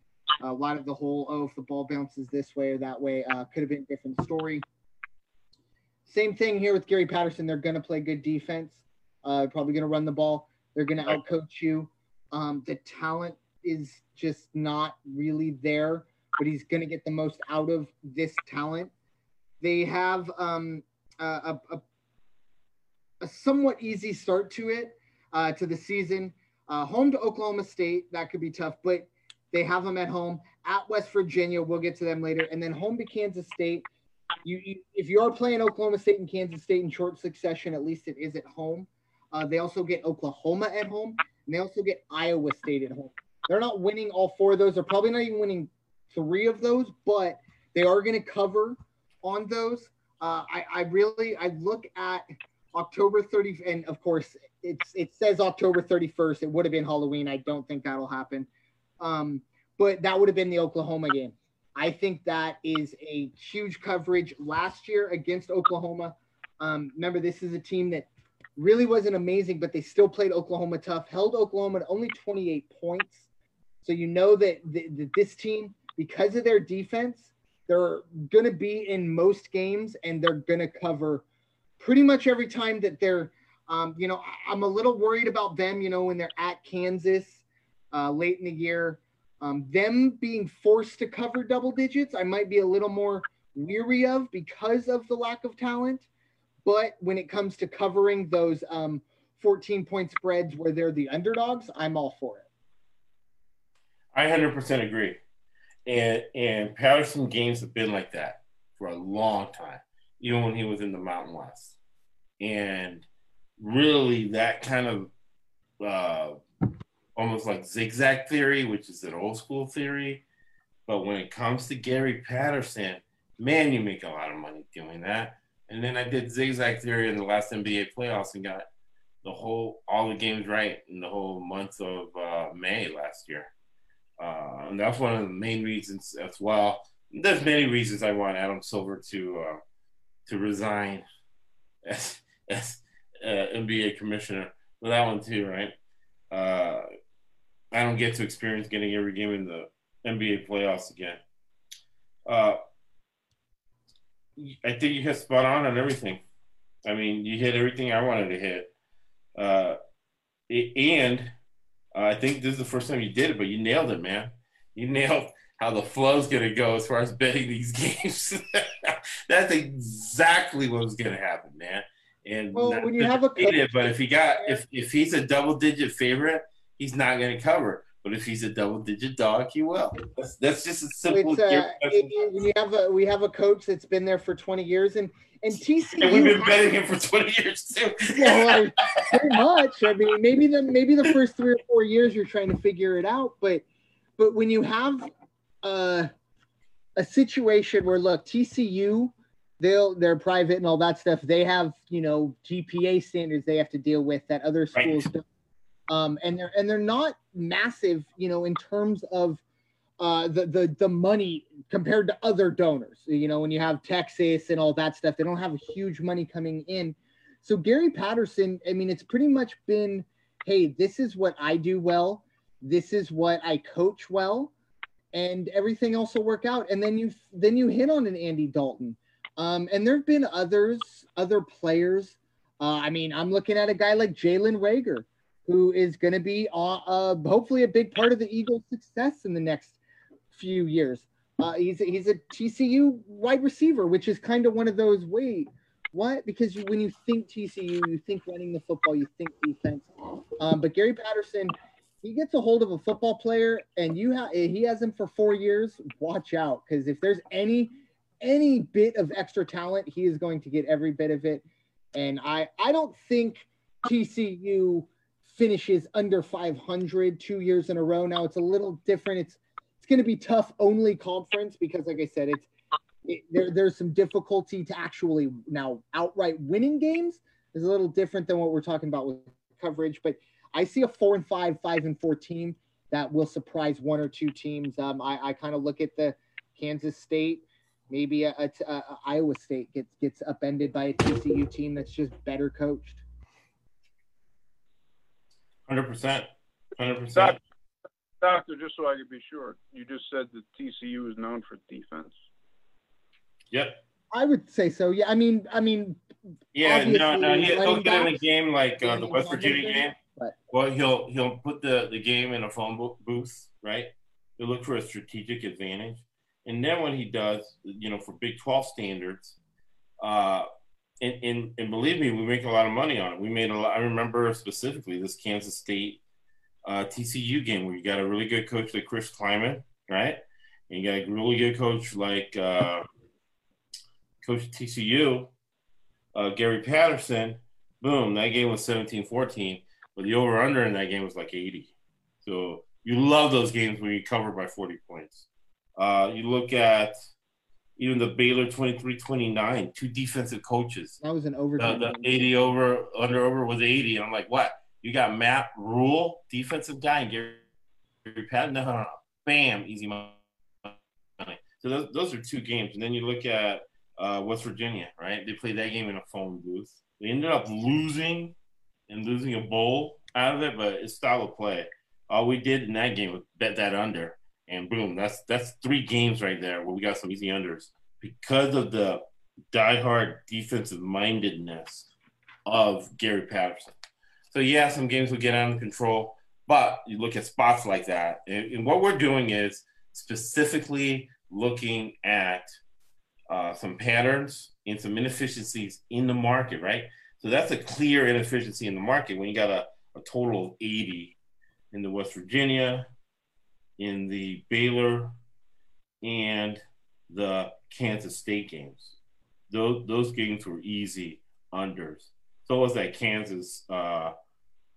Uh, a lot of the whole oh if the ball bounces this way or that way uh, could have been a different story. Same thing here with Gary Patterson. They're going to play good defense. Uh, probably going to run the ball. They're going to outcoach you. Um, the talent is just not really there, but he's going to get the most out of this talent. They have um, a, a, a, somewhat easy start to it. uh, to the season. Uh, home to Oklahoma State, that could be tough, but they have them at home. At West Virginia, we'll get to them later, and then home to Kansas State. You, you if you are playing Oklahoma State and Kansas State in short succession, at least it is at home. Uh, they also get Oklahoma at home, and they also get Iowa State at home. They're not winning all four of those. They're probably not even winning three of those, but they are going to cover on those. Uh, I, I really I look at October 30th, and of course it's it says October 31st. It would have been Halloween. I don't think that'll happen. Um, but that would have been the Oklahoma game. I think that is a huge coverage last year against Oklahoma. Um, remember, this is a team that really wasn't amazing, but they still played Oklahoma tough, held Oklahoma to only 28 points. So you know that, that this team, because of their defense, they're going to be in most games and they're going to cover pretty much every time that they're, um, you know, I'm a little worried about them, you know, when they're at Kansas uh, late in the year. Um, them being forced to cover double digits, I might be a little more weary of because of the lack of talent. But when it comes to covering those um, 14 point spreads where they're the underdogs, I'm all for it. I 100% agree. And and Patterson games have been like that for a long time, even when he was in the Mountain West. And really, that kind of uh, almost like zigzag theory, which is an old school theory. But when it comes to Gary Patterson, man, you make a lot of money doing that. And then I did zigzag theory in the last NBA playoffs and got the whole all the games right in the whole month of uh, May last year. Uh, and that's one of the main reasons as well. There's many reasons I want Adam Silver to uh, to resign as as uh, NBA commissioner. But that one too, right? I don't get to experience getting every game in the NBA playoffs again. Uh, I think you hit spot on on everything. I mean, you hit everything I wanted to hit. Uh, and uh, I think this is the first time you did it, but you nailed it, man. You nailed how the flow's going to go as far as betting these games. That's exactly what was going to happen, man. And well, when you have a it, but if he got if if he's a double digit favorite, he's not going to cover. But if he's a double digit dog, he will. That's, that's just a simple. Uh, it, you have a we have a coach that's been there for twenty years, and and TCU. And we've been betting him for twenty years too. well, pretty much. I mean, maybe the maybe the first three or four years you're trying to figure it out, but but when you have uh, a situation where look TCU. They'll they're private and all that stuff. They have you know GPA standards they have to deal with that other schools right. don't um, and they're and they're not massive, you know, in terms of uh, the the the money compared to other donors. You know, when you have Texas and all that stuff, they don't have huge money coming in. So Gary Patterson, I mean, it's pretty much been, hey, this is what I do well, this is what I coach well, and everything else will work out. And then you then you hit on an Andy Dalton, um, and there've been others, other players. Uh, I mean, I'm looking at a guy like Jalen Reagor who is going to be uh, uh, hopefully a big part of the Eagles' success in the next few years. Uh, he's a, he's a TCU wide receiver, which is kind of one of those wait what because you, when you think TCU, you think running the football, you think defense. Um, but Gary Patterson, he gets a hold of a football player, and you have he has him for four years. Watch out because if there's any any bit of extra talent, he is going to get every bit of it. And I I don't think TCU finishes under 500 two years in a row. Now it's a little different. It's it's going to be tough only conference because, like I said, it's it, there. There's some difficulty to actually now outright winning games. Is a little different than what we're talking about with coverage. But I see a four and five, five and four team that will surprise one or two teams. Um, I, I kind of look at the Kansas State. Maybe a, a, a Iowa State gets gets upended by a TCU team that's just better coached. Hundred percent. Hundred percent. Doctor, just so I could be sure, you just said that TCU is known for defense. Yep. I would say so. Yeah. I mean, I mean. Yeah. No. No. He, will get in a game like uh, the West Virginia game. But, well, he'll he'll put the the game in a phone booth, right? He'll look for a strategic advantage, and then when he does, you know, for Big Twelve standards, uh, and, and, and believe me, we make a lot of money on it. We made a lot. I remember specifically this Kansas State uh, TCU game where you got a really good coach like Chris Klieman, right? And you got a really good coach like uh, Coach TCU, uh, Gary Patterson. Boom, that game was 17-14, but the over/under in that game was like 80. So you love those games when you cover by 40 points. Uh, you look at even the Baylor 23-29, two defensive coaches. That was an overtime. The, the 80 over under over was 80. I'm like, what? You got Matt Rhule, defensive guy, and Gary Patton. No, no, no. Bam, easy money. So those, those are two games. And then you look at uh, West Virginia, right? They played that game in a phone booth. They ended up losing and losing a bowl out of it, but it's style of play. All we did in that game was bet that under, and boom, that's that's three games right there where we got some easy unders because of the diehard defensive mindedness of Gary Patterson. So yeah, some games will get out of control, but you look at spots like that, and, and what we're doing is specifically looking at uh, some patterns and some inefficiencies in the market, right? So that's a clear inefficiency in the market when you got a, a total of 80 in the West Virginia, in the Baylor, and the Kansas State games. Those, those games were easy unders. So was that Kansas uh,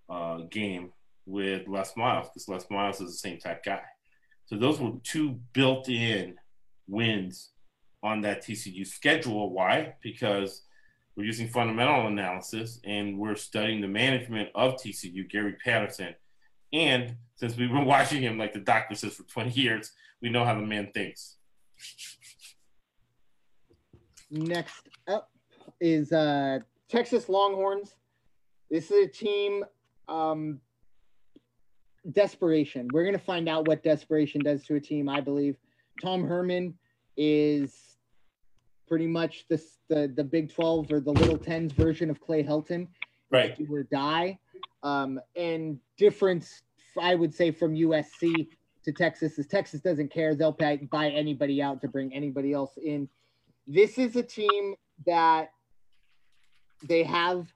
uh, game with Les Miles, because Les Miles is the same type guy. So those were two built in wins on that TCU schedule. Why? Because we're using fundamental analysis and we're studying the management of TCU, Gary Patterson. And since we've been watching him, like the doctor says, for 20 years, we know how the man thinks. Next up is uh, Texas Longhorns. This is a team um, desperation. We're going to find out what desperation does to a team, I believe. Tom Herman is pretty much the, the, the Big 12 or the Little Tens version of Clay Helton. Right. Do or die. Um, and difference, I would say, from USC to Texas is Texas doesn't care. They'll pay, buy anybody out to bring anybody else in. This is a team that they have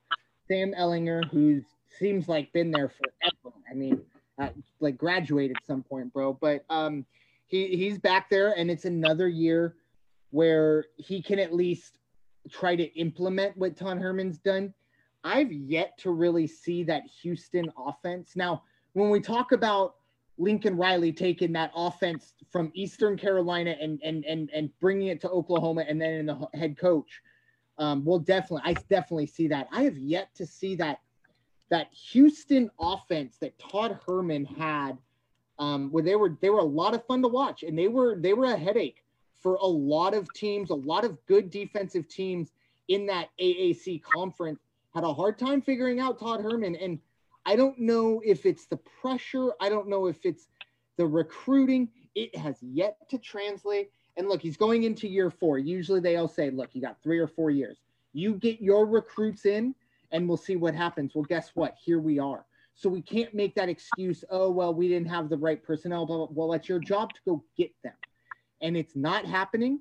Sam Ehlinger, who seems like been there forever. I mean, uh, like at some point, bro. But um, he he's back there, and it's another year where he can at least try to implement what Tom Herman's done. I've yet to really see that Houston offense. Now, when we talk about Lincoln Riley taking that offense from Eastern Carolina and and and and bringing it to Oklahoma, and then in the head coach, um, we'll definitely, I definitely see that. I have yet to see that that Houston offense that Todd Herman had, um, where they were they were a lot of fun to watch, and they were they were a headache for a lot of teams, a lot of good defensive teams in that AAC conference had a hard time figuring out Todd Herman. And I don't know if it's the pressure, I don't know if it's the recruiting. It has yet to translate. And look, he's going into year four. Usually they all say, look, you got three or four years. You get your recruits in and we'll see what happens. Well, guess what? Here we are. So we can't make that excuse, oh, well, we didn't have the right personnel. Well, it's your job to go get them and it's not happening,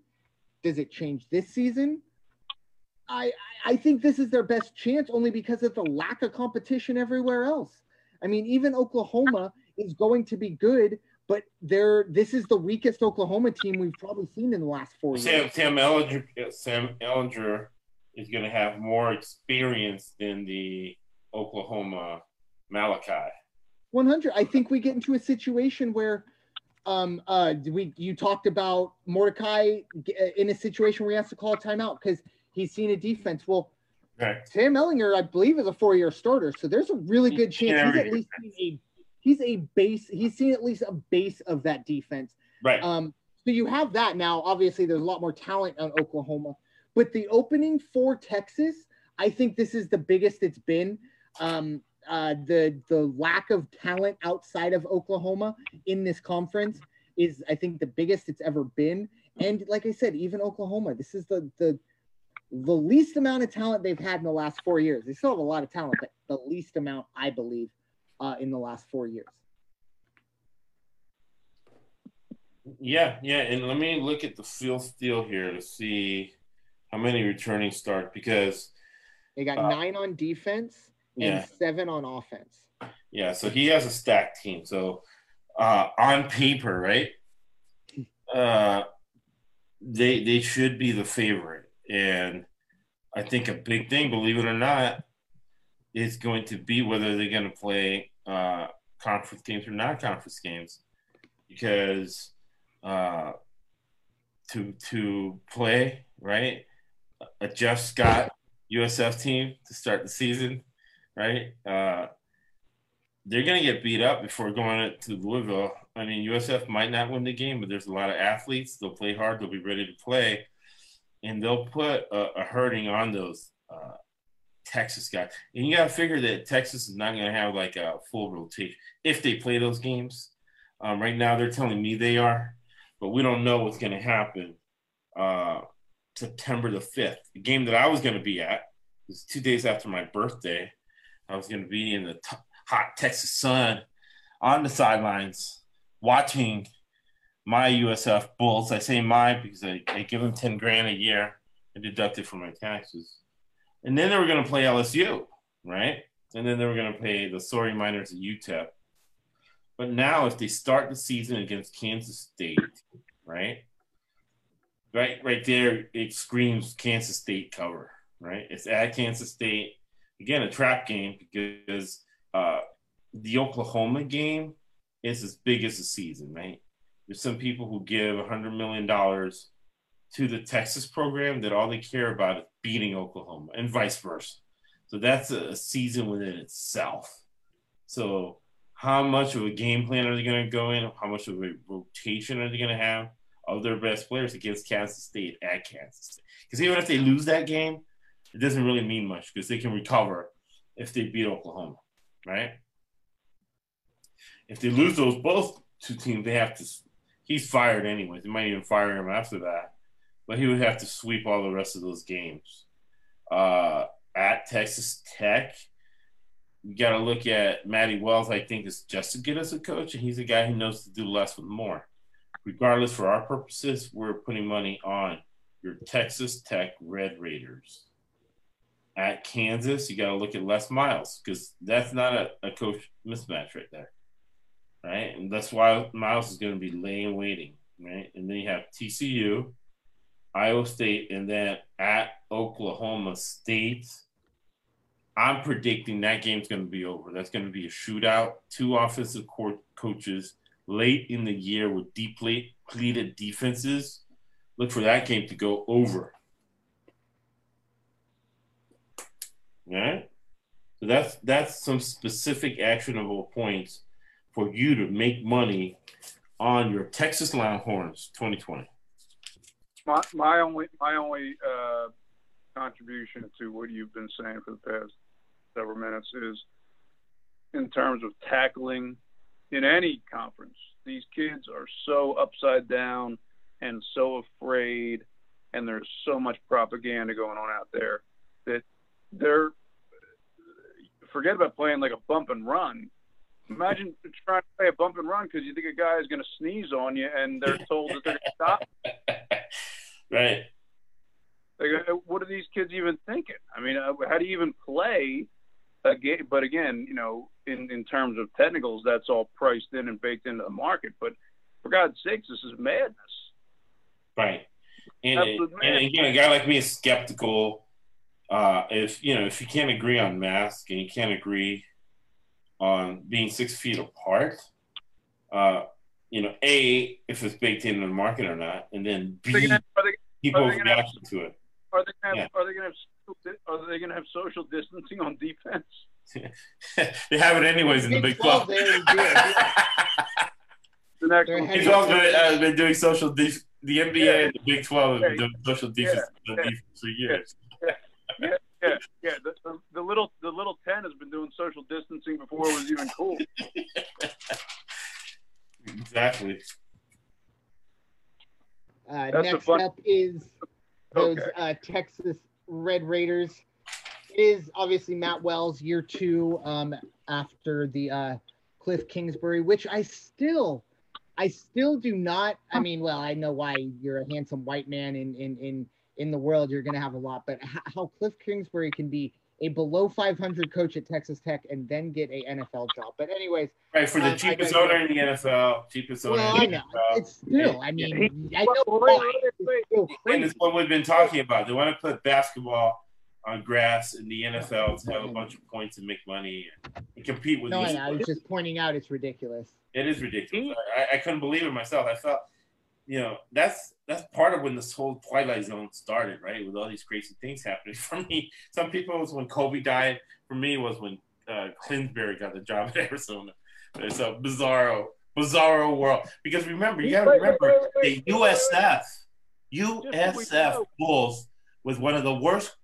does it change this season? I I think this is their best chance only because of the lack of competition everywhere else. I mean, even Oklahoma is going to be good, but they're this is the weakest Oklahoma team we've probably seen in the last four Sam, years. Sam Ehlinger, Sam Ehlinger is going to have more experience than the Oklahoma Malachi. 100. I think we get into a situation where um, uh, we you talked about Mordecai uh, in a situation where he has to call a timeout because he's seen a defense. Well, right. Sam Ehlinger, I believe, is a four-year starter, so there's a really good chance he's at least seen a he's a base. He's seen at least a base of that defense. Right. Um, so you have that now. Obviously, there's a lot more talent on Oklahoma, but the opening for Texas, I think this is the biggest it's been. Um, uh, the the lack of talent outside of Oklahoma in this conference is, I think, the biggest it's ever been. And like I said, even Oklahoma, this is the the the least amount of talent they've had in the last four years. They still have a lot of talent, but the least amount, I believe, uh, in the last four years. Yeah, yeah, and let me look at the Phil Steele here to see how many returning start because They got uh, nine on defense and yeah. seven on offense. Yeah, so he has a stacked team. So uh, on paper, right? Uh, they they should be the favorite, and I think a big thing, believe it or not, is going to be whether they're going to play uh, conference games or non-conference games, because uh, to to play right a Jeff Scott USF team to start the season, right? Uh, they're going to get beat up before going to Louisville. I mean, USF might not win the game, but there's a lot of athletes. They'll play hard. They'll be ready to play, and they'll put a, a hurting on those uh, Texas guys. And you got to figure that Texas is not going to have like a full rotation if they play those games. Um, right now, they're telling me they are, but we don't know what's going to happen. Uh, September the 5th, the game that I was going to be at was two days after my birthday. I was going to be in the t- hot Texas sun on the sidelines watching my USF Bulls. I say my because I, I give them 10 grand a year and deduct it from my taxes. And then they were going to play LSU, right? And then they were going to play the sorry miners at UTEP. But now, if they start the season against Kansas State, right? Right, right there, it screams Kansas State cover, right? It's at Kansas State. Again, a trap game because uh, the Oklahoma game is as big as the season, right? There's some people who give $100 million to the Texas program that all they care about is beating Oklahoma and vice versa. So that's a season within itself. So, how much of a game plan are they going to go in? How much of a rotation are they going to have of their best players against Kansas State at Kansas State? Because even if they lose that game, it doesn't really mean much because they can recover if they beat Oklahoma right? If they lose those both two teams, they have to. He's fired anyways. They might even fire him after that, but he would have to sweep all the rest of those games. Uh, at Texas Tech, you got to look at Matty Wells. I think is just as good as a coach, and he's a guy who knows to do less with more. Regardless, for our purposes, we're putting money on your Texas Tech Red Raiders at Kansas, you got to look at Les Miles because that's not a, a coach mismatch right there, right? And that's why Miles is going to be laying waiting, right? And then you have TCU, Iowa State, and then at Oklahoma State. I'm predicting that game's going to be over. That's going to be a shootout. Two offensive court coaches late in the year with deeply pleated defenses. Look for that game to go over. right? So that's that's some specific actionable points for you to make money on your Texas Longhorns 2020. My my only my only uh, contribution to what you've been saying for the past several minutes is in terms of tackling in any conference. These kids are so upside down and so afraid, and there's so much propaganda going on out there that they're forget about playing like a bump and run. Imagine trying to play a bump and run because you think a guy is going to sneeze on you, and they're told that they're going to stop. Right. Like, uh, what are these kids even thinking? I mean, uh, how do you even play a game? But again, you know, in in terms of technicals, that's all priced in and baked into the market. But for God's sakes, this is madness. Right. And, and again, a guy like me is skeptical uh, if you know if you can't agree on mask and you can't agree on being six feet apart, uh, you know, a if it's baked into the market or not, and then b they, people's reaction to it. Are they gonna have, yeah. are they going to have are they going to have social distancing on defense? they have it anyways in the Big Twelve. the next Big Twelve has been, uh, been doing social. De- the NBA yeah. and the Big Twelve have been doing social defense yeah. for years yeah, yeah, yeah. The, the, the, little the little ten has been doing social distancing before it was even cool. exactly. Uh, next fun- up is those okay. uh, Texas Red Raiders. It is obviously Matt Wells year two um, after the uh, Cliff Kingsbury, which I still, I still do not. I mean, well, I know why you're a handsome white man in in in in the world, you're going to have a lot. But how Cliff Kingsbury can be a below 500 coach at Texas Tech and then get a NFL job. But anyways, right for the um, cheapest owner in the NFL, cheapest owner. Well, I know it's still. I mean, I know why. And it's what we've been talking about. They want to put basketball on grass in the NFL to have a bunch of points and make money and compete with. These no, I was just pointing out it's ridiculous. It is ridiculous. I, I couldn't believe it myself. I felt, you know, that's that's part of when this whole Twilight Zone started, right? With all these crazy things happening. For me, some people was when Kobe died. For me, it was when uh, Kingsbury got the job at Arizona. It's a bizarro, bizarro world. Because remember, you got to remember the USF, USF Bulls was one of the worst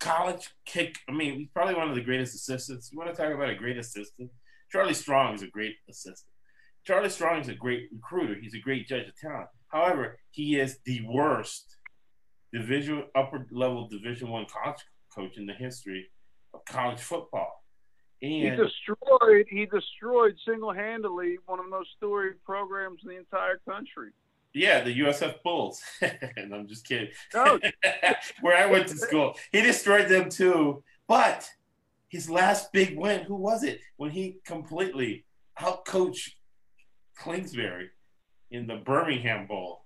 college kick. I mean, he's probably one of the greatest assistants. You want to talk about a great assistant? Charlie Strong is a great assistant. Charlie Strong is a great recruiter. He's a great judge of talent. However, he is the worst division upper level Division One college coach in the history of college football. And he destroyed he destroyed single handedly one of the most storied programs in the entire country. Yeah, the USF Bulls. and I'm just kidding. No. Where I went to school. He destroyed them too. But his last big win, who was it? When he completely outcoached Kingsbury in the Birmingham Bowl.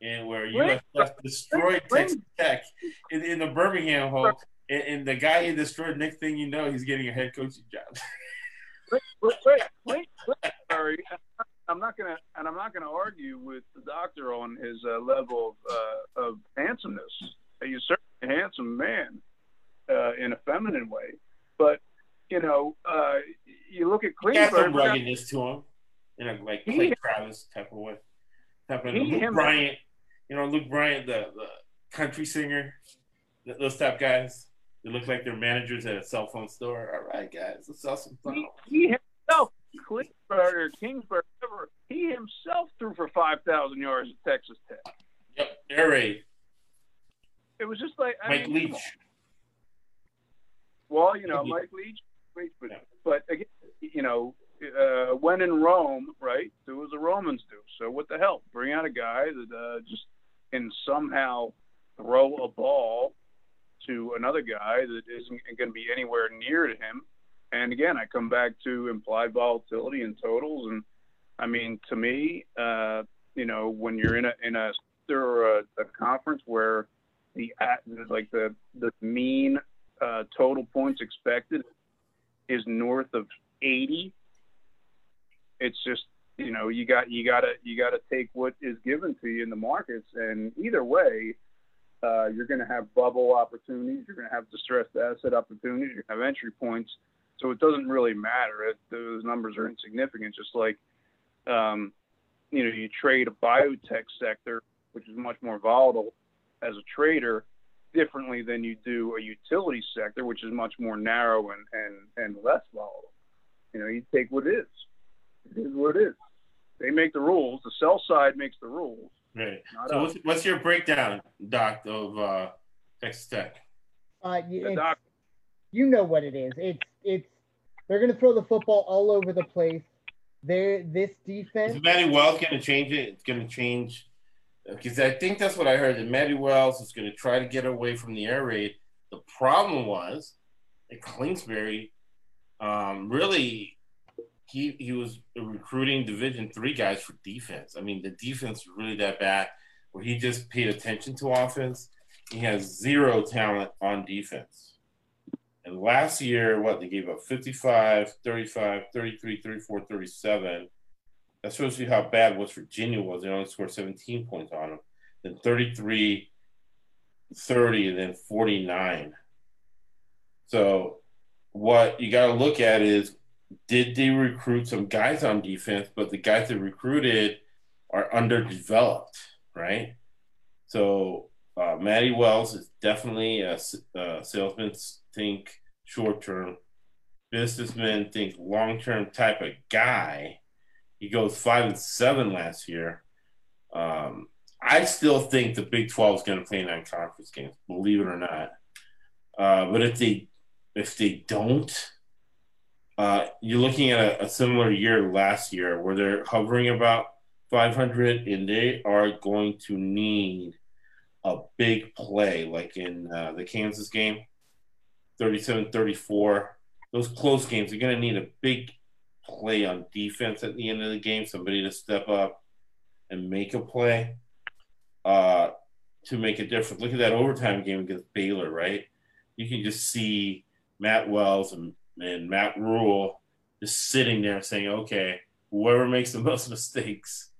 And where USF destroyed Texas Tech in, in the Birmingham Bowl. And, and, the guy he destroyed, next thing you know, he's getting a head coaching job. wait, wait, wait, sorry. I'm not gonna, and I'm not gonna argue with the doctor on his uh, level of, uh, of handsomeness. He's certainly a handsome man uh, in a feminine way, but you know, uh, you look at Klingberg. Got some ruggedness to him, in a like Clay he, Travis type of way. Type of Luke him, Bryant, you know, Luke Bryant, the, the country singer, those type guys. They look like they're managers at a cell phone store. All right, guys, let's sell some phone. He, he himself Kingsbury or Kingsbury, he himself threw for 5,000 yards at Texas Tech. Yep, air raid. It was just like I Mike mean, Leach. Well, you know, Mike Leach, but, yeah. but again, you know, uh, when in Rome, right? Do as the Romans do. So what the hell? Bring out a guy that uh, just can somehow throw a ball to another guy that isn't going to be anywhere near to him and again, I come back to implied volatility and totals. And I mean, to me, uh, you know, when you're in a in a or a, a conference where the like the the mean uh, total points expected is north of 80, it's just you know you got you got to you got to take what is given to you in the markets, and either way. Uh, you're going to have bubble opportunities. You're going to have distressed asset opportunities. You're going to have entry points so it doesn't really matter. It, those numbers are insignificant. Just like, um, you know, you trade a biotech sector, which is much more volatile as a trader, differently than you do a utility sector, which is much more narrow and, and, and less volatile. You know, you take what is. It is what it is. They make the rules. The sell side makes the rules. Right. So what's, what's, your breakdown, Doc, of uh, Texas Tech? Uh, you, doc- you know what it is. It's it's they're going to throw the football all over the place. They're this defense. Is Matty Wells going to change it? It's going to change because I think that's what I heard. That Matty Wells is going to try to get away from the air raid. The problem was that Kingsbury um, really he he was recruiting Division three guys for defense. I mean, the defense was really that bad where he just paid attention to offense. He has zero talent on defense. And last year, what they gave up 55, 35, 33, 34, 37. That shows you how bad West Virginia was. They only scored 17 points on them. Then 33, 30, and then 49. So what you got to look at is did they recruit some guys on defense, but the guys they recruited are underdeveloped, right? So uh, Matty Wells is definitely a, a salesman think short term, businessman think long term type of guy. He goes five and seven last year. Um, I still think the Big Twelve is going to play nine conference games, believe it or not. Uh, but if they if they don't, uh, you're looking at a, a, similar year last year where they're hovering about 500, and they are going to need a big play, like in uh, the Kansas game 37-34. Those close games, you're going to need a big play on defense at the end of the game, somebody to step up and make a play uh, to make a difference. Look at that overtime game against Baylor, right? You can just see Matt Wells and, and Matt Rhule just sitting there saying, okay, whoever makes the most mistakes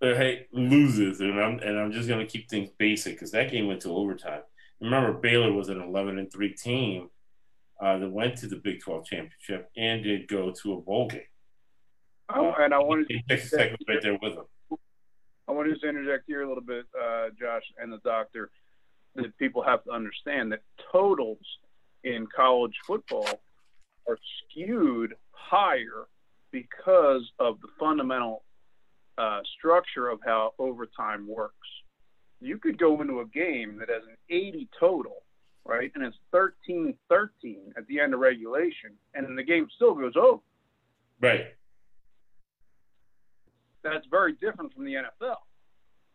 hey, loses, and I'm and I'm just gonna keep things basic because that game went to overtime. Remember, Baylor was an 11 and three team uh, that went to the Big 12 championship and did go to a bowl game. Oh, and I wanted to Texas Tech was right there with them. I wanted to interject here a little bit, uh, Josh and the doctor, that people have to understand that totals in college football are skewed higher because of the fundamental uh, structure of how overtime works. You could go into a game that has an 80 total, right, and it's 13 13 at the end of regulation, and then the game still goes over. Right. That's very different from the NFL.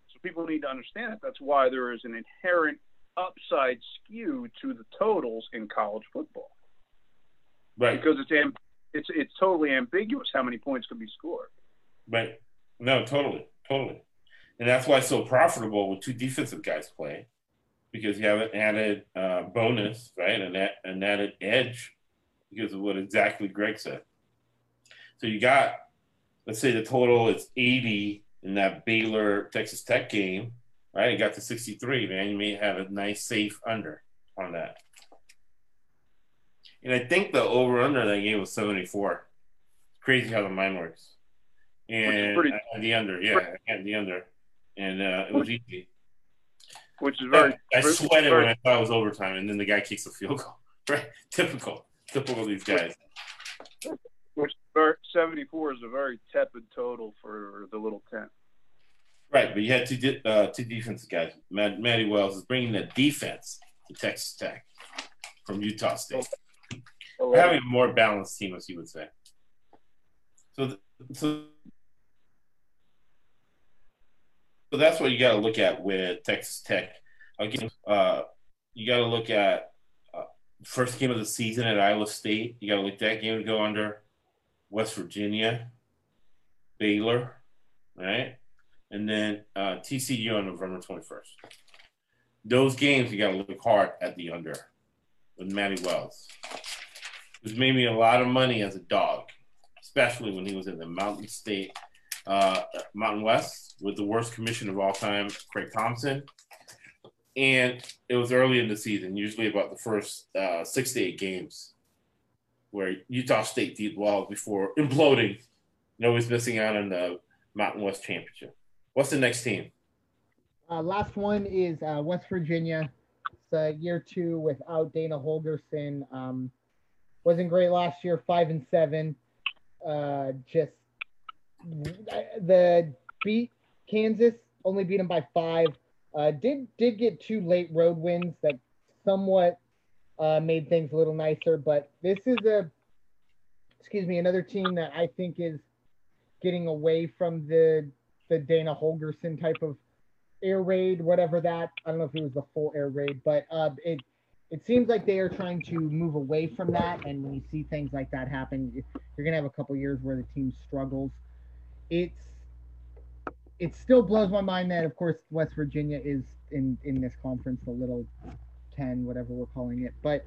So people need to understand that. That's why there is an inherent upside skew to the totals in college football. Right. Because it's amb- it's it's totally ambiguous how many points could be scored. Right. No, totally, totally, and that's why it's so profitable with two defensive guys playing, because you have an added uh, bonus, right, and that an added edge, because of what exactly Greg said. So you got, let's say the total is eighty in that Baylor Texas Tech game, right? You got to sixty three, man. You may have a nice safe under on that. And I think the over under that game was 74. Crazy how the mind works and pretty, the under, yeah, and the under, and uh, it was easy. Which is very. I, I sweated very, when I thought it was overtime, and then the guy kicks a field goal. Right, typical, typical of these guys. Which, which seventy-four is a very tepid total for the little ten. Right, but you had two uh, two defensive guys. Matt, Matty Wells is bringing the defense to Texas Tech from Utah State. Oh, having a more balanced team, as you would say. So, so So that's what you got to look at with Texas Tech. Again, uh, you got to look at uh, first game of the season at Iowa State. You got to look at that game to go under West Virginia, Baylor, right, and then uh, TCU on November twenty first. Those games you got to look hard at the under with Matty Wells, who's made me a lot of money as a dog, especially when he was in the Mountain State uh, Mountain West with the worst commission of all time, Craig Thompson. And it was early in the season, usually about the first uh, six to eight games, where Utah State did well before imploding and always missing out on the Mountain West Championship. What's the next team? Uh, last one is uh, West Virginia. It's uh, year two without Dana Holgorsen. Um, wasn't great last year, five and seven. Uh, just the beat Kansas, only beat them by five. Uh, did did get two late road wins that somewhat uh, made things a little nicer, but this is a excuse me another team that I think is getting away from the the Dana Holgorsen type of air raid, whatever that. I don't know if it was the full air raid, but uh, it it seems like they are trying to move away from that. And when you see things like that happen, you're gonna have a couple years where the team struggles it's it still blows my mind that of course West Virginia is in in this conference, the little ten, whatever we're calling it. But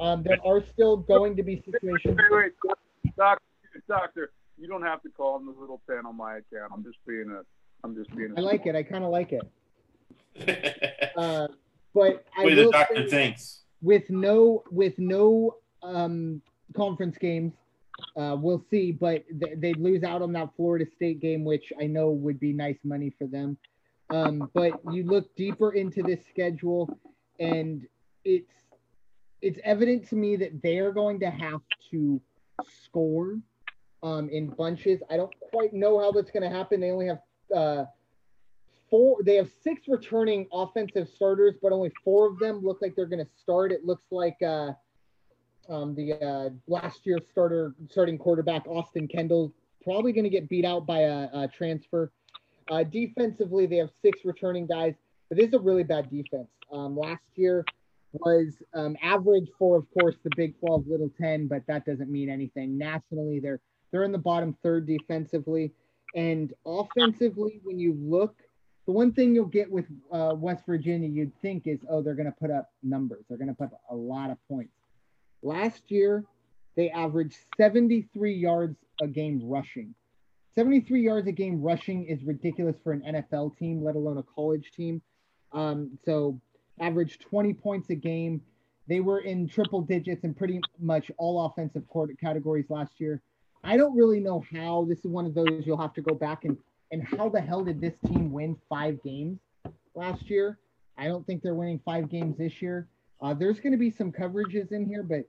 um, there are still going to be situations. Wait, wait, doctor, doctor, you don't have to call them the little ten on my account. I'm just being a, I'm just being. A I like it. I kind of like it. uh, but I will the doctor thinks with no with no um, conference games uh, we'll see, but th- they'd lose out on that Florida State game, which I know would be nice money for them. Um, but you look deeper into this schedule, and it's it's evident to me that they are going to have to score um, in bunches. I don't quite know how that's going to happen. They only have uh, four. They have six returning offensive starters, but only four of them look like they're going to start. It looks like. Uh, um, the uh, last year starter starting quarterback Austin Kendall probably going to get beat out by a, a transfer. Uh, defensively, they have six returning guys, but this is a really bad defense. Um, last year, was um, average for, of course, the Big 12 Little 10, but that doesn't mean anything. Nationally, they're they're in the bottom third defensively, and offensively, when you look, the one thing you'll get with uh, West Virginia, you'd think is, oh, they're going to put up numbers. They're going to put up a lot of points. Last year, they averaged 73 yards a game rushing. 73 yards a game rushing is ridiculous for an NFL team, let alone a college team. Um, so averaged 20 points a game. They were in triple digits in pretty much all offensive categories last year. I don't really know how. This is one of those you'll have to go back and and how the hell did this team win five games last year? I don't think they're winning five games this year. Uh, there's going to be some coverages in here, but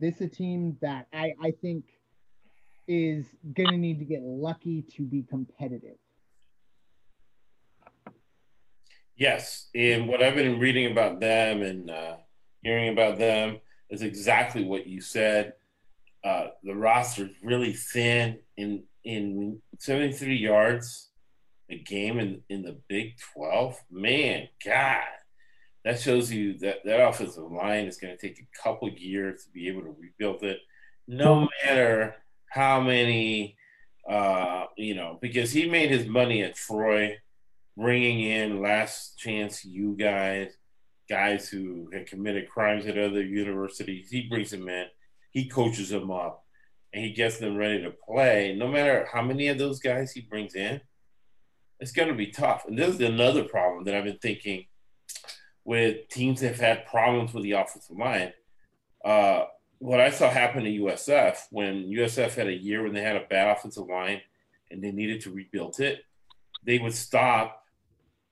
this is a team that I, I think is going to need to get lucky to be competitive. Yes, and what I've been reading about them and uh, hearing about them is exactly what you said. Uh, the roster is really thin in in 73 yards a game in in the Big 12. Man, God, that shows you that that offensive line is going to take a couple years to be able to rebuild it. No matter how many, uh, you know, because he made his money at Troy bringing in last chance you guys, guys who had committed crimes at other universities. He brings them in, he coaches them up, and he gets them ready to play. No matter how many of those guys he brings in, it's going to be tough. And this is another problem that I've been thinking with teams that have had problems with the offensive line. Uh, what I saw happen to USF when USF had a year when they had a bad offensive line and they needed to rebuild it, they would stop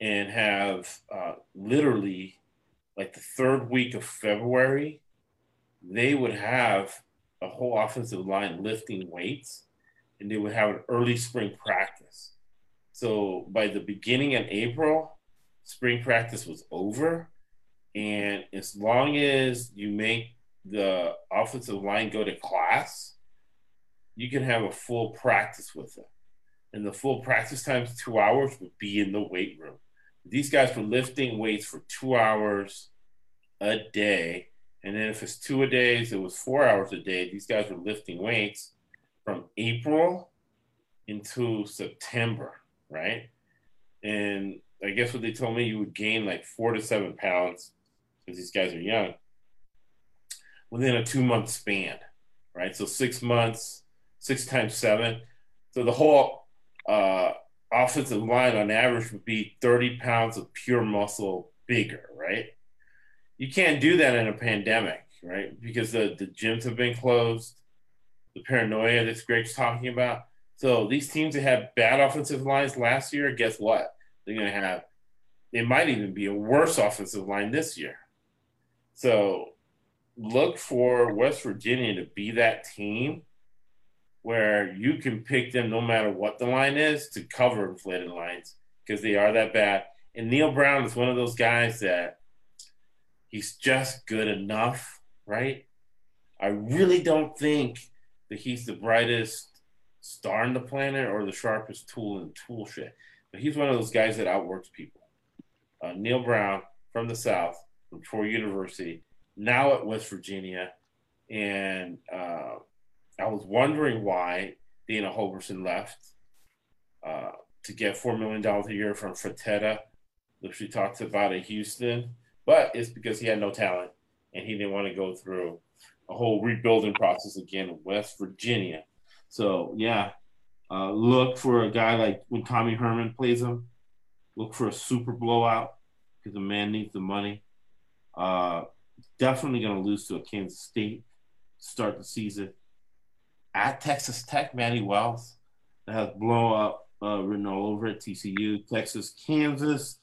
and have uh, literally like the third week of February, they would have a whole offensive line lifting weights and they would have an early spring practice. So by the beginning of April, spring practice was over. And as long as you make the offensive line go to class, you can have a full practice with them. And the full practice times two hours would be in the weight room. These guys were lifting weights for two hours a day. And then if it's two a days, it was four hours a day. These guys were lifting weights from April into September, right? And I guess what they told me, you would gain like four to seven pounds because these guys are young within a two month span, right? So six months, six times seven. So the whole uh, offensive line on average would be 30 pounds of pure muscle bigger, right? You can't do that in a pandemic, right? Because the, the gyms have been closed, the paranoia that Greg's talking about. So these teams that had bad offensive lines last year, guess what? They're going to have, it might even be a worse offensive line this year. So look for West Virginia to be that team where you can pick them no matter what the line is to cover inflated lines because they are that bad. And Neal Brown is one of those guys that he's just good enough, right? I really don't think that he's the brightest star on the planet or the sharpest tool in the tool shed. But he's one of those guys that outworks people. Uh, Neal Brown from the South, from Troy University, now at West Virginia. And uh, I was wondering why Dana Holgorsen left uh, to get $4 million a year from Fertitta, which we talked about at Houston. But it's because he had no talent and he didn't want to go through a whole rebuilding process again in West Virginia. So, yeah, uh, look for a guy like when Tommy Herman plays him, look for a super blowout because the man needs the money. Uh, definitely going to lose to a Kansas State start the season at Texas Tech, Matty Wells that has blown up uh, all over at TCU, Texas, Kansas.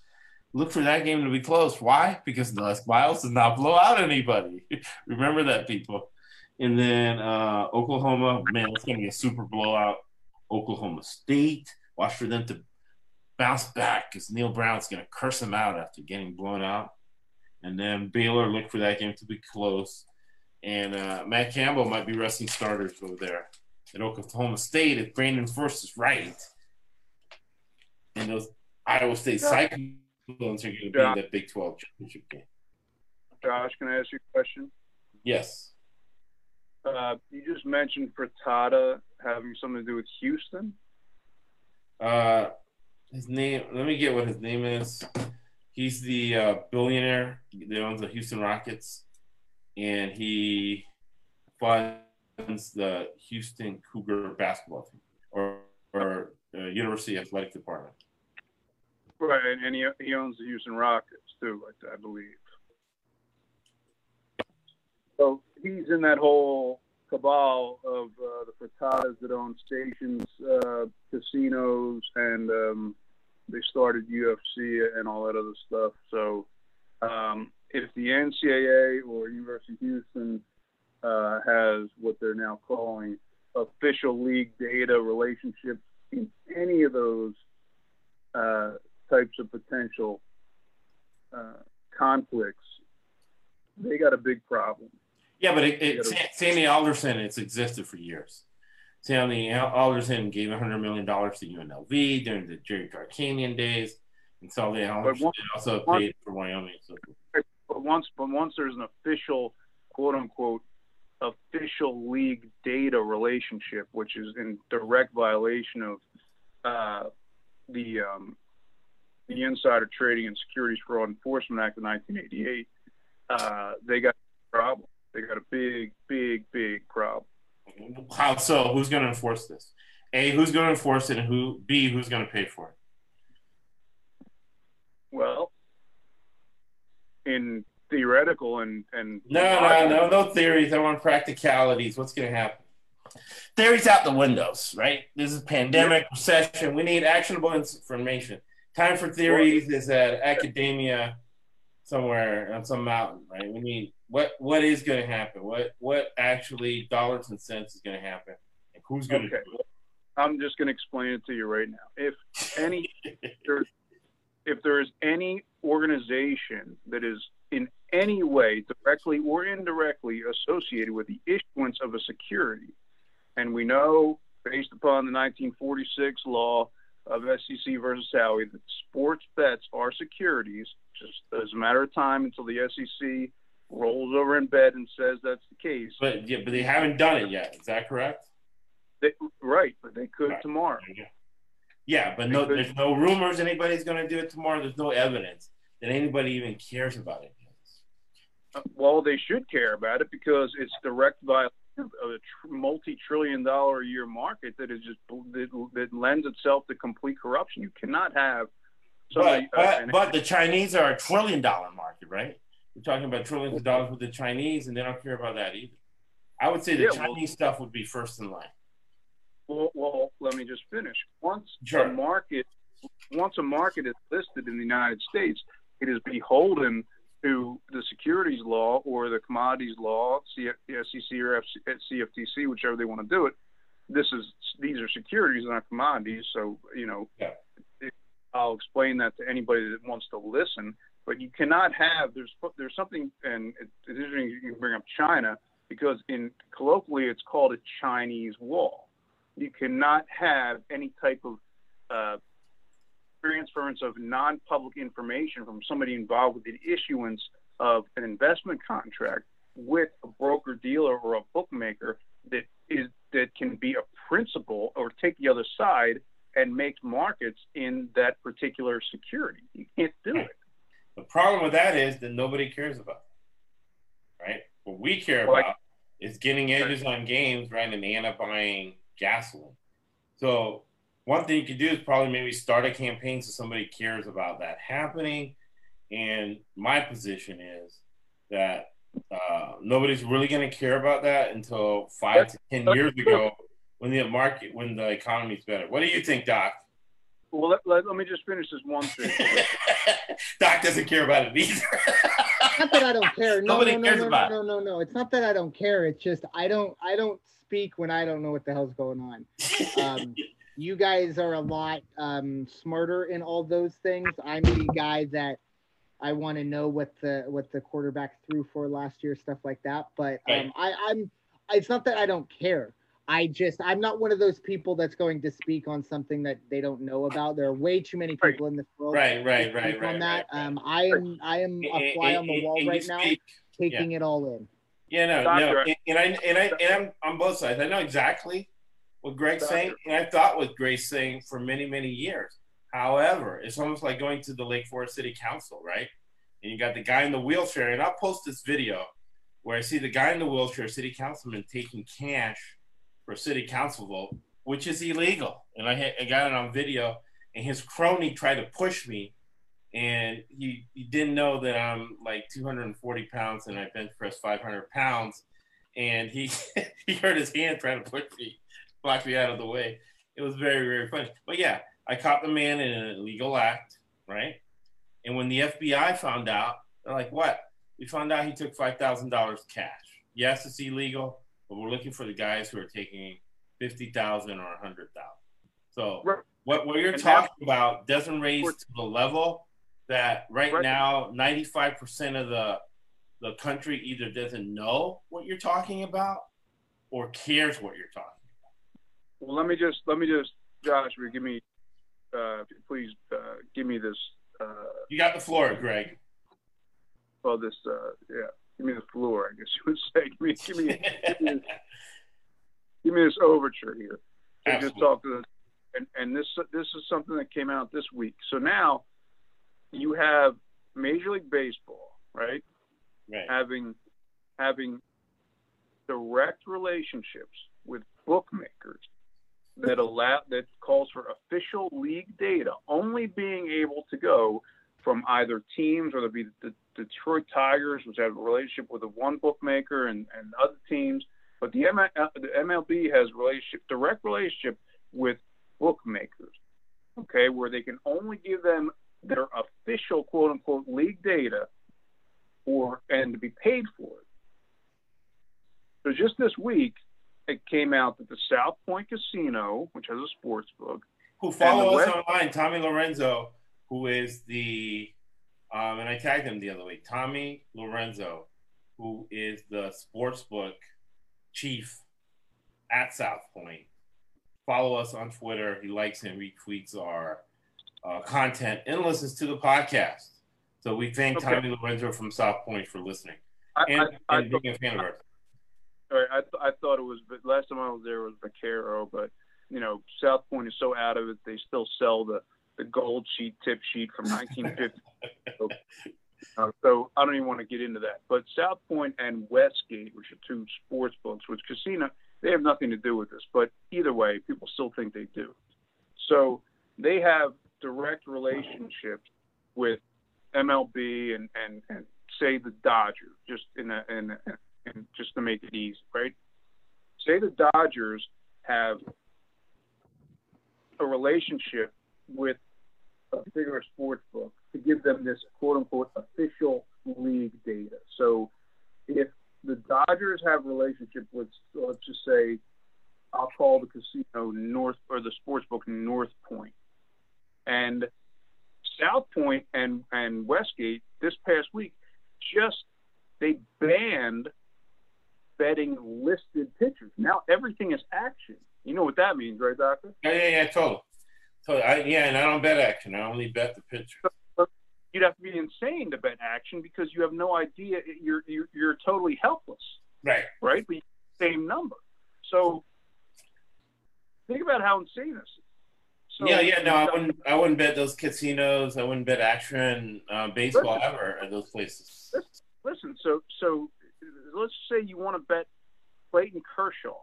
Look for that game to be close. Why? Because Les Miles does not blow out anybody. Remember that, people. And then uh, Oklahoma, man, it's going to be a super blowout. Oklahoma State. Watch for them to bounce back because Neal Brown's going to curse them out after getting blown out. And then Baylor, look for that game to be close. And uh, Matt Campbell might be resting starters over there at Oklahoma State if Brandon First is right. And those Iowa State Cyclones are going to be in that Big 12 championship game. Josh, can I ask you a question? Yes. Uh, you just mentioned Fertitta having something to do with Houston. Uh, his name. Let me get what his name is. He's the uh, billionaire that owns the Houston Rockets, and he funds the Houston Cougar basketball team or or uh, University Athletic Department. Right, and he, he owns the Houston Rockets too, I, I believe. So he's in that whole cabal of uh, the Fertittas that own stations, uh, casinos, and um, they started UFC and all that other stuff. So um, if the NCAA or University of Houston uh, has what they're now calling official league data relationships in any of those uh, types of potential uh, conflicts, they got a big problem. Yeah, but it, it, Sandy Alderson, it's existed for years. Sandy Alderson gave $100 million to UNLV during the Jerry Tarkanian days. And so they also, also paid for Wyoming. So. But once, but once there's an official, quote unquote, official league data relationship, which is in direct violation of uh, the um, the Insider Trading and Securities Fraud Enforcement Act of 1988, uh, they got a problem. They got a big, big, big problem. How so? Who's going to enforce this? A, who's going to enforce it, and who? B, who's going to pay for it? Well, in theoretical and and no, no, no, no theories. I want practicalities. What's going to happen? Theories out the windows, right? This is pandemic, recession. We need actionable information. Time for theories is at academia somewhere on some mountain, right? We need what what is going to happen? What what actually dollars and cents is going to happen? And who's going okay. to do it? I'm just going to explain it to you right now. If any if there is any organization that is in any way, directly or indirectly, associated with the issuance of a security, and we know based upon the 1946 law of SEC versus Howey that sports bets are securities. Just as a matter of time until the SEC rolls over in bed and says that's the case. But yeah, but they haven't done it yet. Is that correct? They, right, but they could right. tomorrow. Yeah, yeah but no, there's no rumors anybody's going to do it tomorrow. There's no evidence that anybody even cares about it. Uh, well, they should care about it because it's direct violation of a tr- multi-trillion dollar a year market that is just that, that, lends itself to complete corruption. You cannot have. Somebody, but, uh, but, but the Chinese are a trillion dollar market, right? We're talking about trillions of dollars with the Chinese, and they don't care about that either. I would say the yeah, Chinese well, stuff would be first in line. Well, well, let me just finish. Once sure. a market, once a market is listed in the United States, it is beholden to the securities law or the commodities law, the SEC or CFTC, whichever they want to do it. This is these are securities, not commodities. So you know, yeah. I'll explain that to anybody that wants to listen. But you cannot have there's there's something, and it's interesting you bring up China because in colloquially it's called a Chinese wall. You cannot have any type of uh, transference of non-public information from somebody involved with the issuance of an investment contract with a broker dealer or a bookmaker that is that can be a principal or take the other side and make markets in that particular security. You can't do it. The problem with that is that nobody cares about. Right? What we care well, about is getting edges on games, right, and they end up buying gasoline. So one thing you could do is probably maybe start a campaign so somebody cares about that happening. And my position is that uh, nobody's really going to care about that until five to ten years ago when the market, when the economy's better. What do you think, Doc? Well, let, let, let me just finish this one thing. Doc doesn't care about it either. not that I don't care. No, Nobody no, no, cares no, about no, no, no, no. It's not that I don't care. It's just I don't I don't speak when I don't know what the hell's going on. Um, you guys are a lot um, smarter in all those things. I'm the guy that I want to know what the what the quarterback threw for last year, stuff like that. But um, I, I'm. It's not that I don't care. I just I'm not one of those people that's going to speak on something that they don't know about. There are way too many people in this world. Right, right, right, right. On that, right, um, I am I am a fly on the wall and you right now, speak- taking it all in. Yeah, no, Doctor- no, and, and I and I and I'm on both sides. I know exactly what Greg's Doctor- saying, and I thought what Greg's saying for many, many years. However, it's almost like going to the Lake Forest City Council, right? And you got the guy in the wheelchair, and I'll post this video where I see the guy in the wheelchair, city councilman, taking cash for a city council vote, which is illegal. And I, had, I got it on video, and his crony tried to push me, and he, he didn't know that I'm like 240 pounds and I bench press 500 pounds, and he he hurt his hand trying to push me, block me out of the way. It was very very funny. But yeah, I caught the man in an illegal act, right? And when the FBI found out, they're like, "What? We found out he took five thousand dollars cash. Yes, it's illegal, but we're looking for the guys who are taking fifty thousand or a hundred thousand. So Right. what what you're talking about doesn't raise to the level that right, Right. now ninety five percent of the the country either doesn't know what you're talking about or cares what you're talking. Well, let me just let me just Josh, give me uh, please uh, give me this uh, You got the floor, Greg. well this uh, yeah give me the floor I guess you would say give me give me give me, give me this overture here. So just talk to the, and and this this is something that came out this week. So now you have Major League Baseball, right? right. having having direct relationships with bookmakers that allow that calls for official league data only being able to go from either teams, whether it be the Detroit Tigers, which have a relationship with a one bookmaker, and, and other teams. But the, M- uh, the MLB has relationship, direct relationship with bookmakers, okay, where they can only give them their official quote unquote league data for and to be paid for it. So just this week, it came out that the South Point Casino, which has a sports book, who follow us web- online, Tommy Lorenzo, who is the, um, and I tagged him the other way, Tommy Lorenzo, who is the sports book chief at South Point. Follow us on Twitter. He likes and retweets our uh, content and listens to the podcast. So we thank Okay. Tommy Lorenzo from South Point for listening I, and, I, I, and being a fan of ours. I, th- I thought it was, but last time I was there was Vaquero, but you know, South Point is so out of it, they still sell the the gold sheet tip sheet from 1950. Uh, so I don't even want to get into that. But South Point and Westgate, which are two sports books, which casino, they have nothing to do with this. But either way, people still think they do. So they have direct relationships with MLB and, and, and say the Dodgers, just in a, in, a, in just to make it easy, right? Say the Dodgers have a relationship with a particular sports book to give them this quote unquote official league data. So if the Dodgers have relationship with, let's just say, I'll call the casino North or the sports book North Point, and South Point and and Westgate this past week just they banned betting listed pitchers. Now everything is action. You know what that means, right, Doctor? Yeah, yeah, yeah, totally. So I, yeah, and I don't bet action. I only bet the pitcher. You'd have to be insane to bet action because you have no idea. You're you're, you're totally helpless, Right. right? But same number. So think about how insane this is. So, yeah, yeah, no, I wouldn't. I wouldn't bet those casinos. I wouldn't bet action, uh, baseball Listen. ever at those places. listen. So so let's say you want to bet Clayton Kershaw,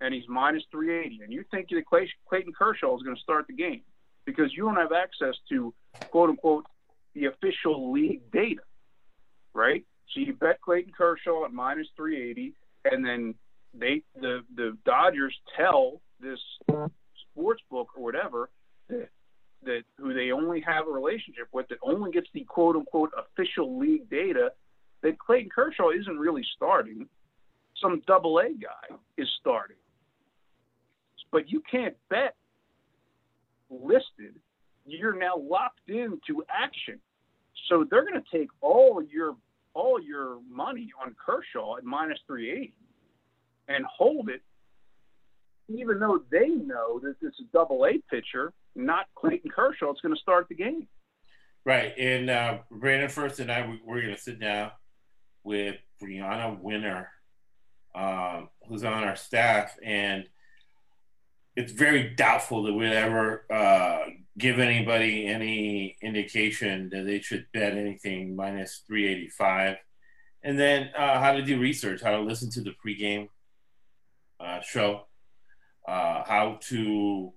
and he's minus 380, and you think that Clay- Clayton Kershaw is going to start the game because you don't have access to quote unquote the official league data, right? So you bet Clayton Kershaw at minus 380, and then they the the Dodgers tell this sports book or whatever that that who they only have a relationship with that only gets the quote unquote official league data that Clayton Kershaw isn't really starting. Some double A guy is starting. But you can't bet listed. You're now locked into action. So they're going to take all your all your money on Kershaw at minus 380 and hold it even though they know that this is double A pitcher, not Clayton Kershaw, it's going to start the game. Right. And uh, Brandon First and I, we, are going to sit down with Brianna Winner, um, who's on our staff. And it's very doubtful that we'd ever uh, give anybody any indication that they should bet anything minus 385. And then uh, how to do research, how to listen to the pregame uh, show, uh, how to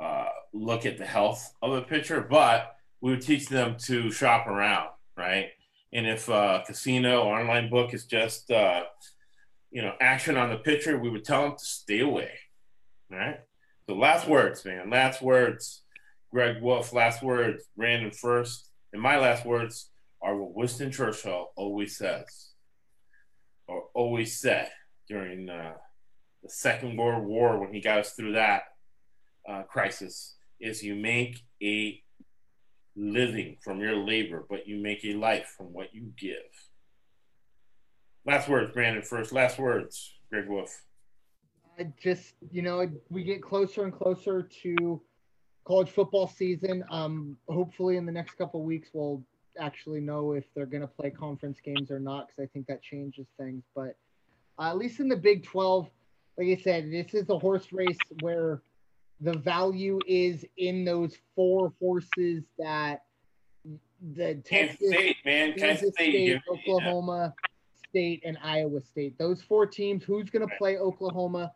uh, look at the health of a pitcher, but we would teach them to shop around, right? And if a casino online book is just, uh, you know, action on the pitcher, we would tell them to stay away, right? So last words, man. Last words. Greg Wolf. Last words. Brandon first. And my last words are what Winston Churchill always says, or always said during uh, the Second World War when he got us through that uh, crisis is you make a living from your labor, but you make a life from what you give. Last words, Brandon, first. Last words, Greg Wolf. I just, you know, we get closer and closer to college football season. Um, hopefully, in the next couple weeks, we'll actually know if they're going to play conference games or not, because I think that changes things. But uh, at least in the Big 12, like I said, this is a horse race where the value is in those four horses that the Texas, Kansas State, man, Kansas State, State Oklahoma yeah. State, and Iowa State. Those four teams. Who's going to play Oklahoma?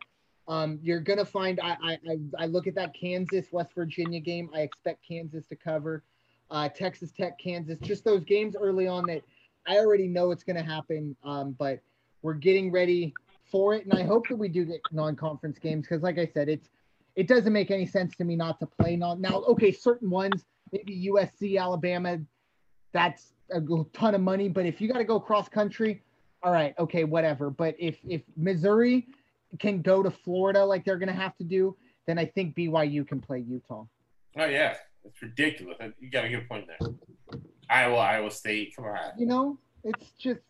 Um, you're going to find. I, I I look at that Kansas West Virginia game. I expect Kansas to cover. Uh, Texas Tech, Kansas. Just those games early on that I already know it's going to happen. Um, but we're getting ready for it, and I hope that we do get non-conference games because, like I said, it's it doesn't make any sense to me not to play non. Now, okay, certain ones, maybe USC, Alabama, that's a ton of money. But if you got to go cross country, all right, okay, whatever. But if if Missouri can go to Florida like they're going to have to do, then I think BYU can play Utah. Oh yeah, it's ridiculous. You got a good point there. Iowa, Iowa State, come on. You know, it's just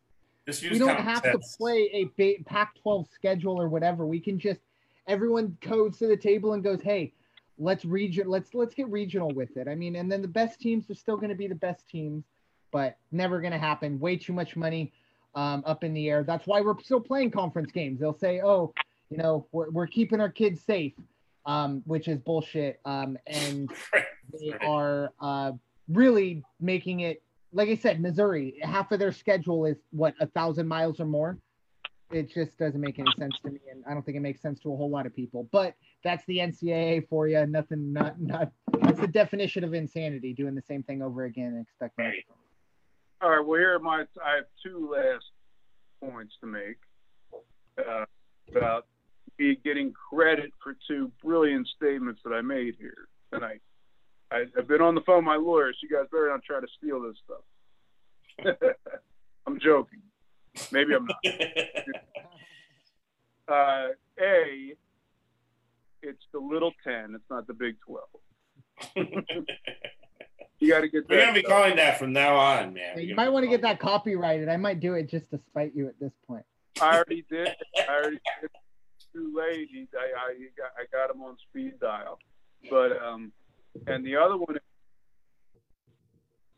we don't have to play a Pac-12 schedule or whatever. We can just everyone goes to the table and goes, "Hey, let's region, let's let's get regional with it." I mean, and then the best teams are still going to be the best teams, but never going to happen. Way too much money um, up in the air. That's why we're still playing conference games. They'll say, "Oh, you know, we're we're keeping our kids safe," um, which is bullshit. Um, and they are uh, really making it like I said, Missouri, half of their schedule is what a thousand miles or more. It just doesn't make any sense to me, and I don't think it makes sense to a whole lot of people. But that's the NCAA for you. Nothing, not, not. That's the definition of insanity: doing the same thing over again and expecting. Right. All right. Well, here are my. I have two last points to make uh, about me getting credit for two brilliant statements that I made here tonight. I, I've been on the phone with my lawyer, so you guys better not try to steal this stuff. I'm joking. Maybe I'm not. uh, a, it's the Little Ten. It's not the Big Twelve. you got to get. We're gonna be calling that from now on, man. you might want to get that copyrighted. I might do it just to spite you at this point. I already did. I already did. Too late. I, I, got, I got him on speed dial, but um, and the other one,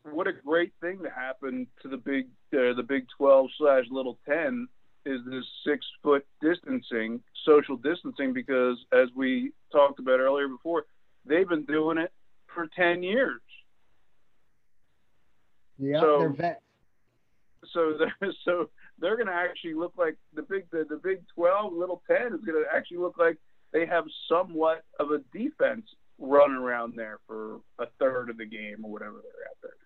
what a great thing to happen to the big uh, the Big 12 slash Little 10 is this six foot distancing, social distancing, because as we talked about earlier before, they've been doing it for 10 years. Yeah, so, they're vets. So they're, so they're going to actually look like the big the, the Big 12 Little 10 is going to actually look like they have somewhat of a defense run around there for a third of the game or whatever they're out there.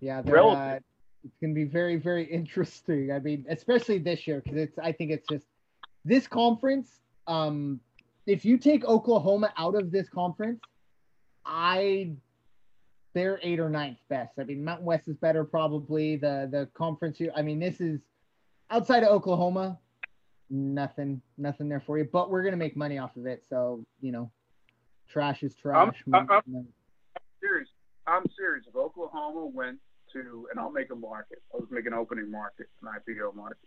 Yeah, uh, it's going to be very, very interesting. I mean, especially this year because it's. I think it's just this conference. Um, if you take Oklahoma out of this conference, I they're eight or ninth best. I mean, Mountain West is better probably. The the conference. I mean, this is outside of Oklahoma nothing, nothing there for you. But we're gonna make money off of it, so you know, trash is trash. I'm, I'm, I'm serious. I'm serious. If Oklahoma went to, and I'll make a market. I'll just make an opening market, an IPO market.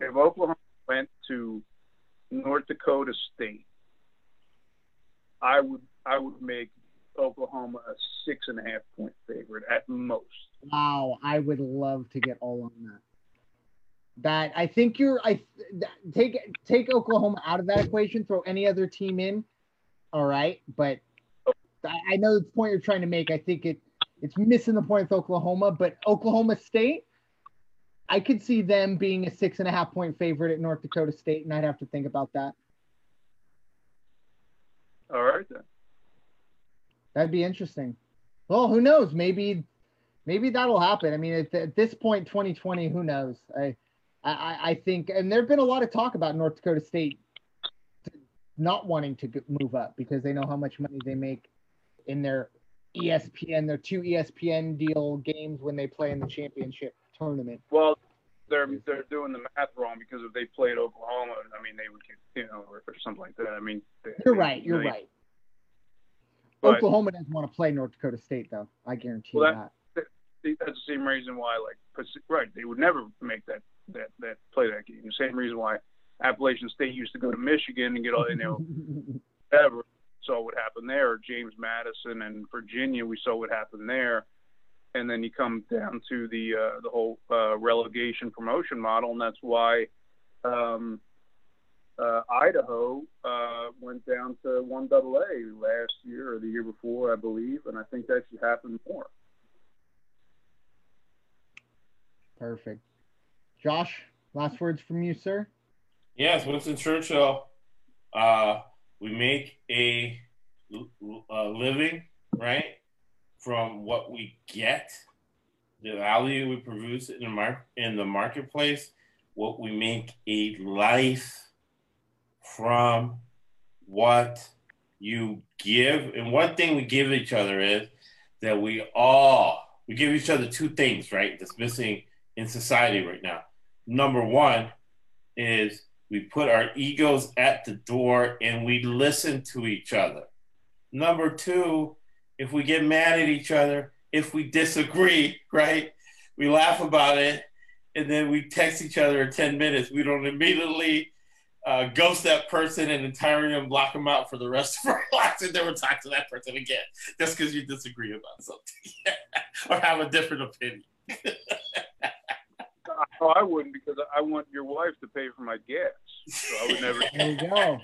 If Oklahoma went to North Dakota State. I would I would make Oklahoma a six and a half point favorite at most. Wow, I would love to get all on that. That I think you're I take take Oklahoma out of that equation, throw any other team in. All right, but oh. I know the point you're trying to make. I think it it's missing the point with Oklahoma, but Oklahoma State, I could see them being a six and a half point favorite at North Dakota State, and I'd have to think about that. All right then. That'd be interesting. Well, who knows? Maybe, maybe that'll happen. I mean, at, at this point, 2020, who knows? I, I, I think, and there've been a lot of talk about North Dakota State not wanting to move up because they know how much money they make in their ESPN, their two ESPN deal games when they play in the championship tournament. Well, they're they're doing the math wrong because if they played Oklahoma, I mean, they would get you know or, or something like that. I mean, they, you're right. You're they, right. But, Oklahoma doesn't want to play North Dakota State, though. I guarantee well, that, that. That's the same reason why, like, right? They would never make that that that play that game. The same reason why Appalachian State used to go to Michigan and get all you know, whatever. Saw what happened there. James Madison and Virginia, we saw what happened there. And then you come down to the uh, the whole uh, relegation promotion model, and that's why um, uh, Idaho uh, went down to one double A last year or the year before, I believe, and I think that should happen more. Perfect. Josh, last words from you, sir. Yes, Winston Churchill. Uh, we make a, a living, right, from what we get, the value we produce in the mar- in the marketplace. What we make a life from what you give. And one thing we give each other is that we all we give each other two things, right? That's missing in society right now. Number one is we put our egos at the door and we listen to each other. Number two, if we get mad at each other, if we disagree, right? We laugh about it and then we text each other in 10 minutes. We don't immediately uh, ghost that person and entirely block them out for the rest of our lives and never talk to that person again just because you disagree about something or have a different opinion. Oh, I wouldn't because I want your wife to pay for my gas. So I would never. there you go.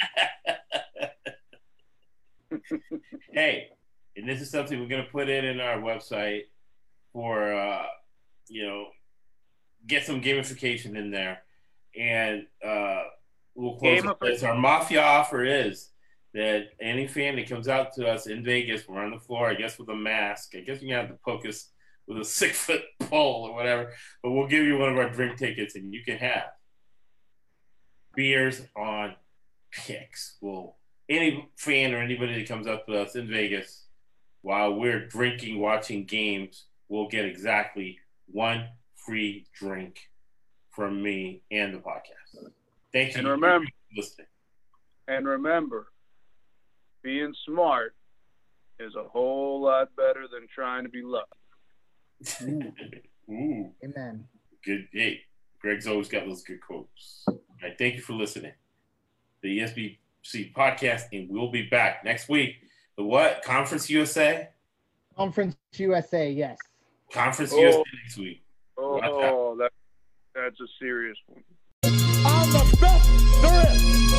hey, and this is something we're going to put in in our website for, uh, you know, get some gamification in there. And, uh, we'll close this. Our mafia offer is that any fan that comes out to us in Vegas, we're on the floor, I guess with a mask. I guess you have to poke us with a six foot pole or whatever, but we'll give you one of our drink tickets and you can have beers on picks. Well, any fan or anybody that comes up with us in Vegas while we're drinking, watching games, will get exactly one free drink from me and the podcast. Thank you. And remember, listening. And remember, being smart is a whole lot better than trying to be lucky. Ooh. Ooh. Amen. Good. Hey, Greg's always got those good quotes. All right. Thank you for listening. The ESBC podcast, and we'll be back next week. The what? Conference USA? Conference USA, yes. Conference oh. USA next week. Oh, that, that's a serious one the best there is.